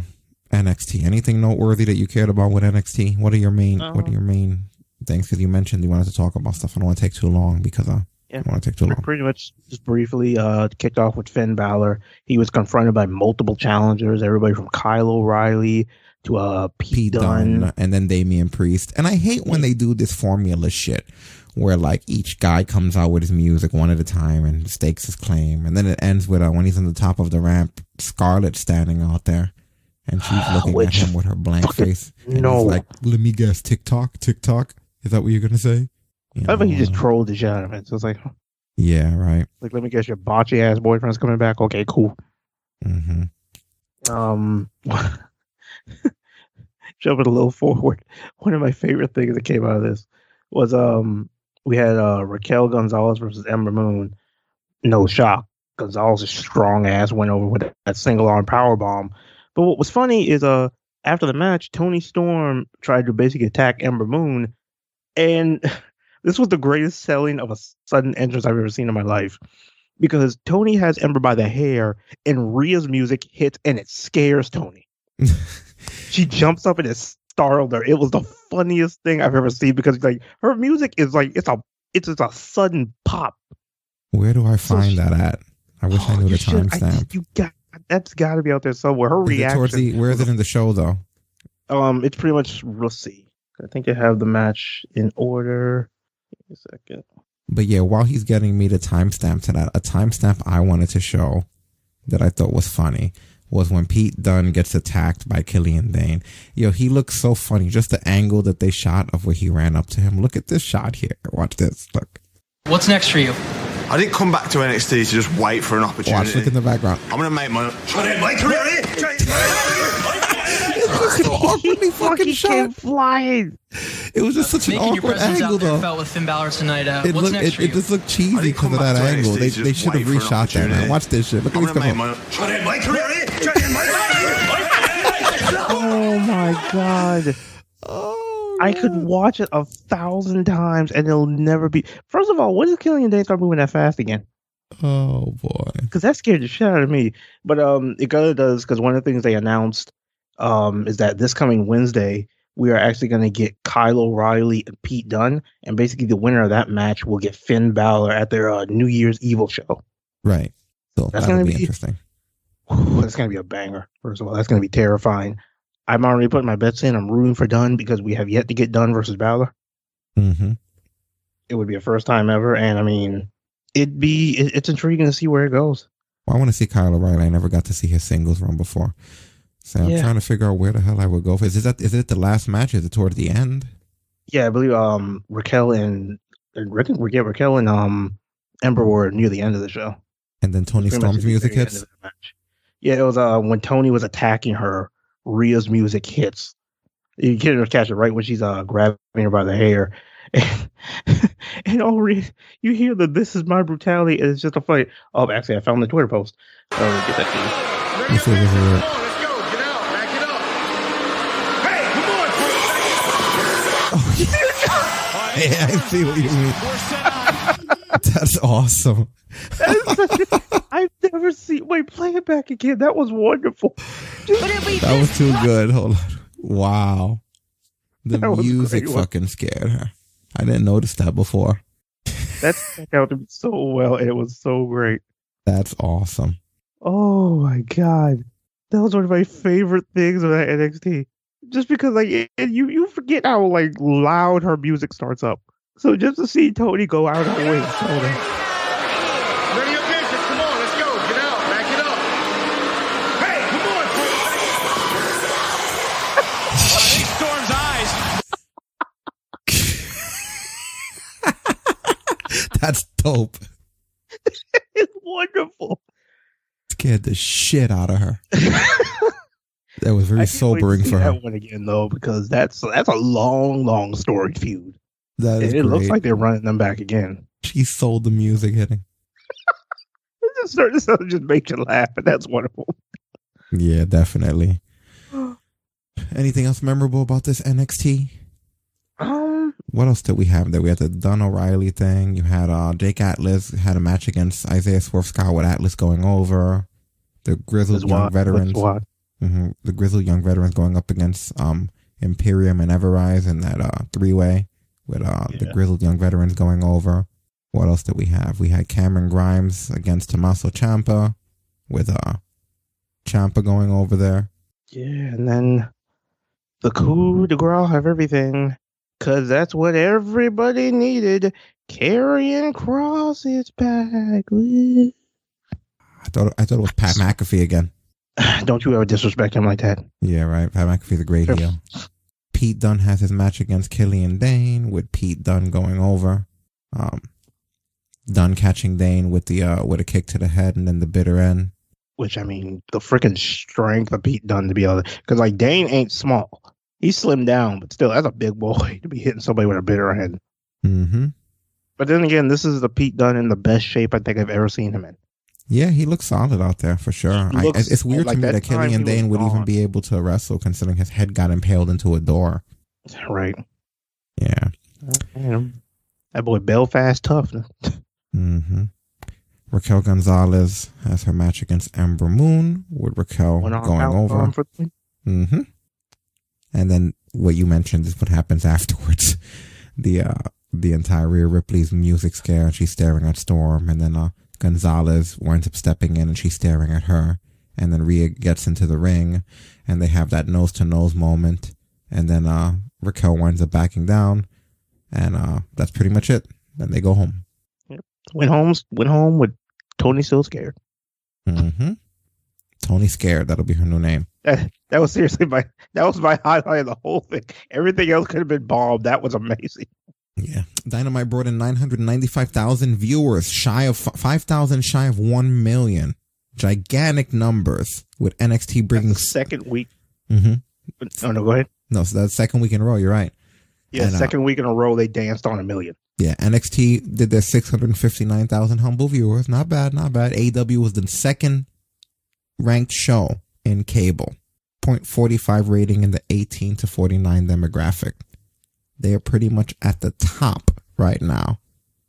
NXT. Anything noteworthy that you cared about with NXT? What are your main What are your main things? Because you mentioned you wanted to talk about stuff. I don't want to take too long because uh, Yeah. I don't want to take too long. Pretty much just briefly uh, kicked off with Finn Balor. He was confronted by multiple challengers, everybody from Kyle O'Reilly to uh, Pete, Dunne. Dunne, and then Damian Priest. And I hate when they do this formula shit where like each guy comes out with his music one at a time and stakes his claim. And then it ends with uh, when he's on the top of the ramp, Scarlett standing out there. And she's [sighs] looking at him with her blank face. No. like, let me guess, TikTok, TikTok. Is that what you're going to say? You I think he know, just trolled the shit out of it. So it's like, Yeah, right. like let me guess, your botchy ass boyfriend's coming back. Okay, cool. hmm Um, [laughs] jumping a little forward, one of my favorite things that came out of this was um we had uh Raquel Gonzalez versus Ember Moon. No shock, Gonzalez's strong ass went over with that single arm power bomb. But what was funny is uh after the match, Toni Storm tried to basically attack Ember Moon, and [laughs] this was the greatest selling of a sudden entrance I've ever seen in my life. Because Toni has Ember by the hair, and Rhea's music hits, and it scares Toni. [laughs] she jumps up and it startled her. It was the funniest thing I've ever seen because like her music is like it's a it's just a sudden pop. Where do I find that at? I wish I knew the timestamp. You got that's got to be out there somewhere. Her Is reaction. the, where is it in the show though? Um, it's pretty much let's see. I think I have the match in order. Give me a second. But yeah, while he's getting me the timestamp to that, a timestamp I wanted to show that I thought was funny was when Pete Dunne gets attacked by Killian Dain. Yo, he looks so funny. Just the angle that they shot of where he ran up to him. Look at this shot here. Watch this. Look. What's next for you? I didn't come back to NXT to just wait for an opportunity. Watch. Look in the background. I'm gonna make my. my career so awkwardly fucking shot. flying. It was just such an awkward angle out there though. felt with Finn Balor tonight. Uh, It, what's looked, next it, for it just looked cheesy because of that angle. NXT They, they should have wait for reshot that, man. Watch this shit. Look at this come on. Try to my career Oh my god. Oh, I could watch it a thousand times and it'll never be. First of all, when does Killian Dain start moving that fast again? Oh boy. Because that scared the shit out of me. But um, it kind of does because one of the things they announced um is that this coming Wednesday we are actually going to get Kyle O'Reilly and Pete Dunne, and basically the winner of that match will get Finn Balor at their uh, New Year's Evil show. Right. So That's gonna be be- interesting. Whew, that's going to be a banger. First of all, that's going to be terrifying. I'm already putting my bets in. I'm rooting for Dunne because we have yet to get Dunne versus Balor. Mm-hmm. It would be a first time ever, and I mean, it'd be it, it's intriguing to see where it goes. Well, I want to see Kyle O'Reilly. I never got to see his singles run before. So I'm Yeah. trying to figure out where the hell I would go. For. Is that is it the last match? Is it toward the end? Yeah, I believe um Raquel and and Ra- yeah, Raquel and um Ember were near the end of the show. And then Toni Storm's music hits? Of the match. Yeah, it was uh when Toni was attacking her, Rhea's music hits. You can catch it right when she's uh grabbing her by the hair. And, [laughs] and all Rhea, you hear the "This is my brutality." And it's just a fight. Oh, actually, I found the Twitter post. Oh, get that to you. Let's see if this is it. Yeah, I see what you mean. [laughs] That's awesome. That is such a, I've never seen. Wait, play it back again. That was wonderful. That was too good. Hold on. Wow. The That music great. fucking scared her. I didn't notice that before. That stuck out to me so well, it was so great. That's awesome. Oh my god, that was one of my favorite things about NXT. Just because like it, it- you you forget how like loud her music starts up. So just to see Toni go out of the way, [laughs] That's dope. it's wonderful. Scared the shit out of her. [laughs] that was very I can't wait to sobering for her. that one again though, because that's that's a long, long storied feud. That is and it looks like they're running them back again. She sold the music hitting. [laughs] It just certain stuff just makes you laugh, and that's wonderful. Yeah, definitely. [gasps] Anything else memorable about this NXT? Um, What else did we have there? We had the Dunne O'Reilly thing. You had uh, Jake Atlas had a match against Isaiah Swerve Scott with Atlas going over. The grizzled young what? veterans. With what? hmm The grizzled young veterans going up against um, Imperium and Everrise in that uh, three way with uh, the grizzled young veterans going over. What else did we have? We had Cameron Grimes against Tommaso Ciampa with uh, Ciampa going over there. Yeah, and then the coup de grace of everything, because that's what everybody needed. Karrion Kross is back. Woo. I thought I thought it was Pat McAfee again. [sighs] Don't you ever disrespect him like that. Yeah, right. Pat McAfee's a great heel. Pete Dunne has his match against Killian Dain with Pete Dunne going over. Um, Dunne catching Dain with the uh with a kick to the head and then the bitter end. Which I mean, the freaking strength of Pete Dunne to be able to, because like Dain ain't small. He's slimmed down, but still, that's a big boy [laughs] to be hitting somebody with a bitter hand. Mm-hmm. But then again, this is the Pete Dunne in the best shape I think I've ever seen him in. Yeah, he looks solid out there for sure. I, it's weird like to me that that Killian he Dain would even be able to wrestle considering his head got impaled into a door. Right. Yeah. Know, that boy Belfast tough. Mm-hmm. Raquel Gonzalez has her match against Ember Moon with Raquel going over. on for the- Mm-hmm. And then what you mentioned is what happens [laughs] afterwards. The uh the entire Rhea Ripley's music scare and she's staring at Storm and then uh Gonzalez winds up stepping in and she's staring at her. And then Rhea gets into the ring and they have that nose to nose moment. And then uh Raquel winds up backing down and uh that's pretty much it. Then they go home. Went home. Went home with Toni still scared. Mm-hmm. Toni Scared, that'll be her new name. That, that was seriously my that was my [laughs] highlight of the whole thing. Everything else could have been bombed. That was amazing. Yeah. Dynamite brought in 995,000 viewers, shy of 5,000 shy of 1 million. Gigantic numbers with NXT bringing Second week. Mm-hmm. Oh no, go ahead. No, so that's second week in a row. You're right. Yeah, And, uh, second week in a row they danced on a million. Yeah, NXT did their 659,000 humble viewers. Not bad, not bad. AW was the second ranked show in cable. 0.45 rating in the 18 to 49 demographic. They are pretty much at the top right now.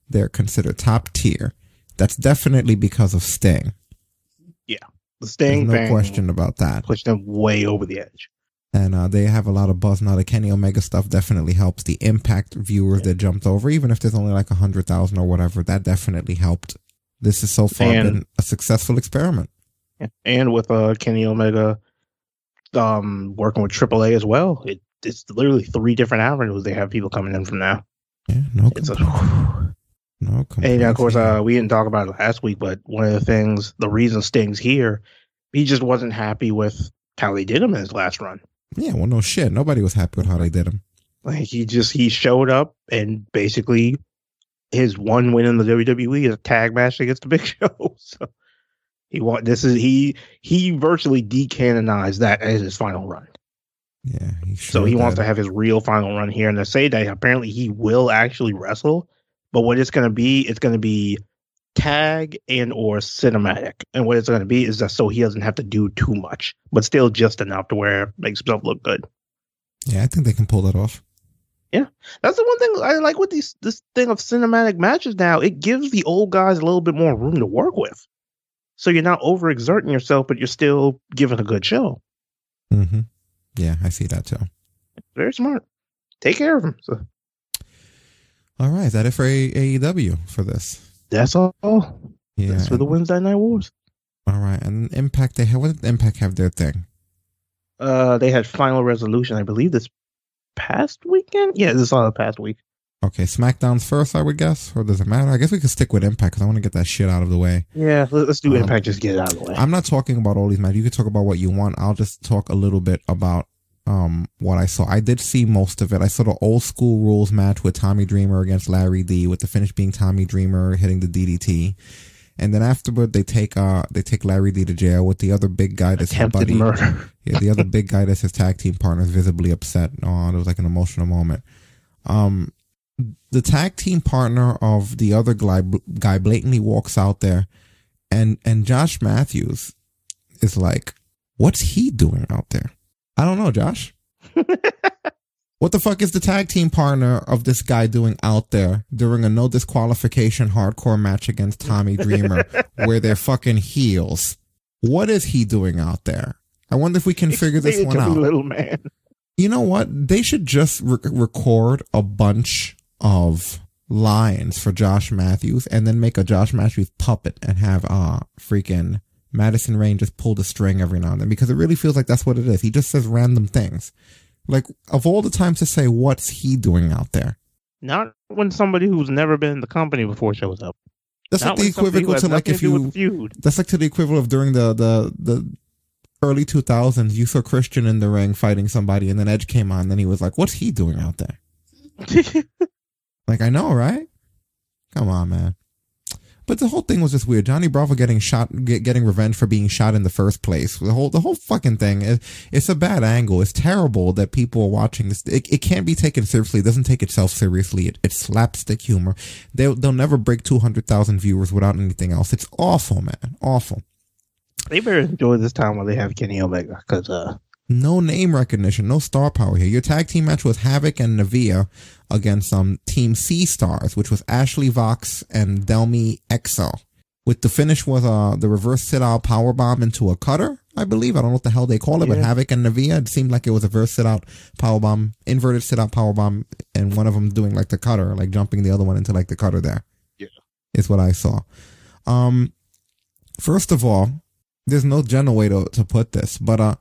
They're considered top tier. That's definitely because of Sting. Yeah, the Sting There's no question about that. pushed them way over the edge. And uh, they have a lot of buzz now. The Kenny Omega stuff definitely helps. The Impact viewers that jumped over, even if there's only like a hundred thousand or whatever, that definitely helped. This has so far And- been a successful experiment. And with uh Kenny Omega um working with AAA as well. It, it's literally three different avenues they have people coming in from now. Yeah, no, it's a, no. And of course, uh, we didn't talk about it last week, but one of the things, the reason Sting's here, he just wasn't happy with how they did him in his last run. Yeah, well, no shit. Nobody was happy with how they did him. Like he just he showed up and basically his one win in the WWE is a tag match against the Big [laughs] Show. So he want this is he he virtually decanonized that as his final run. Yeah, he So he wants to have his real final run here, and they say that apparently he will actually wrestle, but what it's going to be, it's going to be tag and or cinematic, and what it's going to be is that so he doesn't have to do too much, but still just enough to where it makes himself look good. Yeah, I think they can pull that off. Yeah, that's the one thing I like with these this thing of cinematic matches now. It gives the old guys a little bit more room to work with, so you're not overexerting yourself, but you're still giving a good show. Mm-hmm. Yeah, I see that too. Very smart. Take care of them. So All right, is that it for A- AEW for this? that's all. Yeah. That's for the Wednesday Night Wars. All right. And Impact, they have, what did Impact have their thing? Uh, they had Final Resolution, I believe, this past weekend. Yeah, this is all the past week. Okay, SmackDown's first, I would guess, or does it matter? I guess we could stick with Impact because I want to get that shit out of the way. Yeah, let- let's do Um, Impact. Just get it out of the way. I'm not talking about all these matches. You can talk about what you want. I'll just talk a little bit about um what I saw. I did see most of it. I saw the old school rules match with Tommy Dreamer against Larry D, with the finish being Tommy Dreamer hitting the DDT. And then afterward, they take uh they take Larry D to jail with the other big guy that's his Attempted buddy. murder. [laughs] Yeah, the other big guy that's his tag team partner is visibly upset. Oh, it was like an emotional moment. Um, the tag team partner of the other guy, guy blatantly walks out there, and and Josh Matthews is like, "What's he doing out there?" I don't know, Josh. [laughs] what the fuck is the tag team partner of this guy doing out there during a no disqualification hardcore match against Tommy Dreamer, [laughs] where they're fucking heels? What is he doing out there? I wonder if we can figure this one it to me, out. little man. You know what? They should just re- record a bunch of lines for Josh Matthews and then make a Josh Matthews puppet and have uh freaking Madison Rayne just pull the string every now and then because it really feels like that's what it is. He just says random things. Like of all the times to say what's he doing out there? Not when somebody who's never been in the company before shows up. That's Not like the when somebody who equivalent to like if to do with you feud. that's like to the equivalent of during the the the early 2000s you saw Christian in the ring fighting somebody and then Edge came on and then he was like what's he doing out there? [laughs] Like I know, right? Come on, man. But the whole thing was just weird. Johnny Bravo getting shot, get, getting revenge for being shot in the first place. The whole, the whole fucking thing is, it's a bad angle. It's terrible that people are watching this. It, it can't be taken seriously. It doesn't take itself seriously. It, it's slapstick humor. They'll, they'll never break 200,000 viewers without anything else. It's awful, man. Awful. They better enjoy this time while they have Kenny Omega because uh, No name recognition, no star power here. Your tag team match was Havok and Nevaeh against some Team Sea Stars, which was Ashley Vox and Delmi Exo. With the finish was uh the reverse sit out power bomb into a cutter, I believe. I don't know what the hell they call it, but Yeah. Havok and Nevaeh, it seemed like it was a reverse sit out power bomb, inverted sit out power bomb, and one of them doing like the cutter, like jumping the other one into like the cutter there. Yeah. Is what I saw. Um first of all, there's no general way to, to put this, but uh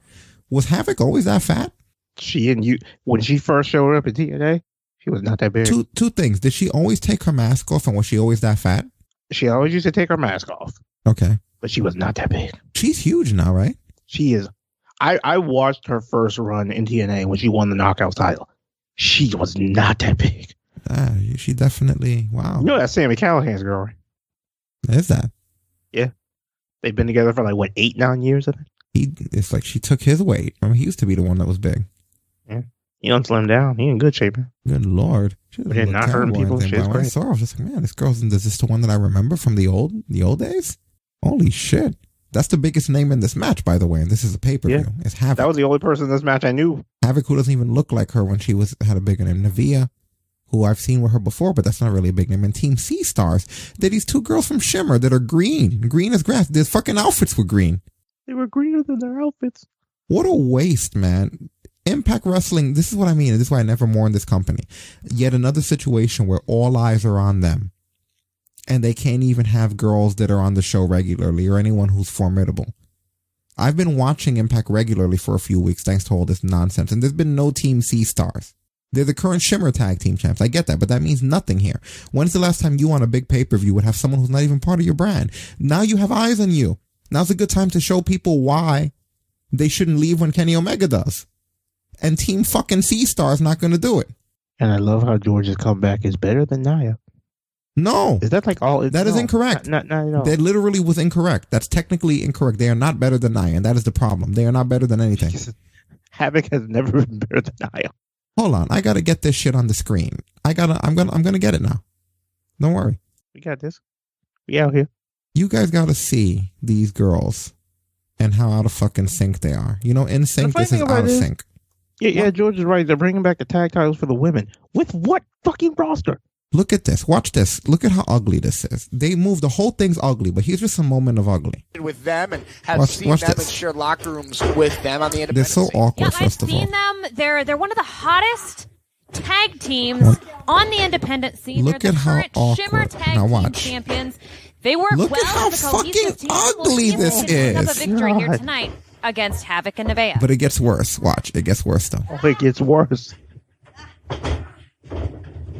was Havok always that fat? she and you when she first showed up at TNA, she was not that big. Two two things. Did she always take her mask off and was she always that fat? She always used to take her mask off, Okay. but she was not that big. She's huge now, right? She is. I I watched her first run in TNA when she won the knockout title. She was not that big. Ah, she definitely wow. You know that Sami Callihan's girl. right? Is that? Yeah, they've been together for like what eight nine years. I think. He it's like she took his weight. I mean, he used to be the one that was big. Yeah, he don't slim down. He in good shape. Good lord. She But doesn't look hurting people. but when I saw her, I was just like, man, this girl's is this the one that I remember from the old the old days? Holy shit. That's the biggest name in this match, by the way, and this is a pay per view. Yeah. It's Havok. That was the only person in this match I knew. Havok, who doesn't even look like her when she was had a bigger name. Nevaeh, who I've seen with her before, but that's not really a big name. And Team Sea Stars. They're these two girls from Shimmer that are green, green as grass. Their fucking outfits were green. They were greener than their outfits. What a waste, man. Impact Wrestling, this is what I mean. This is why I never mourn this company. Yet another situation where all eyes are on them. And they can't even have girls that are on the show regularly or anyone who's formidable. I've been watching Impact regularly for a few weeks thanks to all this nonsense, and there's been no Team Sea Stars. They're the current Shimmer Tag Team champs. I get that, but that means nothing here. When's the last time you on a big pay per view would have someone who's not even part of your brand? Now you have eyes on you. Now's a good time to show people why they shouldn't leave when Kenny Omega does. And Team fucking Sea Star is not going to do it. And I love how George's comeback is better than Naya. No. Is that like all? That is no, incorrect. Not, not, not. That literally was incorrect. That's technically incorrect. They are not better than Naya, and that is the problem. They are not better than anything. [laughs] Havok has never been better than Naya. Hold on, I gotta get this shit on the screen. I gotta, I'm gonna, I'm gonna get it now. Don't worry. We got this. We out here. You guys gotta see these girls and how out of fucking sync they are. You know, in sync, this is out of is- sync. Yeah, yeah. George is right. They're bringing back the tag titles for the women. With what fucking roster? Look at this. Watch this. Look at how ugly this is. They move the whole thing's ugly, but here's just a moment of ugly. with them and have Watch- seen watch them this. in shared locker rooms with them on the They're independent so awkward. Yeah, I've first of all, seen them. They're they're one of the hottest tag teams on the independent scene. Look they're the at how current awkward. Shimmer tag Now team watch. champions. They work Look well at how as a cohesive fucking ugly this we can pick up is. a victory here tonight against Havok and Nevaeh. But it gets worse. Watch, it gets worse though. Oh, it gets worse.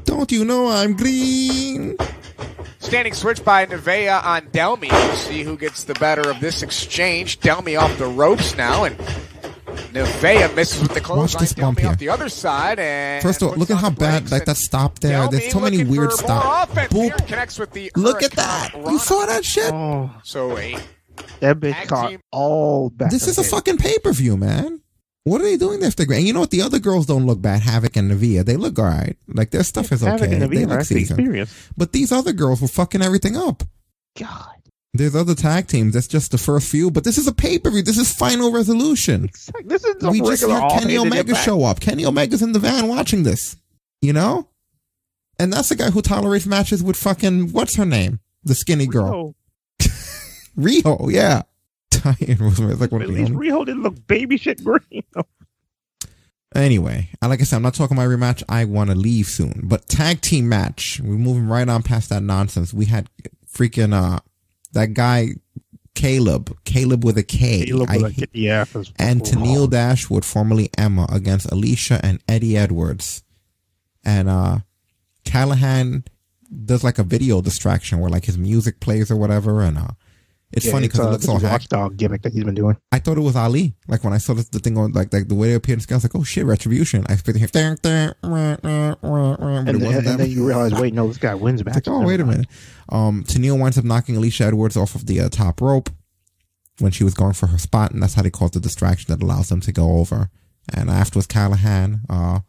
Don't you know I'm green? Standing switch by Nevaeh on Delmi. We'll see who gets the better of this exchange. Delmi off the ropes now, and Nevaeh misses with the Watch clothesline. this bump Delmi here. off the other side, and First of all, look at how bad like that stop there. There's so many looking weird for more stops. offense here. Boop. Connects with the Look at that. You saw that shit? Oh, So a that bitch caught all back. This is a fucking pay per view, man. What are they doing there if they're? And you know what? The other girls don't look bad. Havok and Nevaeh, they look alright. Like their stuff is Havok okay. and they Naveed are look seasoned. experienced. But these other girls were fucking everything up. God. There's other tag teams. That's just the first few. But this is a pay per view. This is final resolution. Exactly. This is we just regular had Kenny Omega show up. Kenny Omega's in the van watching this. You know? And that's the guy who tolerates matches with fucking what's her name? The skinny girl. Rio, yeah. [laughs] Diane was like one At of the least only- Riho didn't look baby shit green. Anyway, like I said, I'm not talking my rematch. I want to leave soon. But tag team match, we're moving right on past that nonsense. We had freaking uh that guy Kaleb, Kaleb with a K. Kaleb with a K, yeah, and Tennille Dashwood, formerly Emma, against Alisha and Eddie Edwards. And uh Callihan does like a video distraction where like his music plays or whatever, and uh it's Yeah, funny because it looks so hacked. watchdog gimmick that he's been doing. I thought it was Ali. Like when I saw this, the thing on like like the way they appeared in scale, I was like, oh shit, retribution. I expected him, And, then, and then you realize, wait, no, this guy wins back. Like, oh wait a minute. Um, Tennille winds up knocking Alisha Edwards off of the uh, top rope when she was going for her spot, and that's how they cause the distraction that allows them to go over. And afterwards, Callihan uh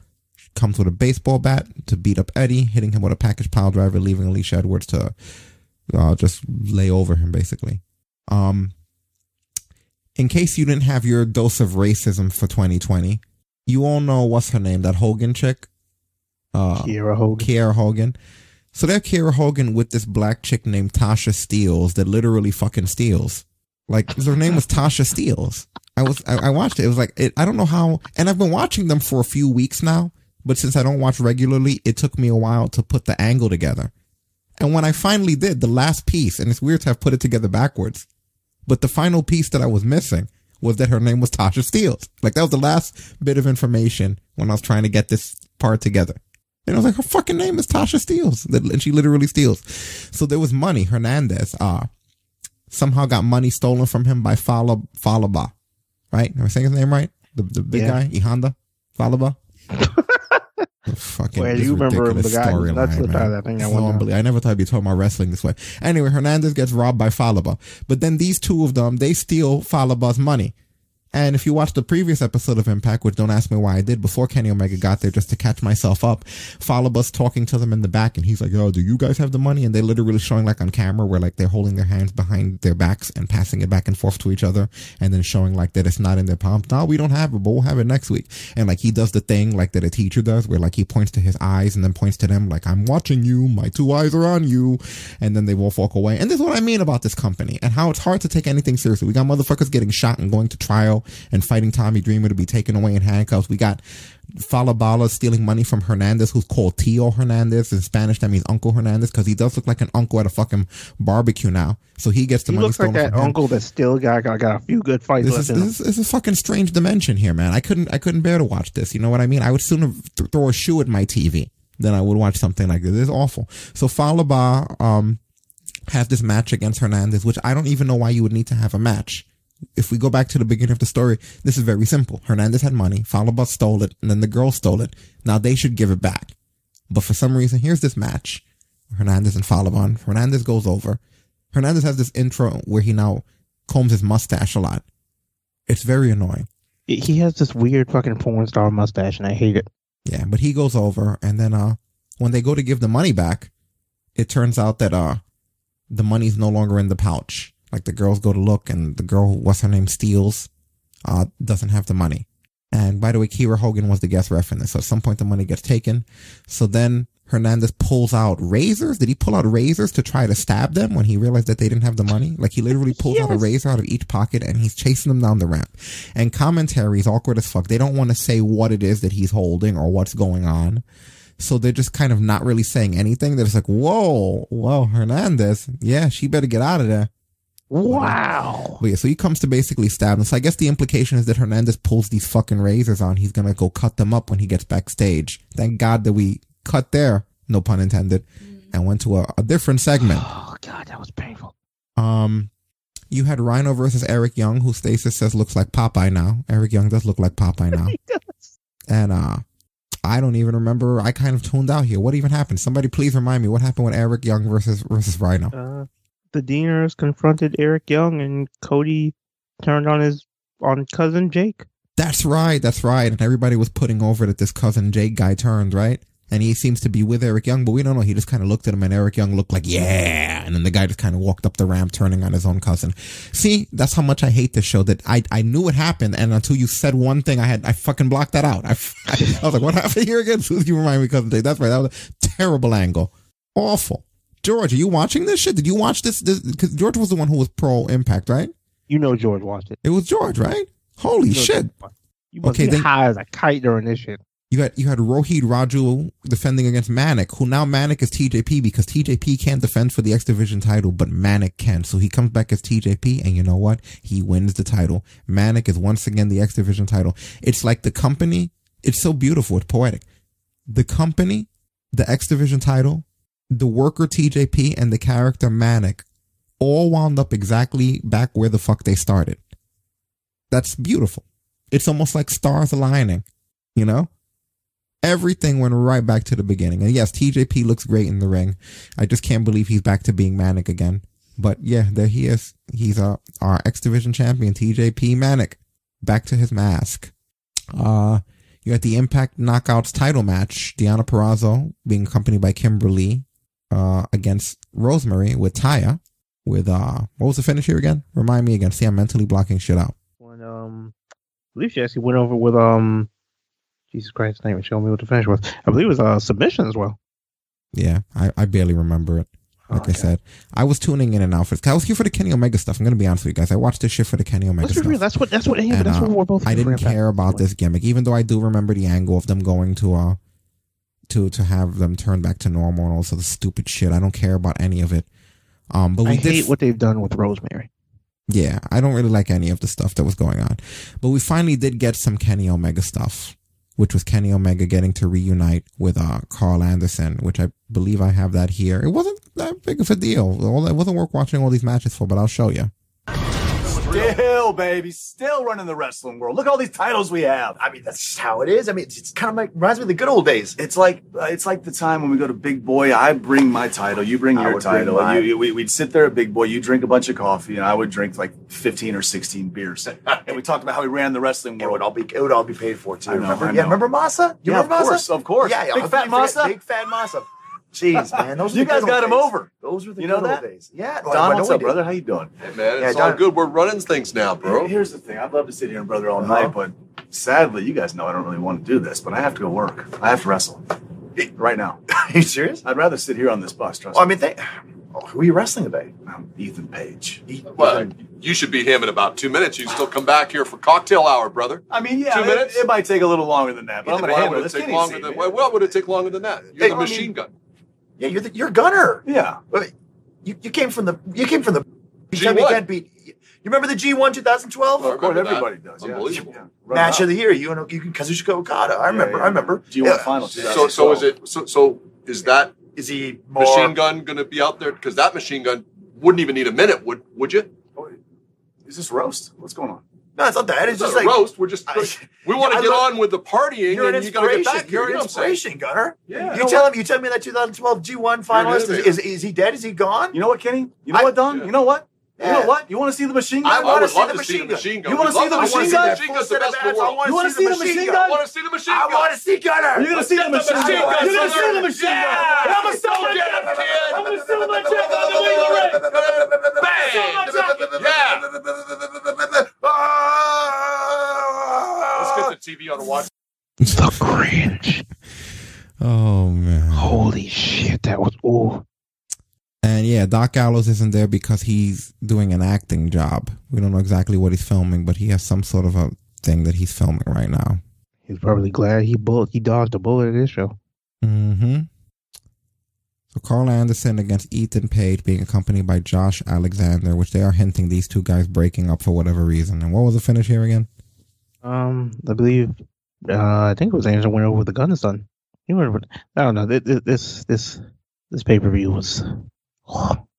comes with a baseball bat to beat up Eddie, hitting him with a package pile driver, leaving Alisha Edwards to uh, just lay over him basically. Um, in case you didn't have your dose of racism for 2020, you all know what's her name, that Hogan chick, uh, Kiera Hogan. Kiera Hogan. So they're Kiera Hogan with this black chick named Tasha Steeles that literally fucking steals. Like [laughs] her name was Tasha Steeles. I was I, I watched it. It was like it, I don't know how, and I've been watching them for a few weeks now. But since I don't watch regularly, it took me a while to put the angle together. And when I finally did, the last piece, and it's weird to have put it together backwards, but the final piece that I was missing was that her name was Tasha Steeles. Like that was the last bit of information when I was trying to get this part together. And I was like, her fucking name is Tasha Steeles. And she literally steals. So there was money. Hernandez, uh, somehow got money stolen from him by Fala, Fallah Bahh. Right? Am I saying his name right? The, the big Yeah. guy, Ihanda? Fallah Bahh? [laughs] fucking Wait, this you remember the guy? That's the man. guy that thing that So unbelievable. I never thought I'd be talking about wrestling this way. Anyway, Hernandez gets robbed by Fallah Bahh, but then these two of them they steal Fallah Bahh's money. And if you watch the previous episode of Impact, which don't ask me why I did before Kenny Omega got there, just to catch myself up, Fallah Bahh's talking to them in the back, and he's like, "Yo, do you guys have the money?" And they're literally showing like on camera where like they're holding their hands behind their backs and passing it back and forth to each other, and then showing like that it's not in their palms. No, we don't have it, but we'll have it next week. And like he does the thing like that a teacher does, where like he points to his eyes and then points to them, like I'm watching you, my two eyes are on you, and then they both walk away. And this is what I mean about this company and how it's hard to take anything seriously. We got motherfuckers getting shot and going to trial and fighting Tommy Dreamer to be taken away in handcuffs. We got Falabala stealing money from Hernandez, who's called Tio Hernandez. In Spanish, that means Uncle Hernandez because he does look like an uncle at a fucking barbecue now. So he gets the He money looks like that uncle that still got, got got a few good fights This left is, in this, is, this is a fucking strange dimension here, man. I couldn't I couldn't bear to watch this. You know what I mean? I would sooner th- throw a shoe at my TV than I would watch something like this. It's awful. So Fallah Bahh um has this match against Hernandez, which I don't even know why you would need to have a match. If we go back to the beginning of the story, this is very simple. Hernandez had money, Fallah Bahh stole it, and then the girl stole it. Now they should give it back. But for some reason, here's this match. Hernandez and Fallah Bahh. Hernandez goes over. Hernandez has this intro where he now combs his mustache a lot. It's very annoying. He has this weird fucking porn star mustache, and I hate it. Yeah, but he goes over and then uh when they go to give the money back, it turns out that uh the money's no longer in the pouch. Like the girls go to look and the girl what's her name steals uh doesn't have the money. And by the way, Kiera Hogan was the guest ref in this. So at some point the money gets taken. So then Hernandez pulls out razors. Did he pull out razors to try to stab them when he realized that they didn't have the money? Like he literally pulls out a razor out of each pocket and he's chasing them down the ramp. And commentary is awkward as fuck. They don't want to say what it is that he's holding or what's going on. So they're just kind of not really saying anything. They're just like, whoa, whoa, Hernandez. Yeah, she better get out of there. Wow. But yeah, so he comes to basically stab him. So I guess the implication is that Hernandez pulls these fucking razors on. He's gonna go cut them up when he gets backstage. Thank God that we cut there, no pun intended, and went to a, a different segment. Oh god, that was painful. Um, you had Rhino versus Eric Young, who Stasis says looks like Popeye now. Eric Young does look like Popeye now. [laughs] and uh, I don't even remember. I kind of tuned out here. What even happened? Somebody please remind me what happened with Eric Young versus versus Rhino. Uh, the Deaners confronted Eric Young, and Cody turned on his on cousin Jake. That's right. That's right. And everybody was putting over that this cousin Jake guy turned right. And he seems to be with Eric Young, but we don't know. He just kind of looked at him, and Eric Young looked like, yeah. And then the guy just kind of walked up the ramp, turning on his own cousin. See, that's how much I hate this show. That I I knew it happened, and until you said one thing, I had I fucking blocked that out. I, [laughs] I, was like, what happened here again? As [laughs] you remind me, cousin Jake. That's right. That was a terrible angle. Awful. George, are you watching this shit? Did you watch this? Because George was the one who was pro Impact, right? You know George watched it. It was George, right? Holy You know shit! You must Okay, be then- high as a kite during this shit. You had you had Rohit Raju defending against Manik, who now Manik is TJP because TJP can't defend for the X Division title, but Manik can. So he comes back as TJP, and you know what? He wins the title. Manik is once again the X Division title. It's like the company. It's so beautiful. It's poetic. The company, the X Division title, the worker TJP, and the character Manik all wound up exactly back where the fuck they started. That's beautiful. It's almost like stars aligning, you know? Everything went right back to the beginning. And yes, TJP looks great in the ring. I just can't believe he's back to being Manik again. But yeah, there he is. He's uh, our X Division champion, TJP Manik. Back to his mask. Uh, you got the Impact Knockouts title match. Deonna Purrazzo being accompanied by Kimber Lee, uh, against Rosemary with Taya. With, uh, what was the finish here again? Remind me again. See, I'm mentally blocking shit out. When um, I believe she actually went over with um, Jesus Christ's name and showed me what the finish was. I believe it was a submission as well. Yeah, I, I barely remember it. Like I said, I was tuning in and out for this. I was here for the Kenny Omega stuff. I'm gonna be honest with you guys. I watched this shit for the Kenny Omega Let's be stuff. real. That's what that's what And, that's what uh, we're both. I didn't care about this gimmick, even though I do remember the angle of them going to uh to to have them turn back to normal and all this other stupid shit. I don't care about any of it. Um, but we I did hate what they've done with Rosemary. yeah, I don't really like any of the stuff that was going on. But we finally did get some Kenny Omega stuff, which was Kenny Omega getting to reunite with uh Karl Anderson, which I believe I have that here. It wasn't that big of a deal. All it wasn't worth watching all these matches for, but I'll show you. Still, baby, still running the wrestling world. Look at all these titles we have. I mean, that's just how it is. I mean, it's, it's kind of like reminds me of the good old days. It's like uh, it's like the time when we go to Big Boy. I bring my title, you bring I your would bring title. mine. You, you- we, we'd sit there at Big Boy. You drink a bunch of coffee, and I would drink like fifteen or sixteen beers. [laughs] and we talked about how we ran the wrestling world. It would all be it would all be paid for too. I know, remember? I Yeah, remember Masa? You Yeah, remember of Masa? course, of course. Yeah, yeah. Big How fat could you forget Masa? Big fat Masa. Jeez, man, those [laughs] you guys got old him days. over. Those were the You good know old that? days. Yeah, Don, I what's up, brother? How you doing? Hey, man, Yeah, it's all good. We're running things now, bro. Here's the thing. I'd love to sit here and brother all Uh-huh. night, but sadly, you guys know I don't really want to do this. But I have to go work. I have to wrestle right now. [laughs] Are you serious? I'd rather sit here on this bus. Trust Well, I mean, they, oh, who are you wrestling today? I'm Ethan Page. Well, you should beat him in about two minutes. You can still come back here for cocktail hour, brother. I mean, yeah, two it- minutes. It, might take a little longer than that, but I'm going to Why handle would this. it take longer than? man. Why, why would it take longer than that? You're Hey, the I mean- machine gun. Yeah, you're the, you're Gunner. Yeah. You, you came from the you came from the you G tell me you can't beat. You remember the G1 2012 Of course, everybody does. Yeah. Unbelievable. Yeah. Run match it of the year? You and you can Kazuchika Okada. I remember. yeah, I remember. G1 Yeah. final. So, so is it? So, so is that Is he more? machine gun going to be out there? Because that machine gun wouldn't even need a minute, would would you? Oh, is this roast? What's going on? No, it's not that. It's, It's just not a like roast. We're just [laughs] we want I to get love- on with the partying, You're an and you got to get inspiration. back. You're you an know what I'm saying? inspiration, Gunner. Yeah. You tell him. You tell me that 2012 G1 finalist is, is, is he dead? Is he gone? You know what, Kenny? You know I- what, Don? You know what? You Yeah. know what? You want to see the machine gun? I, I wanna see the to see the machine gun. You wanna see the machine gun? Machine gun's the best in the world. You want to see the machine gun? I want to see the machine gun. I want to see Gunner. You're gonna see the machine gun. You're gonna see the machine gun. I'm gonna sell my Get kid. I'm gonna sell my jacket on the way to the ring. Bang! Yeah. Let's get the TV on the watch. It's the cringe. Oh man. Holy shit, that was ooh. And yeah, Doc Gallows isn't there because he's doing an acting job. We don't know exactly what he's filming, but he has some sort of a thing that he's filming right now. He's probably glad he bullet he dodged a bullet at this show. Mm-hmm. So Karl Anderson against Ethan Page being accompanied by Josh Alexander, which they are hinting these two guys breaking up for whatever reason. And what was the finish here again? Um, I believe, uh, I think it was Anderson went over with the Gun Stun. He went over. I don't know. This this this pay per view was. [sighs]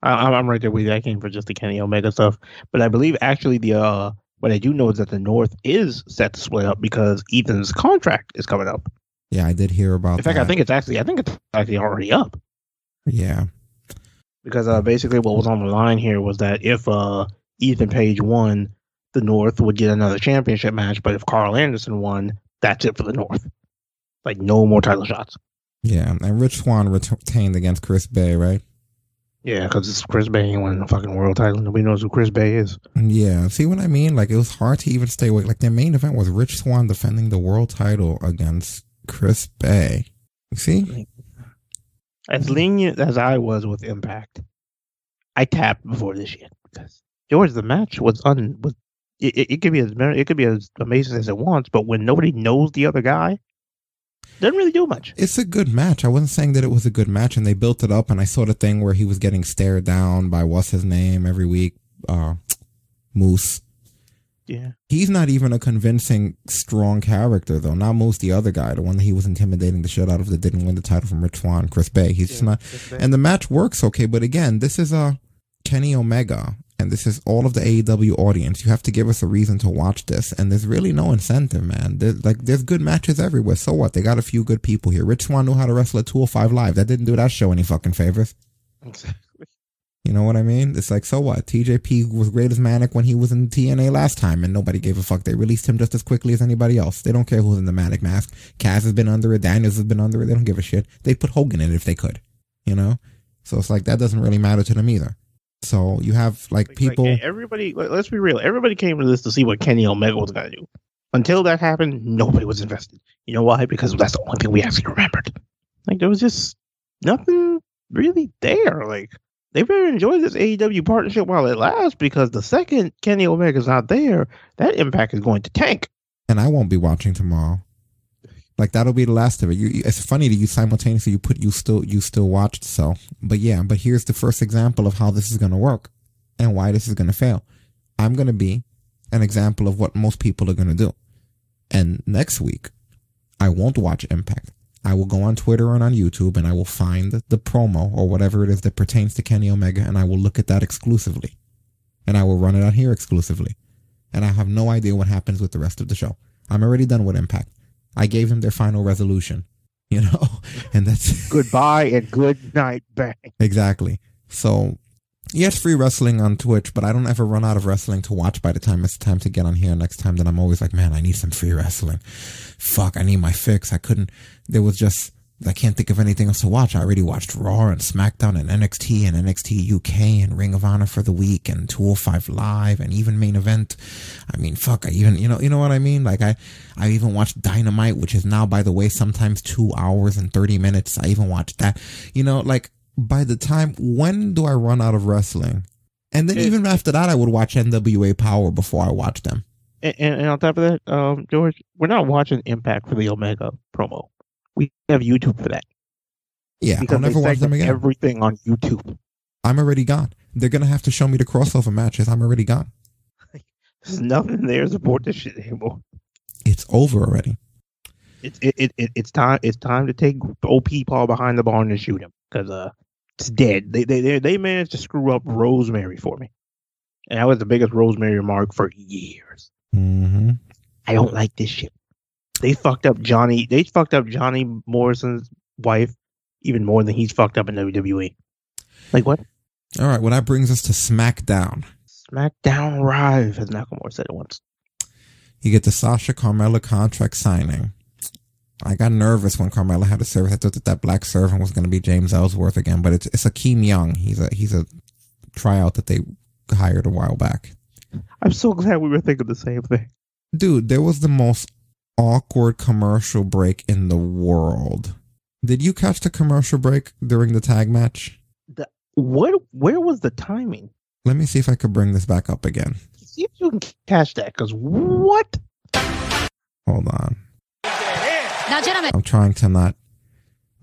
I, I'm right there with you. I came for just the Kenny Omega stuff, but I believe actually the uh, what I do know is that the North is set to split up because Ethan's contract is coming up. Yeah, I did hear about In fact, that. I think it's actually I think it's actually already up yeah. because uh, basically what was on the line here was that if uh, Ethan Page won, the North would get another championship match, but if Karl Anderson won, that's it for the North. Like no more title shots. Yeah. And Rich Swann retained against Chris Bey, right? Yeah, because it's Chris Bey ain't winning the fucking world title. Nobody knows who Chris Bey is. Yeah. See what I mean? Like it was hard to even stay awake. Like their main event was Rich Swann defending the world title against Chris Bey. You see? As lenient as I was with Impact, I tapped before this shit because George, the match was un was it, it, it could be as it could be as amazing as it wants, but when nobody knows the other guy, doesn't really do much. It's a good match. I wasn't saying that it was a good match, and they built it up. And I saw the thing where he was getting stared down by what's his name every week, uh, Moose. Yeah. He's not even a convincing, strong character, though. Not Moose, the other guy, the one that he was intimidating the shit out of that didn't win the title from Rich Swann, Chris Bey. He's just not. And the match works okay, but again, this is a Kenny Omega, and this is all of the AEW audience. You have to give us a reason to watch this, and there's really no incentive, man. There's, like, there's good matches everywhere. So what? They got a few good people here. Rich Swann knew how to wrestle at 205 Live. That didn't do that show any fucking favors. Exactly. You know what I mean? It's like, so what? TJP was great as Manik when he was in TNA last time, and nobody gave a fuck. They released him just as quickly as anybody else. They don't care who's in the Manik mask. Kaz has been under it. Daniels has been under it. They don't give a shit. They put Hogan in it if they could. You know? So it's like, that doesn't really matter to them either. So you have like people. Like, everybody, let- let's be real. Everybody came to this to see what Kenny Omega was gonna do. Until that happened, nobody was invested. You know why? Because that's the only thing we actually remembered. Like there was just nothing really there. Like they better enjoy this AEW partnership while it lasts because the second Kenny Omega's not there, that impact is going to tank. and I won't be watching tomorrow. Like that'll be the last of it. You, it's funny that you simultaneously you put you still you still watched so, but yeah. But here's the first example of how this is going to work and why this is going to fail. I'm going to be an example of what most people are going to do. And next week, I won't watch Impact. I will go on Twitter and on YouTube and I will find the promo or whatever it is that pertains to Kenny Omega and I will look at that exclusively. And I will run it out here exclusively. And I have no idea what happens with the rest of the show. I'm already done with Impact. I gave them their final resolution, you know, [laughs] and that's [laughs] goodbye and good night, bang. Exactly. So, yes, free wrestling on Twitch, but I don't ever run out of wrestling to watch by the time it's time to get on here next time. Then I'm always like, man, I need some free wrestling. Fuck, I need my fix. I couldn't, there was just, I can't think of anything else to watch. I already watched Raw and SmackDown and NXT and NXT UK and Ring of Honor for the week and 205 Live and even main event. I mean, fuck, I even, you know, you know what I mean? Like I, I even watched Dynamite, which is now, by the way, sometimes two hours and 30 minutes. I even watched that, you know, like by the time, when do I run out of wrestling? And then even after that, I would watch NWA Power before I watch them. And, and, and on top of that, um, George, we're not watching Impact for the Omega promo. We have YouTube for that. Yeah, because I'll never watch them again. Everything on YouTube. I'm already gone. They're gonna have to show me the crossover matches. I'm already gone. [laughs] There's nothing there to support this shit anymore. It's over already. It's it, it, it it's time it's time to take OP Paul behind the barn and shoot him because uh it's dead. They they they they managed to screw up Rosemary for me, and that was the biggest Rosemary mark for years. Mm-hmm. I don't like this shit. They fucked up Johnny. They fucked up Johnny Morrison's wife even more than he's fucked up in WWE. Like what? All right. Well, that brings us to SmackDown. SmackDown Live, as Nakamura said it once. You get the Sasha Carmella contract signing. I got nervous when Carmella had a service. I thought that that black servant was going to be James Ellsworth again, but it's it's Akeem Young. He's a he's a tryout that they hired a while back. I'm so glad we were thinking the same thing. Dude, there was the most awkward commercial break in the world. Did you catch the commercial break during the tag match? The, what? Where was the timing? Let me see if I could bring this back up again. See if you can catch that. Because what? Hold on. Now, gentlemen, I'm trying to not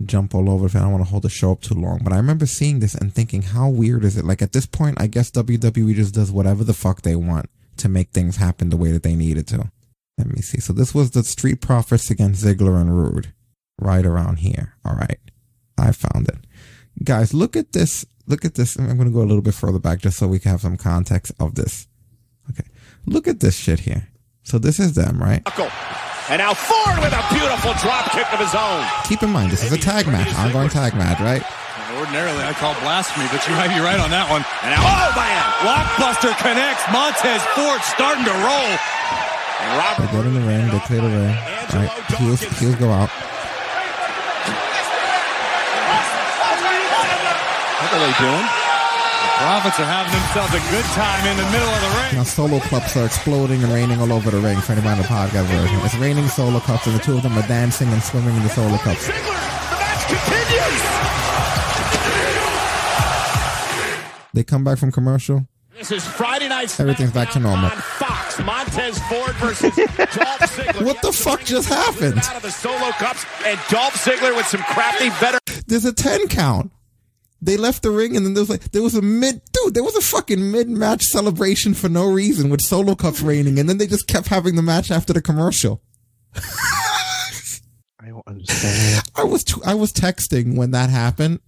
jump all over if I don't want to hold the show up too long. But I remember seeing this and thinking, how weird is it? Like at this point, I guess WWE just does whatever the fuck they want to make things happen the way that they needed to. Let me see. So this was the Street Profits against Ziggler and Roode, right around here. All right, I found it, guys. Look at this. Look at this. I'm going to go a little bit further back just so we can have some context of this. Okay, look at this shit here. So this is them, right? And now Ford with a beautiful drop kick of his own. Keep in mind, this is a tag match, ongoing tag match, right? Ordinarily, I call blasphemy, but you might be right on that one. And now, oh man, blockbuster connects. Montez Ford starting to roll. And They Robert get in the ring, they clear the ring. All right, heels, heels go out. What are they doing? The Profits are having themselves a good time in the middle of the ring. Now solo cups are exploding and raining all over the ring for anybody on the podcast version. It's raining solo cups and the two of them are dancing and swimming in the solo cups. Ziggler, the match continues. They come back from commercial. This is Friday night. Everything's back to normal. On Montez Ford versus Dolph [laughs] Ziggler. What the fuck just happened? Out of the solo cups, and Dolph Ziggler with some crafty better. There's a 10 count. They left the ring and then there was like, there was a mid, dude, there was a fucking mid match celebration for no reason with solo cups raining and then they just kept having the match after the commercial. [laughs] I don't understand. I was, t- I was texting when that happened.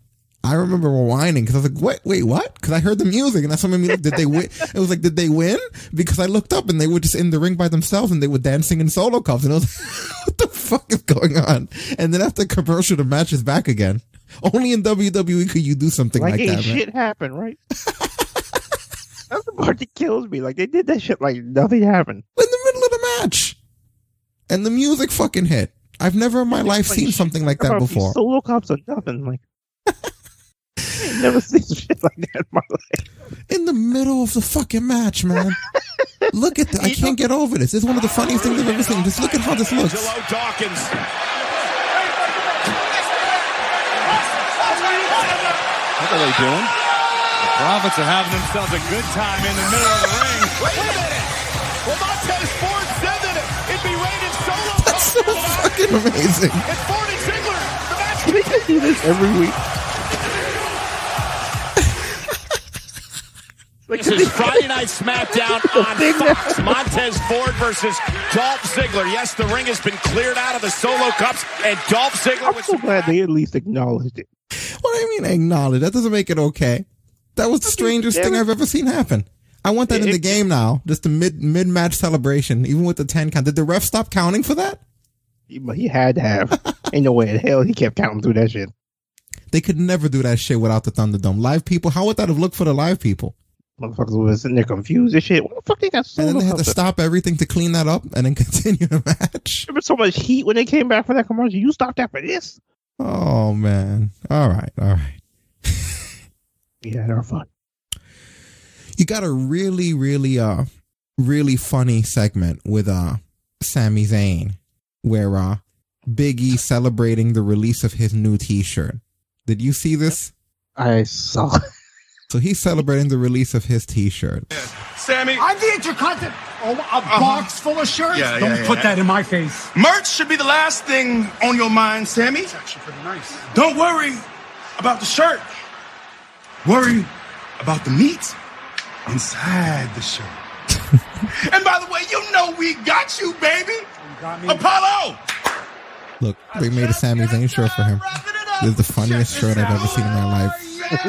I remember whining because I was like, wait, wait, what? Because I heard the music and that's what made me look, did they win? It was like, did they win? Because I looked up and they were just in the ring by themselves and they were dancing in solo cups and I was like, [laughs] what the fuck is going on? And then after commercial, the match is back again. Only in WWE could you do something like, like, that, man. shit happened, right? [laughs] That's the part that kills me. Like they did that shit like nothing happened. In the middle of the match. And the music fucking hit. I've never in my life Like, seen something like that before. Solo cops or nothing. Like [laughs] [laughs] never seen shit like that in my life. In the middle of the fucking match, man. look at that. I can't get over this. This is one of the funniest things I've ever seen. Just look at how this looks. Angelo Dawkins. What are they doing? The Profits are having themselves a good time in the middle of the ring. Wait a minute. Well, Montez Ford said that it'd be rated solo. That's so fucking amazing. And Ford and Ziggler. The match They could do this every week. This is [laughs] Friday Night SmackDown [laughs] on Fox. Montez Ford versus Dolph Ziggler. Yes, the ring has been cleared out of the solo cups, and Dolph Ziggler I'm so glad they at least acknowledged it. What do you mean acknowledge? That doesn't make it okay. That was the strangest thing I've ever seen happen. I want that in the game now. Just a mid mid match celebration, even with the ten count. Did the ref stop counting for that? But he had to have. [laughs] Ain't no way in hell he kept counting through that shit. They could never do that shit without the Thunderdome. Live people, how would that have looked for the live people? Motherfuckers was sitting there confused and shit. What the fuck they got so And then they had to stop everything to clean that up and then [laughs] continue the match. There was so much heat when they came back for that commercial. You stopped that for this? Oh man. All right, all right. Yeah, they're fun. You got a really, really uh really funny segment with uh Sami Zayn where uh Biggie celebrating the release of his new t shirt. Did you see this? I saw. So he's celebrating the release of his t shirt. Sami. I'm the intercontinental. Oh, a uh-huh. box full of shirts? Yeah, Don't yeah, put yeah. that in my face. Merch should be the last thing on your mind, Sami. It's actually pretty nice. Don't worry about the shirt. Worry about the meat inside the shirt. [laughs] and by the way, you know we got you, baby. You got Apollo. Look, they made a Sami Zayn shirt for him. This is the funniest shirt I've ever seen in my life. Look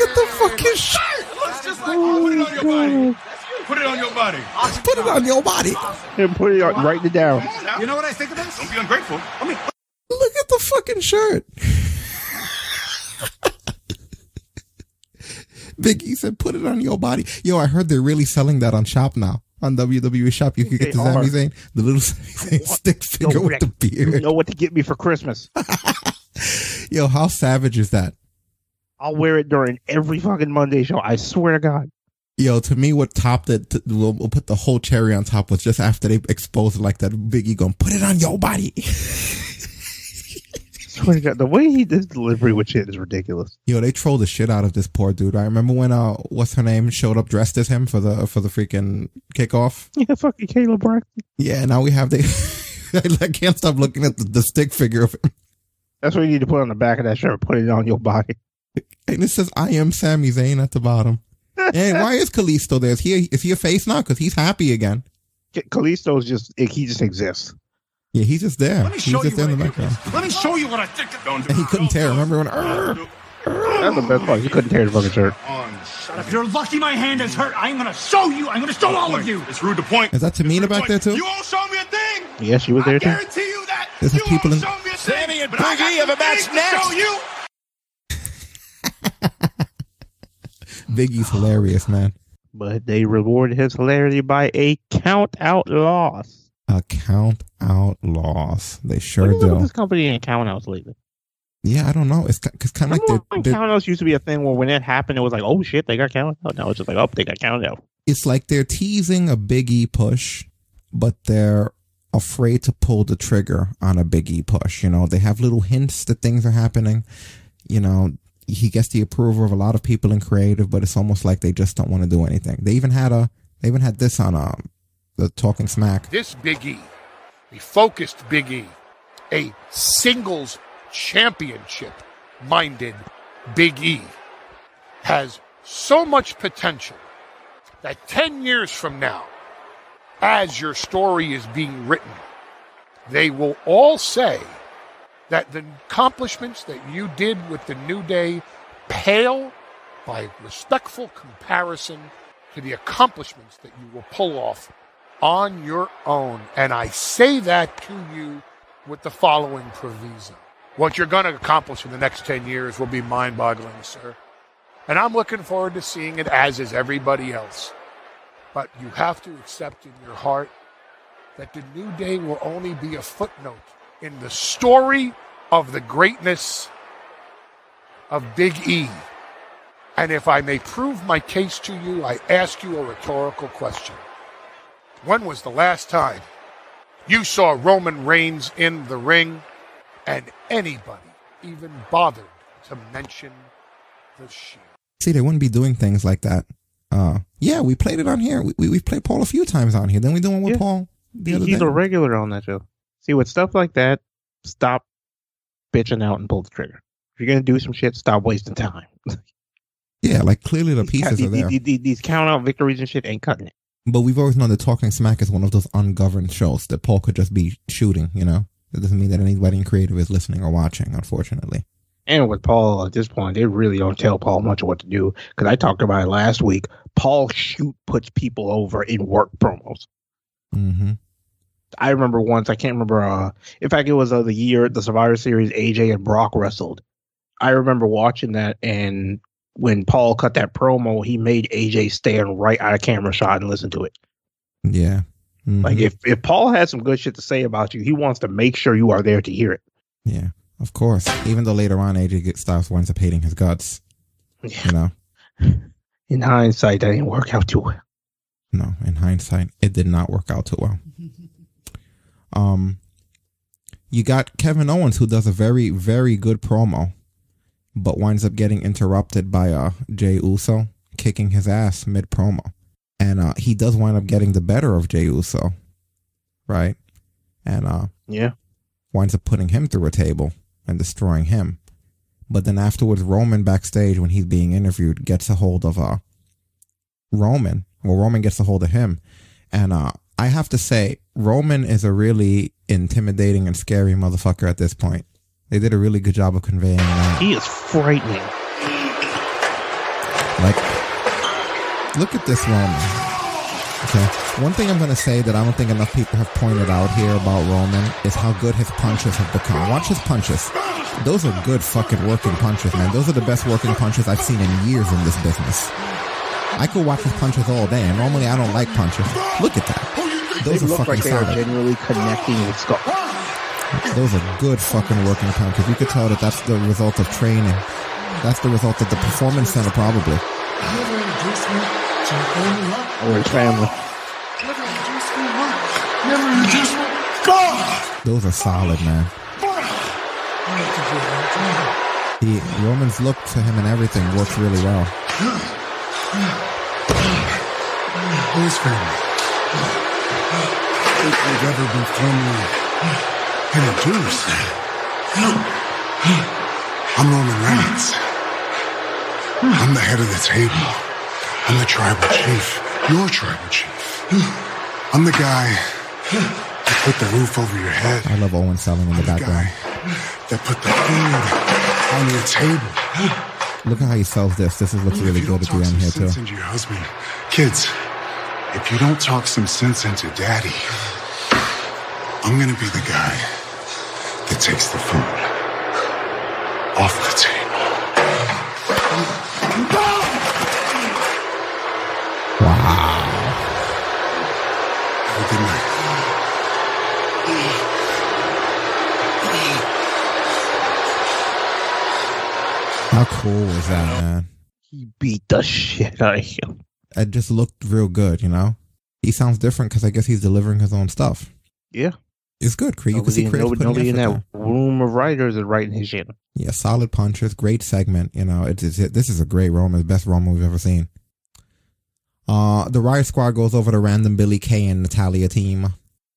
at the fucking shirt. Looks just like oh, oh, put it on your body. Put it on your body. Put it on your body. And put it on, write it down. You know what I think of this? Don't be ungrateful. I mean, Look at the fucking shirt. [laughs] Biggie said, "Put it on your body." Yo, I heard they're really selling that on Shop now. On WWE Shop, you can get the They are. Sami Zayn, the little Sami Zayn stick figure with the You beard. know what to get me for Christmas. [laughs] [laughs] Yo, how savage is that? I'll wear it during every fucking Monday show. I swear to God. Yo, to me, what topped it, t- we'll, we'll put the whole cherry on top was just after they exposed it like that Biggie going, put it on your body. [laughs] swear to God, the way he does delivery with shit is ridiculous. Yo, they trolled the shit out of this poor dude. I remember when, uh, what's her name showed up dressed as him for the, for the freaking kickoff. Yeah, fucking Kayla Braxton. Yeah, now we have the. [laughs] I can't stop looking at the, the stick figure of him. That's what you need to put on the back of that shirt. Put it on your body. And it says, I am Sami Zayn at the bottom. and why is Kalisto there? Is he, is he a face now? Because he's happy again. Kalisto's just he just exists. Yeah, he's just there. Let me He's show just you there in the what I background. Let me show you what I think. Don't do And he couldn't tear. Remember when? "Arr!" That's the best part. He couldn't tear his fucking shirt. If you're lucky my hand is hurt, I'm gonna show you. I'm gonna show all of you. It's rude to point. Is that Tamina back there too? You won't show me a thing. Yeah, she was there too. Guarantee you that. There's some people in. Sami and Big E have a match next. you. [laughs] Big E's hilarious, man. But they rewarded his hilarity by a count out loss. A count out loss. They sure What is do. this company and count outs lately? Yeah, I don't know. It's because kind of like the, they're, when count outs used to be a thing where when it happened, it was like, oh shit, they got counted out. Now it's just like, oh, they got counted out. it's like they're teasing a Big E push, but they're afraid to pull the trigger on a Big E push. You know, they have little hints that things are happening. You know, he gets the approval of a lot of people in creative, but it's almost like they just don't want to do anything. They even had a, they even had this on um, the Talking Smack. This Big E, a focused Big E, a singles championship minded Big E, has so much potential that 10 years from now, as your story is being written, they will all say that the accomplishments that you did with the New Day pale by respectful comparison to the accomplishments that you will pull off on your own. And I say that to you with the following proviso. What you're going to accomplish in the next 10 years will be mind boggling, sir. And I'm looking forward to seeing it, as is everybody else. But you have to accept in your heart that the New Day will only be a footnote in the story of the greatness of Big E. And if I may prove my case to you, I ask you a rhetorical question. When was the last time you saw Roman Reigns in the ring and anybody even bothered to mention the Shield? See, they wouldn't be doing things like that. Uh, yeah, we played it on here. We, we, we've played Paul a few times on here. Then we do one with Paul the He- other he's day. a regular on that show. See, with stuff like that, stop bitching out and pull the trigger. If you're gonna do some shit, stop wasting time. [laughs] yeah, like clearly the pieces are These- there. these- these- These count out victories and shit ain't cutting it. But we've always known that Talking Smack is one of those ungoverned shows that Paul could just be shooting, you know? That doesn't mean that anybody in creative is listening or watching, unfortunately. And with Paul at this point, they really don't tell Paul much of what to do. Because I talked about it last week. Paul shoot puts people over in work promos. Mm-hmm. I remember once, I can't remember, uh, in fact, it was uh, the year the Survivor Series AJ and Brock wrestled. I remember watching that, and when Paul cut that promo, he made AJ stand right out of camera shot and listen to it. Yeah. Mhm. Like, if, if Paul has some good shit to say about you, he wants to make sure you are there to hear it. Yeah, of course. Even though later on AJ Styles winds up hating his guts. Yeah. You know? [laughs] In hindsight, that didn't work out too well. No, in hindsight, it did not work out too well. [laughs] Um, you got Kevin Owens who does a very, very good promo, but winds up getting interrupted by uh Jey Uso kicking his ass mid promo, and uh he does wind up getting the better of Jey Uso, right? And uh Yeah. winds up putting him through a table and destroying him. But then afterwards, Roman backstage when he's being interviewed gets a hold of uh Roman. Well, Roman gets a hold of him, and uh I have to say, Roman is a really intimidating and scary motherfucker at this point. They did a really good job of conveying that. He is frightening. Like, look at this Roman. Okay. One thing I'm going to say that I don't think enough people have pointed out here about Roman is how good his punches have become. Watch his punches. Those are good fucking working punches, man. Those are the best working punches I've seen in years in this business. I could watch his punches all day, and normally I don't like punches. Look at that. Those they are look fucking like they are solid. genuinely connecting with skull. Those are good fucking working punches. You could tell that that's the result of training. That's the result of the performance center, probably. Or his family. Those are solid, man. The Roman's look to him and everything works really well. His family. They've ever been firmly Introduce. I'm Roman Reigns. I'm the head of the table. I'm the tribal chief. Your tribal chief. [sighs] I'm the guy that put the roof over your head. I love Owen selling in the background. That put the food on your table. Look at how he sells this. This is looks really good at the end here too. Into your husband. Kids, if you don't talk some sense into daddy, I'm gonna be the guy that takes the food off the table. Wow. Have a good night. How cool was that, man? He beat the shit out of him. It just looked real good, you know. He sounds different because I guess he's delivering his own stuff. Yeah. It's good. You can see Nobody, nobody, nobody in that there. room of writers is writing his shit. Yeah, solid punches, great segment. You know, it's, it's this is a great Roman, the best Roman we've ever seen. Uh, the Riot Squad goes over to random Billie Kay and Natalya team.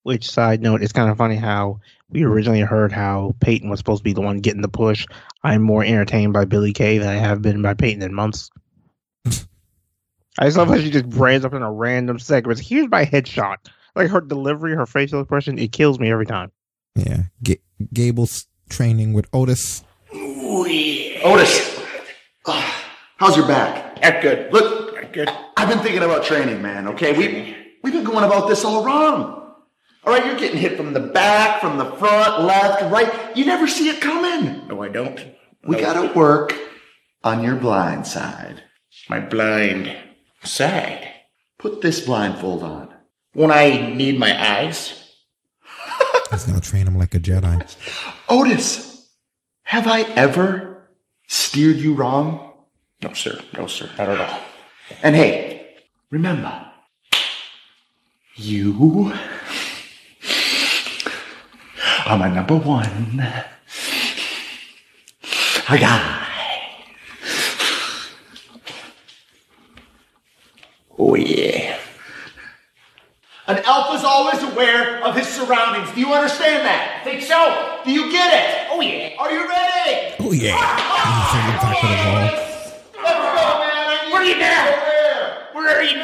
Which side note, it's kind of funny how we originally heard how Peyton was supposed to be the one getting the push. I'm more entertained by Billie Kay than I have been by Peyton in months. [laughs] I just love how she just brands up in a random segment. Here's my headshot. Like her delivery, her facial expression, it kills me every time. Yeah, G- Gable's training with Otis. Otis, ah, how's your back? That's good. Look, good. I've been thinking about training, man. Okay, we we've been going about this all wrong. All right, you're getting hit from the back, from the front, left, right. You never see it coming. No, I don't. We gotta work on your blind side. My blind side. Put this blindfold on. When I need my eyes. [laughs] He's gonna train him like a Jedi. Otis, have I ever steered you wrong? No, sir. No, sir. Not at all. And hey, remember, you are my number one guy. Oh, yeah. An elf is always aware of his surroundings. Do you understand that? I think so. Do you get it? Oh, yeah. Are you ready? Oh yeah. Ah, ah, He's taking back to the ball. Let's go, man. Where are you now? Where are you now?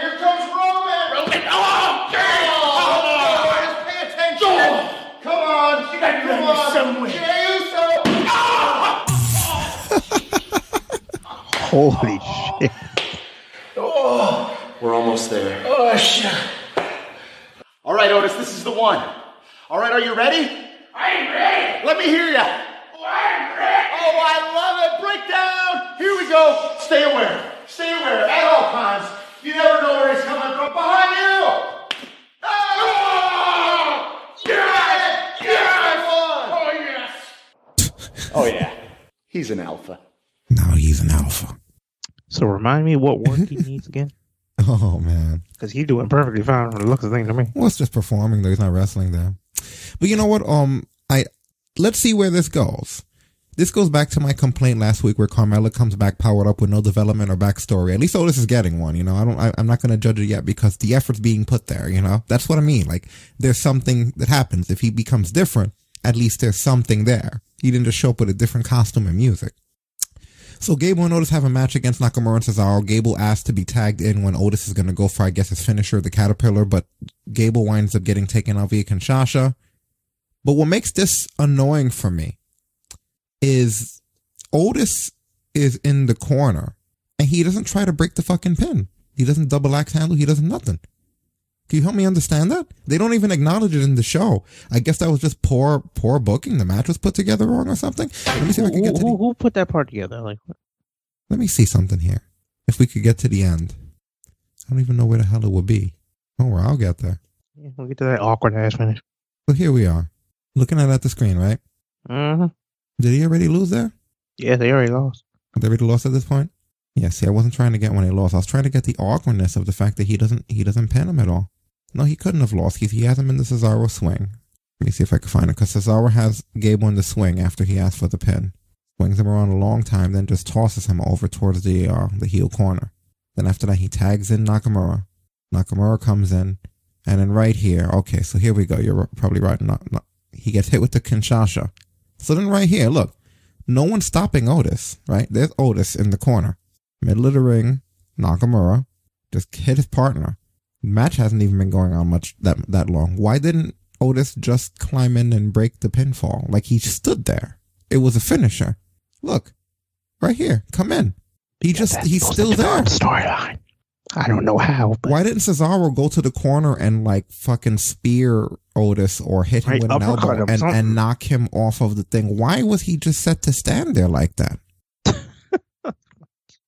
Here comes Roman. Roman. Oh, okay. Oh, guys, pay attention. Come on. You got to Come on. somewhere. Jey Uso. [laughs] Holy shit. Oh, we're almost there. Oh, shit. All right, Otis, this is the one. All right, are you ready? I'm ready. Let me hear you. I'm ready. Oh, I love it. Breakdown. Here we go. Stay aware. Stay aware at all times. You never know where he's coming from. Behind you. Oh! Yes! Yes! Oh, yes! Oh, yeah. He's an alpha. Now he's an alpha. So remind me what work he needs again? [laughs] Oh man. Because he's doing perfectly fine from the looks of things to me. Well, it's just performing though. He's not wrestling there. But you know what? Um, I let's see where this goes. This goes back to my complaint last week where Carmella comes back powered up with no development or backstory. At least Otis is getting one. You know, I don't. I, I'm not going to judge it yet because the effort's being put there. You know, that's what I mean. Like there's something that happens if he becomes different. At least there's something there. He didn't just show up with a different costume and music. So Gable and Otis have a match against Nakamura and Cesaro. Gable asked to be tagged in when Otis is going to go for, I guess, his finisher, the Caterpillar, but Gable winds up getting taken out via Kinshasa. But what makes this annoying for me is Otis is in the corner and he doesn't try to break the fucking pin. He doesn't double axe handle. He doesn't nothing. Can you help me understand that? They don't even acknowledge it in the show. I guess that was just poor, poor booking. The match was put together wrong or something. Let me see if I can get to the who, who put that part together? Like, let me see something here. If we could get to the end. I don't even know where the hell it would be. Oh, well, I'll get there. yeah, we'll get to that awkward ass finish. So here we are. Looking at at the screen, right? Mm-hmm. Did he already lose there? Yeah, they already lost. They already lost at this point? Yeah, see, I wasn't trying to get when they lost. I was trying to get the awkwardness of the fact that he doesn't he doesn't pin him at all. No, he couldn't have lost. He, he has him in the Cesaro swing. Let me see if I can find it. Because Cesaro has Gable in the swing after he asked for the pin. Swings him around a long time, then just tosses him over towards the uh, the heel corner. Then after that, he tags in Nakamura. Nakamura comes in, And then right here, okay, so here we go. You're probably right. Not, not, he gets hit with the Kinshasa. So then right here, look, no one's stopping Otis, right? There's Otis in the corner. Middle of the ring, Nakamura just hit his partner. Match hasn't even been going on much that that long. Why didn't Otis just climb in and break the pinfall? Like he stood there. It was a finisher. Look, right here. Come in. He just he's still there. Storyline. I don't know how. Why didn't Cesaro go to the corner and like fucking spear Otis or hit him Right, with an elbow him, and, and knock him off of the thing? Why was he just set to stand there like that? [laughs]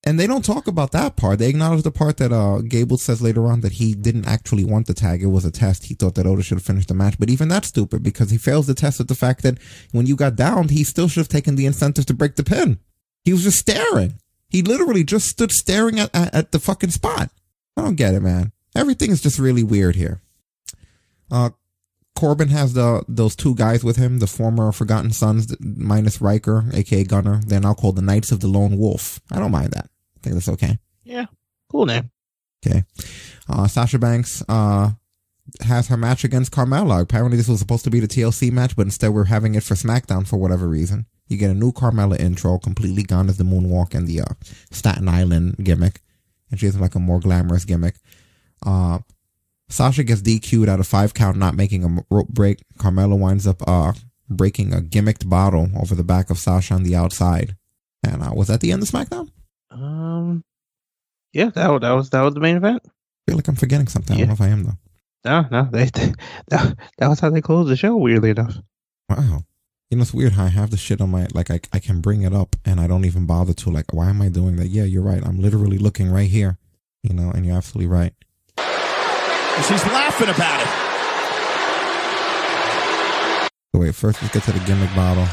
and they don't talk about that part. They acknowledge the part that uh Gable says later on that he didn't actually want the tag. It was a test. He thought that Otis should have finished the match. But even that's stupid because he fails the test with the fact that when you got downed, he still should have taken the incentive to break the pin. He was just staring. He literally just stood staring at, at, at the fucking spot. I don't get it, man. Everything is just really weird here. Uh, Corbin has the those two guys with him, the former Forgotten Sons minus Ryker, aka Gunner. They're now called the Knights of the Lone Wolf. I don't mind that. I think that's okay. Yeah. Cool name. Okay. Uh, Sasha Banks uh, has her match against Carmella. Apparently, this was supposed to be the TLC match, but instead we're having it for SmackDown for whatever reason. You get a new Carmella intro, completely gone as the moonwalk and the uh, Staten Island gimmick. And she has like a more glamorous gimmick. Uh, Sasha gets DQ'd out of five count, not making a rope break. Carmella winds up uh, breaking a gimmicked bottle over the back of Sasha on the outside. And uh, was that the end of SmackDown? Um. Yeah, that was that was that was the main event. I feel like I'm forgetting something. I don't know if I am though. No, no, they [laughs] that, that was how they closed the show. Weirdly enough. Wow. You know, it's weird how I have the shit on my, like, I, I can bring it up and I don't even bother to, like, why am I doing that? Yeah, you're right. I'm literally looking right here, you know, and you're absolutely right. She's laughing about it. So wait, first let's get to the gimmick bottle.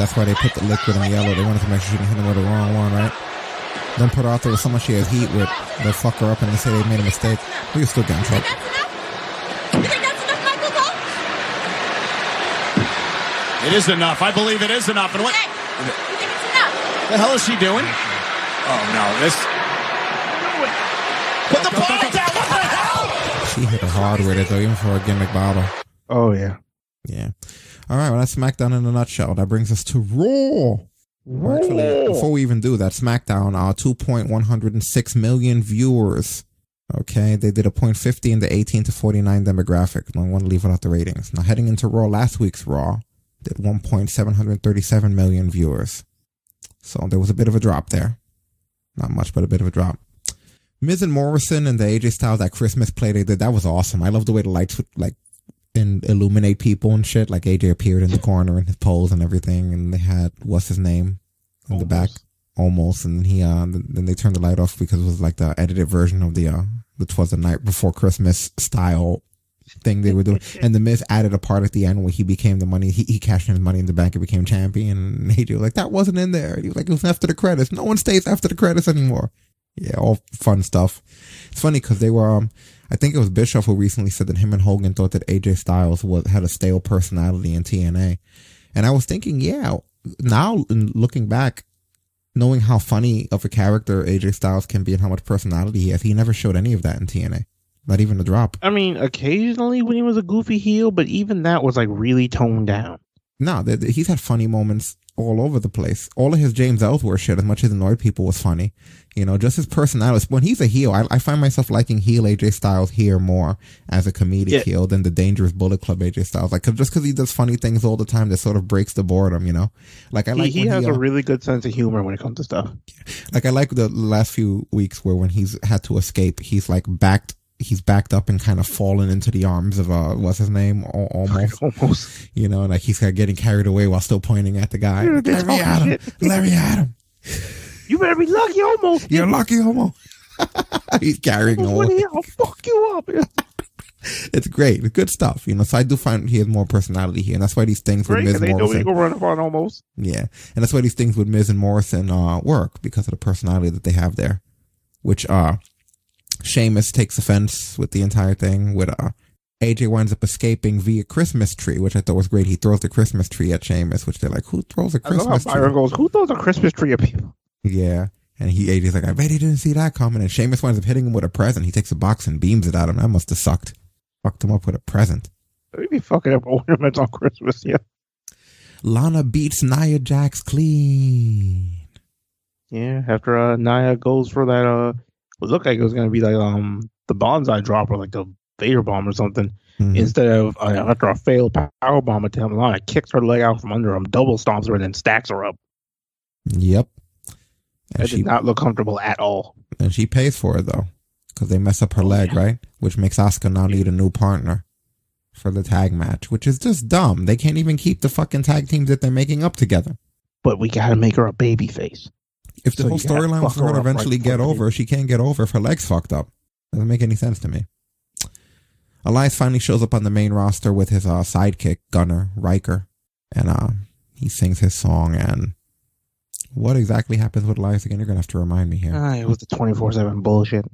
That's why they put the liquid on yellow. They wanted to make sure she didn't hit him with the wrong one, right? Then put her out there with someone she has heat with. They'll fuck her up and they say they made a mistake. We can still get in trouble. It is enough. I believe it is enough. And what the hell is she doing? Oh no! This. Put the bottle down. What the hell? She hit her hard with it though, even for a gimmick bottle. Oh yeah. Yeah. All right, well, that's SmackDown in a nutshell. That brings us to Raw. Well, Actually, before we even do that, SmackDown, uh, 2.106 million viewers. Okay, they did a point fifty in the 18 to 49 demographic. I want to leave it out the ratings. Now, heading into Raw, last week's Raw did 1.737 million viewers. So there was a bit of a drop there. Not much, but a bit of a drop. Miz and Morrison and the AJ Styles that Christmas play they did, that was awesome. I love the way the lights would like and illuminate people and shit. Like AJ appeared in the corner in his pose and everything, and they had what's his name in the back, almost, and then he uh then they turned the light off because it was like the edited version of the uh the Twas the Night Before Christmas style thing they were doing, [laughs] and the Miz added a part at the end where he became the money he, he cashed in his money in the bank and became champion, and [laughs] AJ was like that wasn't in there. He was like it was after the credits. No one stays after the credits anymore. Yeah, all fun stuff. It's funny because they were um. I think it was Bischoff who recently said that him and Hogan thought that AJ Styles was had a stale personality in TNA, and I was thinking, yeah, now looking back, knowing how funny of a character AJ Styles can be and how much personality he has, he never showed any of that in TNA, not even a drop. I mean, occasionally when he was a goofy heel, but even that was like really toned down. No, he's had funny moments all over the place. All of his James Ellsworth shit, as much as annoyed people, was funny. You know, just his personality. When he's a heel, I, I find myself liking heel AJ Styles here more as a comedic Yeah. heel than the Dangerous Bullet Club AJ Styles. Like, 'cause- just because he does funny things all the time, that sort of breaks the boredom. You know, like I He, like he when has uh, a really good sense of humor when it comes to stuff. like I like the last few weeks where when he's had to escape, he's like backed. He's backed up and kind of fallen into the arms of uh, what's his name? Al- Omos, [laughs] Omos. You know, like he's kind of getting carried away while still pointing at the guy. Dude, Larry Adam. Larry Adam. You better be lucky, Omos. [laughs] You're lucky, Omos [laughs] he's carrying away. I'll fuck you up. It's great. It's good stuff. You know, so I do find he has more personality here, and that's why these things with Great, Miz and they Morrison. run up on Omos. Yeah, and that's why these things with Miz and Morrison uh, work because of the personality that they have there. Which uh, Sheamus takes offense with the entire thing. With uh, AJ winds up escaping via Christmas tree, which I thought was great. He throws the Christmas tree at Sheamus, which they're like, "Who throws a I Christmas Byron tree?" goes, "Who throws a Christmas tree at people?" Yeah, and he AJ's like, "I bet he didn't see that coming." And Sheamus winds up hitting him with a present. He takes a box and beams it at him. That must have sucked. Fucked him up with a present. We be fucking up ornaments on Christmas, yeah. Lana beats Nia Jax clean. Yeah, after uh, Nia goes for that, uh, it looked like it was gonna be like um the bonsai drop or like the Vader bomb or something. Mm-hmm. Instead of uh, after a failed power bomb attempt, Lana kicks her leg out from under him, double stomps her, and then stacks her up. Yep. And That she did not look comfortable at all. and she pays for it though, because they mess up her leg, right? Which makes Asuka now need a new partner for the tag match, which is just dumb. They can't even keep the fucking tag teams that they're making up together. But we gotta make her a baby face. If the So whole storyline was fuck for her to her right eventually before get the over, she can't get over if her leg's fucked up. Doesn't make any sense to me. Elias finally shows up on the main roster with his uh, sidekick, Gunner Ryker, and uh, he sings his song. And what exactly happens with Elias again? You're gonna have to remind me here. Ah, it was the twenty four seven bullshit.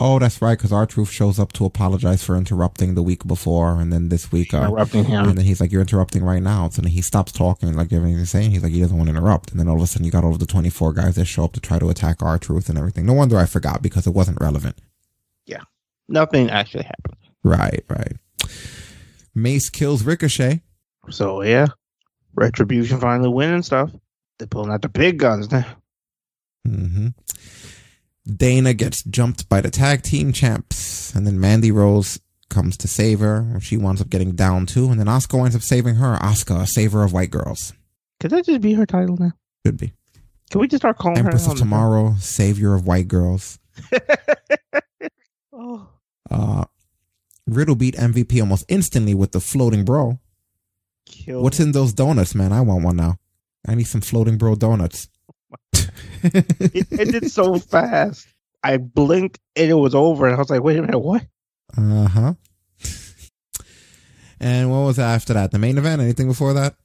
Oh, that's right, because R-Truth shows up to apologize for interrupting the week before, and then this week, uh, Interrupting him. and then he's like, "You're interrupting right now." So then he stops talking, like everything he's saying. He's like, he doesn't want to interrupt, and then all of a sudden, you got all of the 24 guys that show up to try to attack R-Truth and everything. No wonder I forgot because it wasn't relevant. Yeah, nothing actually happened. Right, right. Mace kills Ricochet. So yeah, retribution finally winning stuff. They're pulling out the big guns now. hmm Dana gets jumped by the tag team champs, and then Mandy Rose comes to save her. She winds up getting down too, and then Asuka winds up saving her. Asuka, a saver of white girls. Could that just be her title now? Could be. Can we just start calling Empress her? of Tomorrow, savior of white girls. [laughs] Oh. Uh, Riddle beat MVP almost instantly with the floating bro. Killed What's in those donuts, man? I want one now. I need some floating bro donuts. It ended so [laughs] fast. I blinked and it was over, and I was like, "Wait a minute, what?" Uh huh. And what was after that? The main event? Anything before that?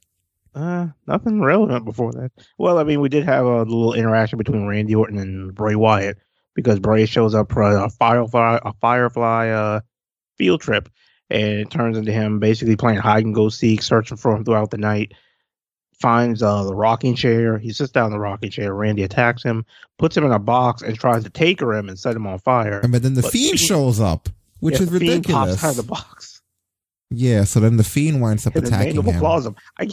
Uh, nothing relevant before that. Well, I mean, we did have a little interaction between Randy Orton and Bray Wyatt because Bray shows up for a Firefly, a Firefly uh, field trip, and it turns into him basically playing hide and go seek, searching for him throughout the night. Finds uh, the rocking chair. He sits down in the rocking chair. Randy attacks him, puts him in a box, and tries to take him and set him on fire. And but then the But fiend shows up, which Yeah, is Fiend pops ridiculous. out of the box. Yeah, so then the fiend winds up And attacking him. claws him. I,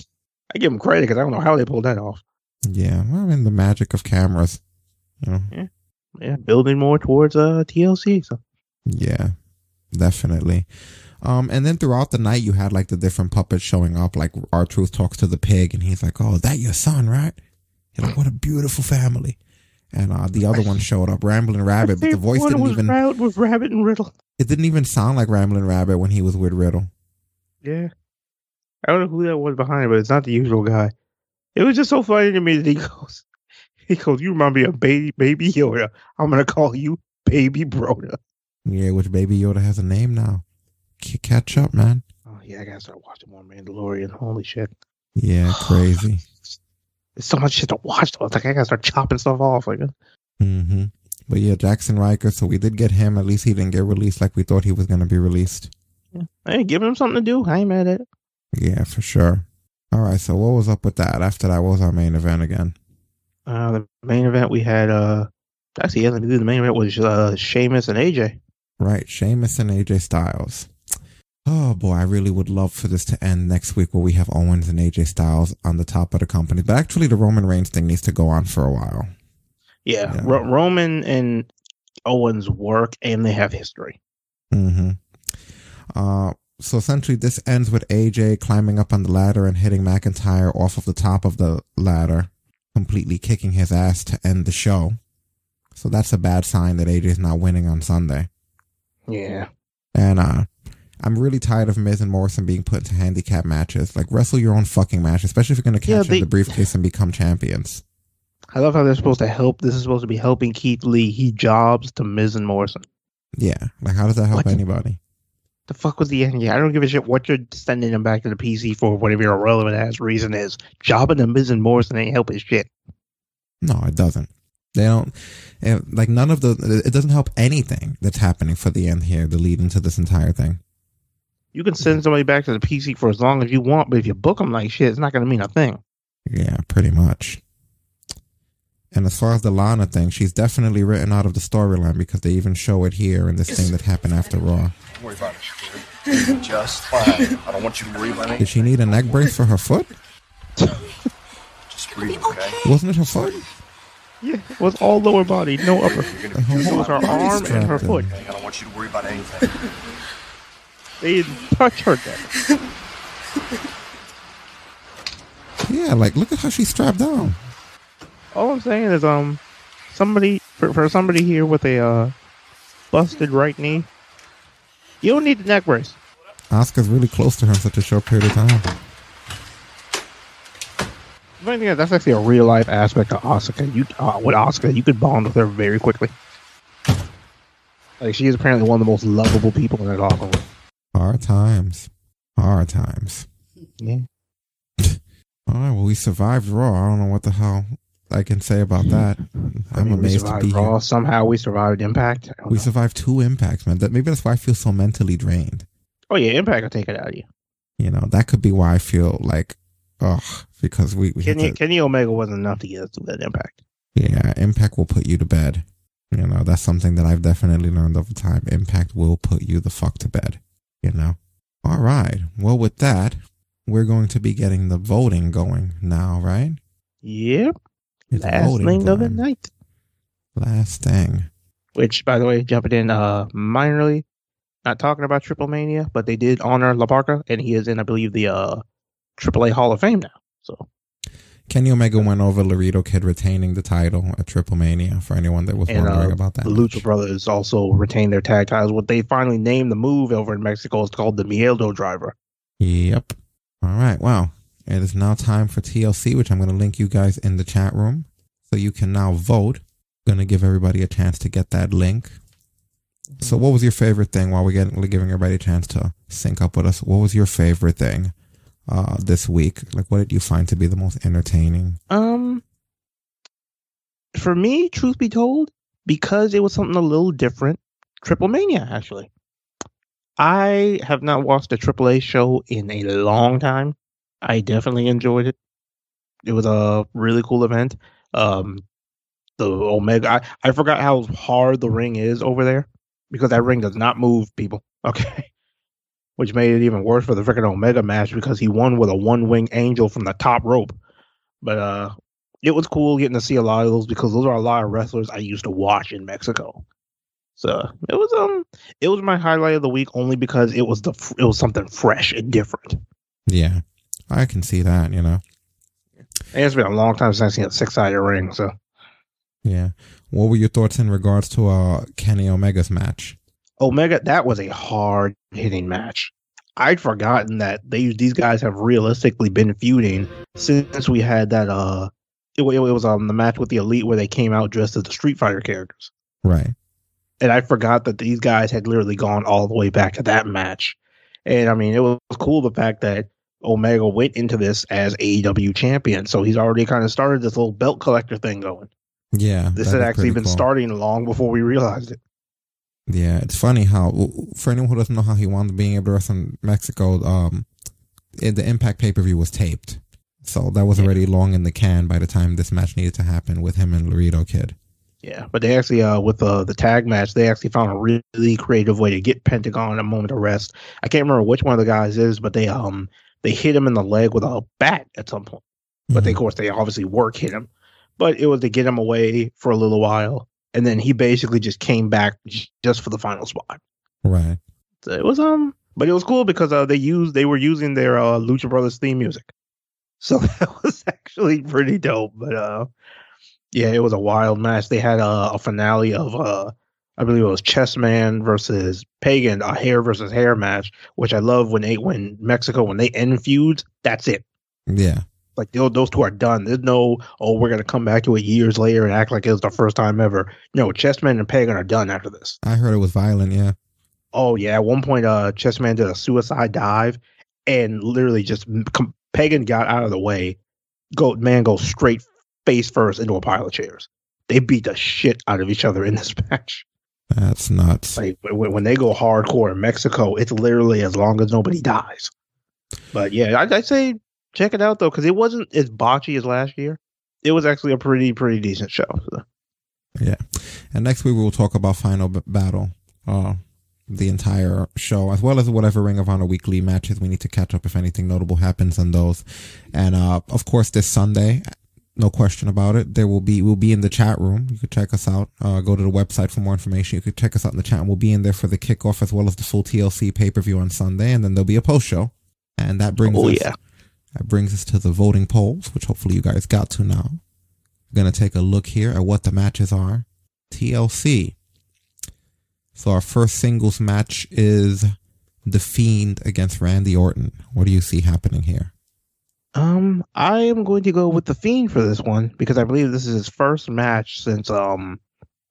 I give him credit because I don't know how they pulled that off. Yeah, well, I mean the magic of cameras. You know, Yeah, yeah, building more towards uh TLC. So Yeah, definitely. Um, and then throughout the night, you had like the different puppets showing up. Like R-Truth talks to the pig, and he's like, "Oh, is that your son, right?" You're like, "What a beautiful family." And uh, the other one showed up, Rambling Rabbit, but the voice One didn't was even. Ra- with Rabbit and Riddle. It didn't even sound like Rambling Rabbit when he was with Riddle. Yeah, I don't know who that was behind, it, but it's not the usual guy. It was just so funny to me that he [laughs] goes, he goes, "You remind me of baby baby Yoda. I'm gonna call you Baby Broda." Yeah, which Baby Yoda has a name now. Catch up, man. Oh yeah, I gotta start watching more Mandalorian. Holy shit, Yeah, [sighs] crazy. there's so much shit to watch. Though. It's like I gotta start chopping stuff off. Like, Mm-hmm. But yeah, Jaxson Ryker. So we did get him. At least he didn't get released like we thought he was going to be released. Yeah. Hey, giving him something to do. I ain't mad at it. Yeah, for sure. All right. So what was up with that? After that, what was our main event again? Uh, the main event we had, uh, actually, yeah, the main event was uh, Sheamus and AJ. Right, Sheamus and AJ Styles. Oh boy, I really would love for this to end next week where we have Owens and AJ Styles on the top of the company. But actually, the Roman Reigns thing needs to go on for a while. Yeah, Ro- Roman and Owens work, and they have history. hmm Uh, so essentially, this ends with AJ climbing up on the ladder and hitting McIntyre off of the top of the ladder, completely kicking his ass to end the show. So that's a bad sign that AJ is not winning on Sunday. Yeah. And uh I'm really tired of Miz and Morrison being put into handicap matches. Like wrestle your own fucking match, especially if you're gonna catch Yeah, in the briefcase and become champions. I love how they're supposed to help. This is supposed to be helping Keith Lee. He jobs to Miz and Morrison. Yeah. Like how does that help What? anybody? The fuck was the end? Yeah, I don't give a shit what you're sending him back to the PC for, whatever your irrelevant ass reason is. Jobbing to Miz and Morrison ain't helping shit. No, it doesn't. They don't eh, like none of the it doesn't help anything that's happening for the end here, the lead into this entire thing. You can send somebody back to the PC for as long as you want, but if you book them like shit, it's not going to mean a thing. Yeah, pretty much. And as far as the Lana thing, she's definitely written out of the storyline because they even show it here in this thing that happened after Raw. Don't worry about it. Just fine. I don't want you to worry about Did anything. she need a neck brace for her foot? Just breathe, okay? Wasn't it her foot? Yeah, it was all lower body, no upper. It was her arm and her foot. I don't want you to worry about anything. They didn't touch her there. Yeah, like look at how she's strapped down. All I'm saying is, um, somebody for, for somebody here with a uh, busted right knee, you don't need the neck brace. Asuka's really close to her in such a short period of time. Thing is, that's actually a real life aspect of Asuka. You uh, with Asuka, you could bond with her very quickly. Like she is apparently one of the most lovable people in that locker room. Hard times. Hard times. Yeah. [laughs] All right, well, we survived Raw. I don't know what the hell I can say about mm-hmm. that. I'm I mean, amazed to be Raw. here. Somehow we survived Impact. We know. survived two impacts, man. That maybe that's why I feel so mentally drained. Oh yeah, Impact will take it out of you. You know, that could be why I feel like, ugh, because we, we Kenny, the- Kenny Omega wasn't enough to get us through that Impact. yeah, impact will put you to bed. You know, that's something that I've definitely learned over time. Impact will put you the fuck to bed. You know. All right. Well, with that, we're going to be getting the voting going now, right? Yep. It's Last thing of the night. Last thing. Which, by the way, jumping in uh minorly, not talking about Triplemania, but they did honor La Parca, and he is in, I believe, the uh AAA Hall of Fame now. So Kenny Omega went over Laredo Kid retaining the title at Triplemania for anyone that was and wondering uh, about that. the Lucha Brothers also retained their tag titles. What they finally named the move over in Mexico is called the Mieldo Driver. Yep. All right. Well, it is now time for TLC, which I'm going to link you guys in the chat room so you can now vote. Going to give everybody a chance to get that link. So, what was your favorite thing while we're getting, we're giving everybody a chance to sync up with us? What was your favorite thing uh, this week? Like, what did you find to be the most entertaining? Um, for me, truth be told, because it was something a little different, Triplemania actually. I have not watched a AAA show in a long time. I definitely enjoyed it. It was a really cool event. Um, the Omega, I, I forgot how hard the ring is over there because that ring does not move people. [laughs] Okay. Which made it even worse for the freaking Omega match because he won with a one wing angel from the top rope. But uh it was cool getting to see a lot of those because those are a lot of wrestlers I used to watch in Mexico. So it was um it was my highlight of the week only because it was the it was something fresh and different. Yeah, I can see that, you know. And it's been a long time since I've seen a six sided ring. So Yeah. What were your thoughts in regards to uh, Kenny Omega's match? Omega, that was a hard hitting match. I'd forgotten that they these guys have realistically been feuding since we had that uh it, it was um the match with the elite where they came out dressed as the Street Fighter characters. Right. and I forgot that these guys had literally gone all the way back to that match. And I mean, it was cool the fact that Omega went into this as AEW champion, so he's already kind of started this little belt collector thing going. Yeah. This had actually been cool. starting long before we realized it. Yeah, it's funny how for anyone who doesn't know how he wound up being able to wrestle in Mexico, um, it, the Impact pay per view was taped, so that was already long in the can by the time this match needed to happen with him and Laredo Kid. Yeah, but they actually, uh, with uh, the tag match, they actually found a really creative way to get Pentagon a moment of rest. I can't remember which one of the guys is, but they um they hit him in the leg with a bat at some point. But they, of course, they obviously work hit him. But it was to get him away for a little while, and then he basically just came back just for the final spot. Right. So it was um, but it was cool because uh, they used they were using their uh, Lucha Brothers theme music, [laughs] so that was actually pretty dope. But uh, yeah, it was a wild match. They had a, a finale of uh, I believe it was Chessman versus Pagano, a hair versus hair match, which I love when they when Mexico when they end feuds. That's it. Yeah. Like those, those two are done. There's no, oh, we're gonna come back to it years later and act like it was the first time ever. No, Chessman and Pagano are done after this. I heard it was violent. Yeah. Oh yeah, at one point, uh, Chessman did a suicide dive, and literally just com- Pagano got out of the way. Go man goes straight face first into a pile of chairs. They beat the shit out of each other in this [laughs] match. That's nuts. Like when, when they go hardcore in Mexico, it's literally as long as nobody dies. But yeah, I, I'd say check it out though, because it wasn't as botchy as last year. It was actually a pretty pretty decent show. So. Yeah. And next week we will talk about Final B- Battle, uh, the entire show, as well as whatever Ring of Honor weekly matches we need to catch up if anything notable happens on those. And uh, of course, this Sunday, no question about it, there will be we'll be in the chat room. You could check us out. Uh, go to the website for more information. You could check us out in the chat. And we'll be in there for the kickoff as well as the full TLC pay per view on Sunday, and then there'll be a post show. And that brings Oh, us, yeah. That brings us to the voting polls, which hopefully you guys got to now. We're gonna take a look here at what the matches are. TLC. So our first singles match is The Fiend against Randy Orton. What do you see happening here? Um, I am going to go with the Fiend for this one because I believe this is his first match since um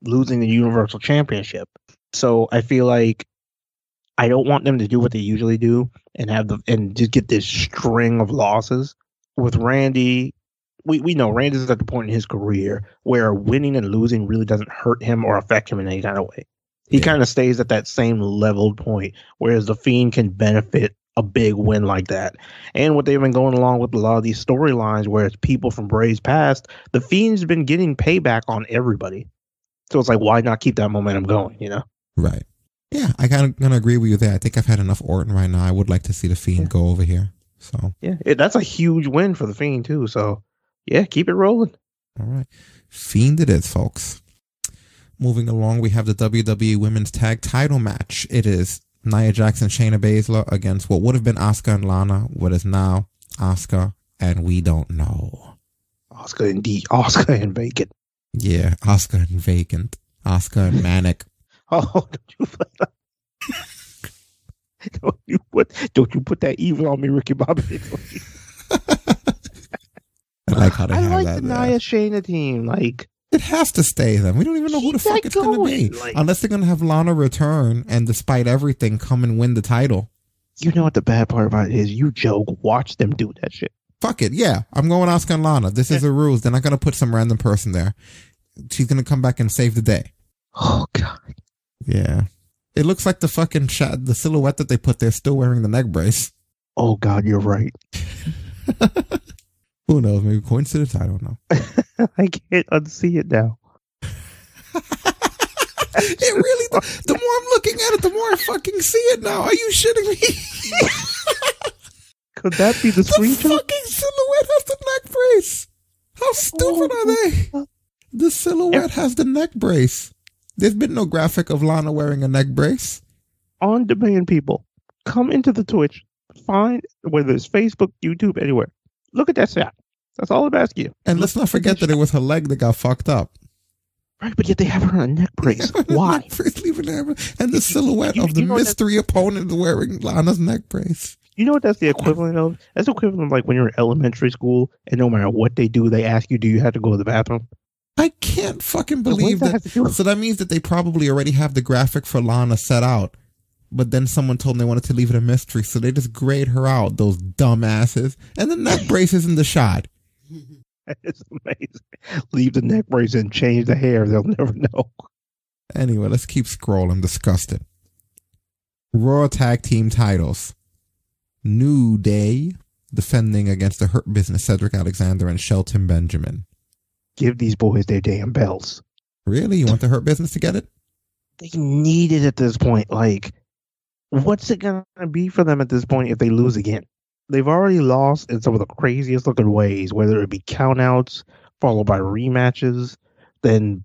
losing the Universal Championship. So I feel like I don't want them to do what they usually do and have the and just get this string of losses with Randy. We we know Randy's at the point in his career where winning and losing really doesn't hurt him or affect him in any kind of way. He kind of stays at that same leveled point, whereas the Fiend can benefit a big win like that. And what they've been going along with a lot of these storylines, where it's people from Bray's past, the Fiend's been getting payback on everybody. So it's like, why not keep that momentum going? You know? Right. Yeah, I kind of gonna agree with you there. I think I've had enough Orton right now. I would like to see the Fiend go over here. So Yeah, it, that's a huge win for the Fiend too. So yeah, keep it rolling. all right, Fiend it is, folks. Moving along, we have the WWE Women's Tag Title match. It is Nia Jackson, Shayna Baszler against what would have been Asuka and Lana, what is now Asuka, and we don't know. Asuka indeed, Asuka and Vacant. Yeah, Asuka and Vacant, Asuka and Manic. [laughs] Oh, don't you put that? [laughs] don't you put don't you put that evil on me, Ricky Bobby? [laughs] I like how they I have like that. the. Uh, Nia Shayna team. Like It has to stay then. We don't even know who the fuck it's gonna be. like- Unless they're gonna have Lana return and despite everything come and win the title. you know what the bad part about it is? You joke. Watch them do that shit. Fuck it. Yeah. I'm going Asuka and Lana. This is the rules. They're not gonna put some random person there. She's gonna come back and save the day. Oh god. Yeah. It looks like the fucking shot the silhouette that they put there still wearing the neck brace. Oh god, you're right. [laughs] Who knows? Maybe coincidence? I don't know. [laughs] I can't unsee it now. [laughs] It really the more I'm looking at it, the more I fucking see it now. Are you shitting me? Could that be the the screenshot? fucking silhouette has the neck brace. How stupid oh, are they? The silhouette has the neck brace. There's been no graphic of Lana wearing a neck brace. On demand people, come into the Twitch. Find whether it's Facebook, YouTube, anywhere. Look at that shot. That's all I'm asking you. And let's not forget that it was her leg that got fucked up. Right, but yet they have her on a neck brace. [laughs] Why? First leaving there, and the silhouette of the you know mystery opponent wearing Lana's neck brace. You know what that's the equivalent of? That's equivalent of like when you're in elementary school and no matter what they do, they ask you, do you have to go to the bathroom? I can't fucking believe that that. have to do with- So that means that they probably already have the graphic for Lana set out. But then someone told them they wanted to leave it a mystery, so they just grayed her out, those dumbasses. And the neck brace is in the shot. [laughs] It's amazing. Leave the neck brace and change the hair. They'll never know. Anyway, let's keep scrolling. I'm disgusted. Raw Tag Team titles. New Day defending against the Hurt Business Cedric Alexander and Shelton Benjamin. Give these boys their damn belts. Really? You want the Hurt Business to get it? They need it at this point. Like, what's it gonna be for them at this point if they lose again? They've already lost in some of the craziest looking ways, whether it be countouts followed by rematches, then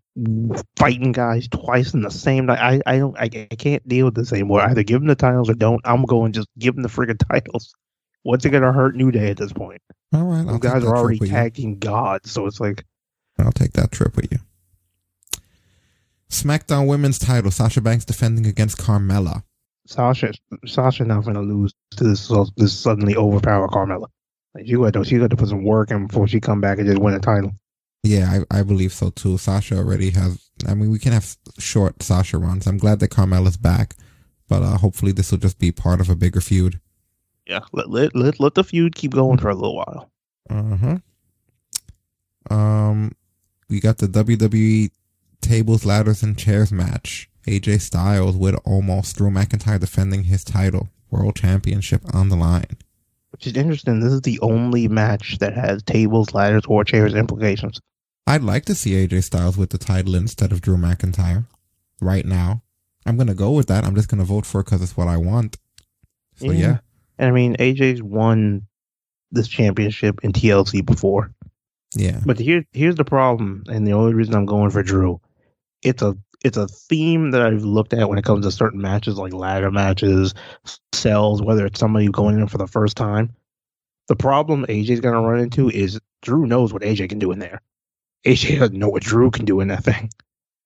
fighting guys twice in the same night. I, I don't I, I can't deal with this anymore. Either give them the titles or don't. I'm going just give them the friggin' titles. What's it gonna hurt New Day at this point? All right. Guys are already tagging with you. tag team gods, so it's like I'll take that trip with you. SmackDown Women's title. Sasha Banks defending against Carmella. Sasha Sasha not gonna lose to this this suddenly overpower Carmella. Like she got to she got to put some work in before she come back and just win a title. Yeah, I, I believe so too. Sasha already has. I mean, we can have short Sasha runs. I'm glad that Carmella's back, but uh, hopefully this will just be part of a bigger feud. Yeah, let let let, let the feud keep going for a little while. Uh huh. Um, we got the WWE tables, ladders, and chairs match. AJ Styles with Omos Drew McIntyre defending his title, world championship on the line. Which is interesting. This is the only match that has tables, ladders, or chairs implications. I'd like to see AJ Styles with the title instead of Drew McIntyre right now. I'm going to go with that. I'm just going to vote for it because it's what I want. So, yeah. And I mean, AJ's won this championship in TLC before. Yeah. But here, here's the problem, and the only reason I'm going for Drew, it's a it's a theme that I've looked at when it comes to certain matches, like ladder matches, cells, whether it's somebody going in for the first time. The problem AJ's going to run into is Drew knows what AJ can do in there. AJ [laughs] doesn't know what Drew can do in that thing.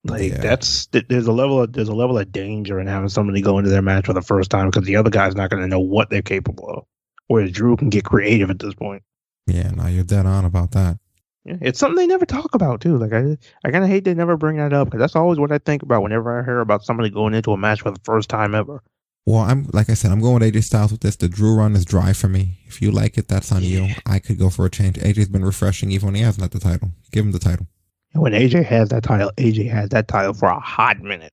Like that's there's a level of there's a level of danger in having somebody go into their match for the first time because the other guy's not going to know what they're capable of. Whereas Drew can get creative at this point. Yeah, now you're dead on about that. Yeah, it's something they never talk about too. Like I, I kind of hate they never bring that up because that's always what I think about whenever I hear about somebody going into a match for the first time ever. Well, I'm like I said, I'm going with AJ Styles with this. The Drew run is dry for me. If you like it, that's on you. I could go for a change. AJ's been refreshing even when he hasn't had the title. Give him the title. And when AJ has that title, AJ has that title for a hot minute.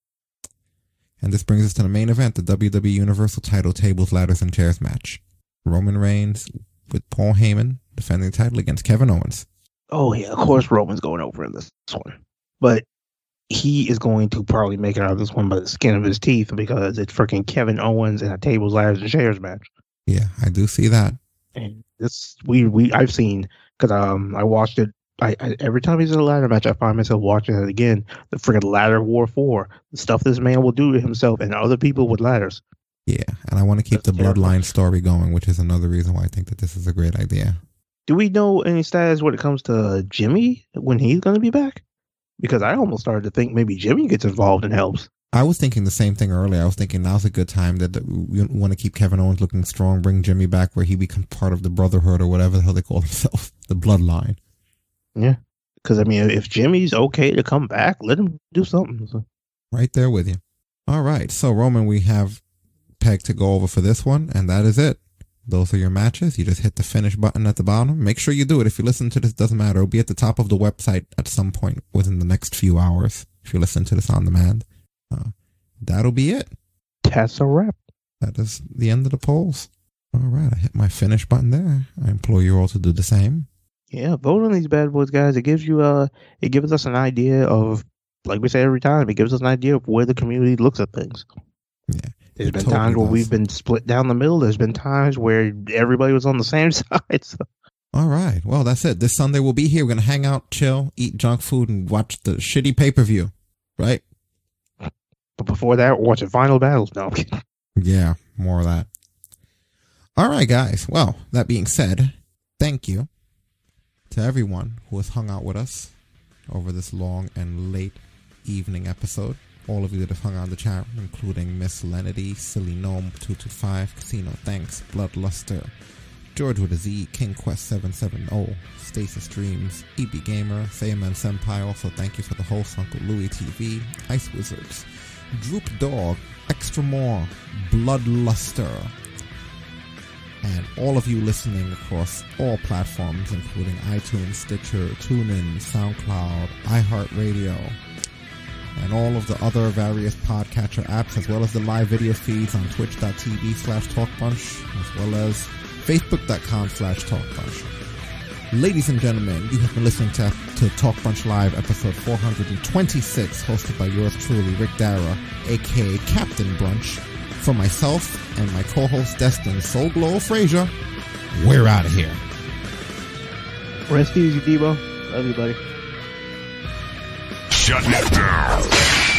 And this brings us to the main event, the WWE Universal Title Tables, Ladders, and Chairs match. Roman Reigns with Paul Heyman defending the title against Kevin Owens. Oh yeah, of course Roman's going over in this one, but he is going to probably make it out of this one by the skin of his teeth because it's freaking Kevin Owens in a tables, ladders, and chairs match. Yeah, I do see that. And this we we I've seen because um I watched it. I, I every time he's in a ladder match, I find myself watching it again. The freaking ladder war four, the stuff this man will do to himself and other people with ladders. Yeah, and I want to keep the bloodline story going, which is another reason why I think that this is a great idea. Do we know any status when it comes to Jimmy when he's going to be back? Because I almost started to think maybe Jimmy gets involved and helps. I was thinking the same thing earlier. I was thinking now's a good time that we want to keep Kevin Owens looking strong, bring Jimmy back where he becomes part of the Brotherhood or whatever the hell they call [laughs] themselves, the Bloodline. Yeah, because I mean, if Jimmy's okay to come back, let him do something. So. Right there with you. All right, so Roman, we have Peg to go over for this one, and that is it. Those are your matches. You just hit the finish button at the bottom. Make sure you do it. If you listen to this, doesn't matter. It'll be at the top of the website at some point within the next few hours. If you listen to this on demand, uh, that'll be it. That's a wrap. That is the end of the polls. All right, I hit my finish button there. I implore you all to do the same. Yeah, vote on these bad boys, guys. It gives you uh, it gives us an idea of, like we say every time, it gives us an idea of where the community looks at things. Yeah. There's been times where we've been split down the middle. There's been times where everybody was on the same [laughs] side. So. All right. Well, that's it. This Sunday we'll be here. We're going to hang out, chill, eat junk food, and watch the shitty pay per view. Right? But before that, we're watching Final Battles. No, Yeah, more of that. All right, guys. Well, that being said, thank you to everyone who has hung out with us over this long and late evening episode all of you that have hung on the chat, including Miss Lenity, Silly Gnome 225, Casino Thanks, Bloodluster, George with a Z, King Quest 770, Stasis Dreams, EB Gamer, Sayman Senpai, also thank you for the host, Uncle Louis TV, Ice Wizards, Droop Dog, Extra More, Bloodluster, and all of you listening across all platforms, including iTunes, Stitcher, TuneIn, SoundCloud, iHeartRadio, and all of the other various podcatcher apps, as well as the live video feeds on twitch.tv slash talkbunch, as well as facebook.com slash talkbunch. Ladies and gentlemen, you have been listening to, to Talk Bunch Live, episode 426, hosted by yours truly, Rick Dara, aka Captain Brunch. For myself and my co-host Destin Soul Glow Frazier, we're out of here. Rest easy, Debo. Love you, buddy. Shutting it down.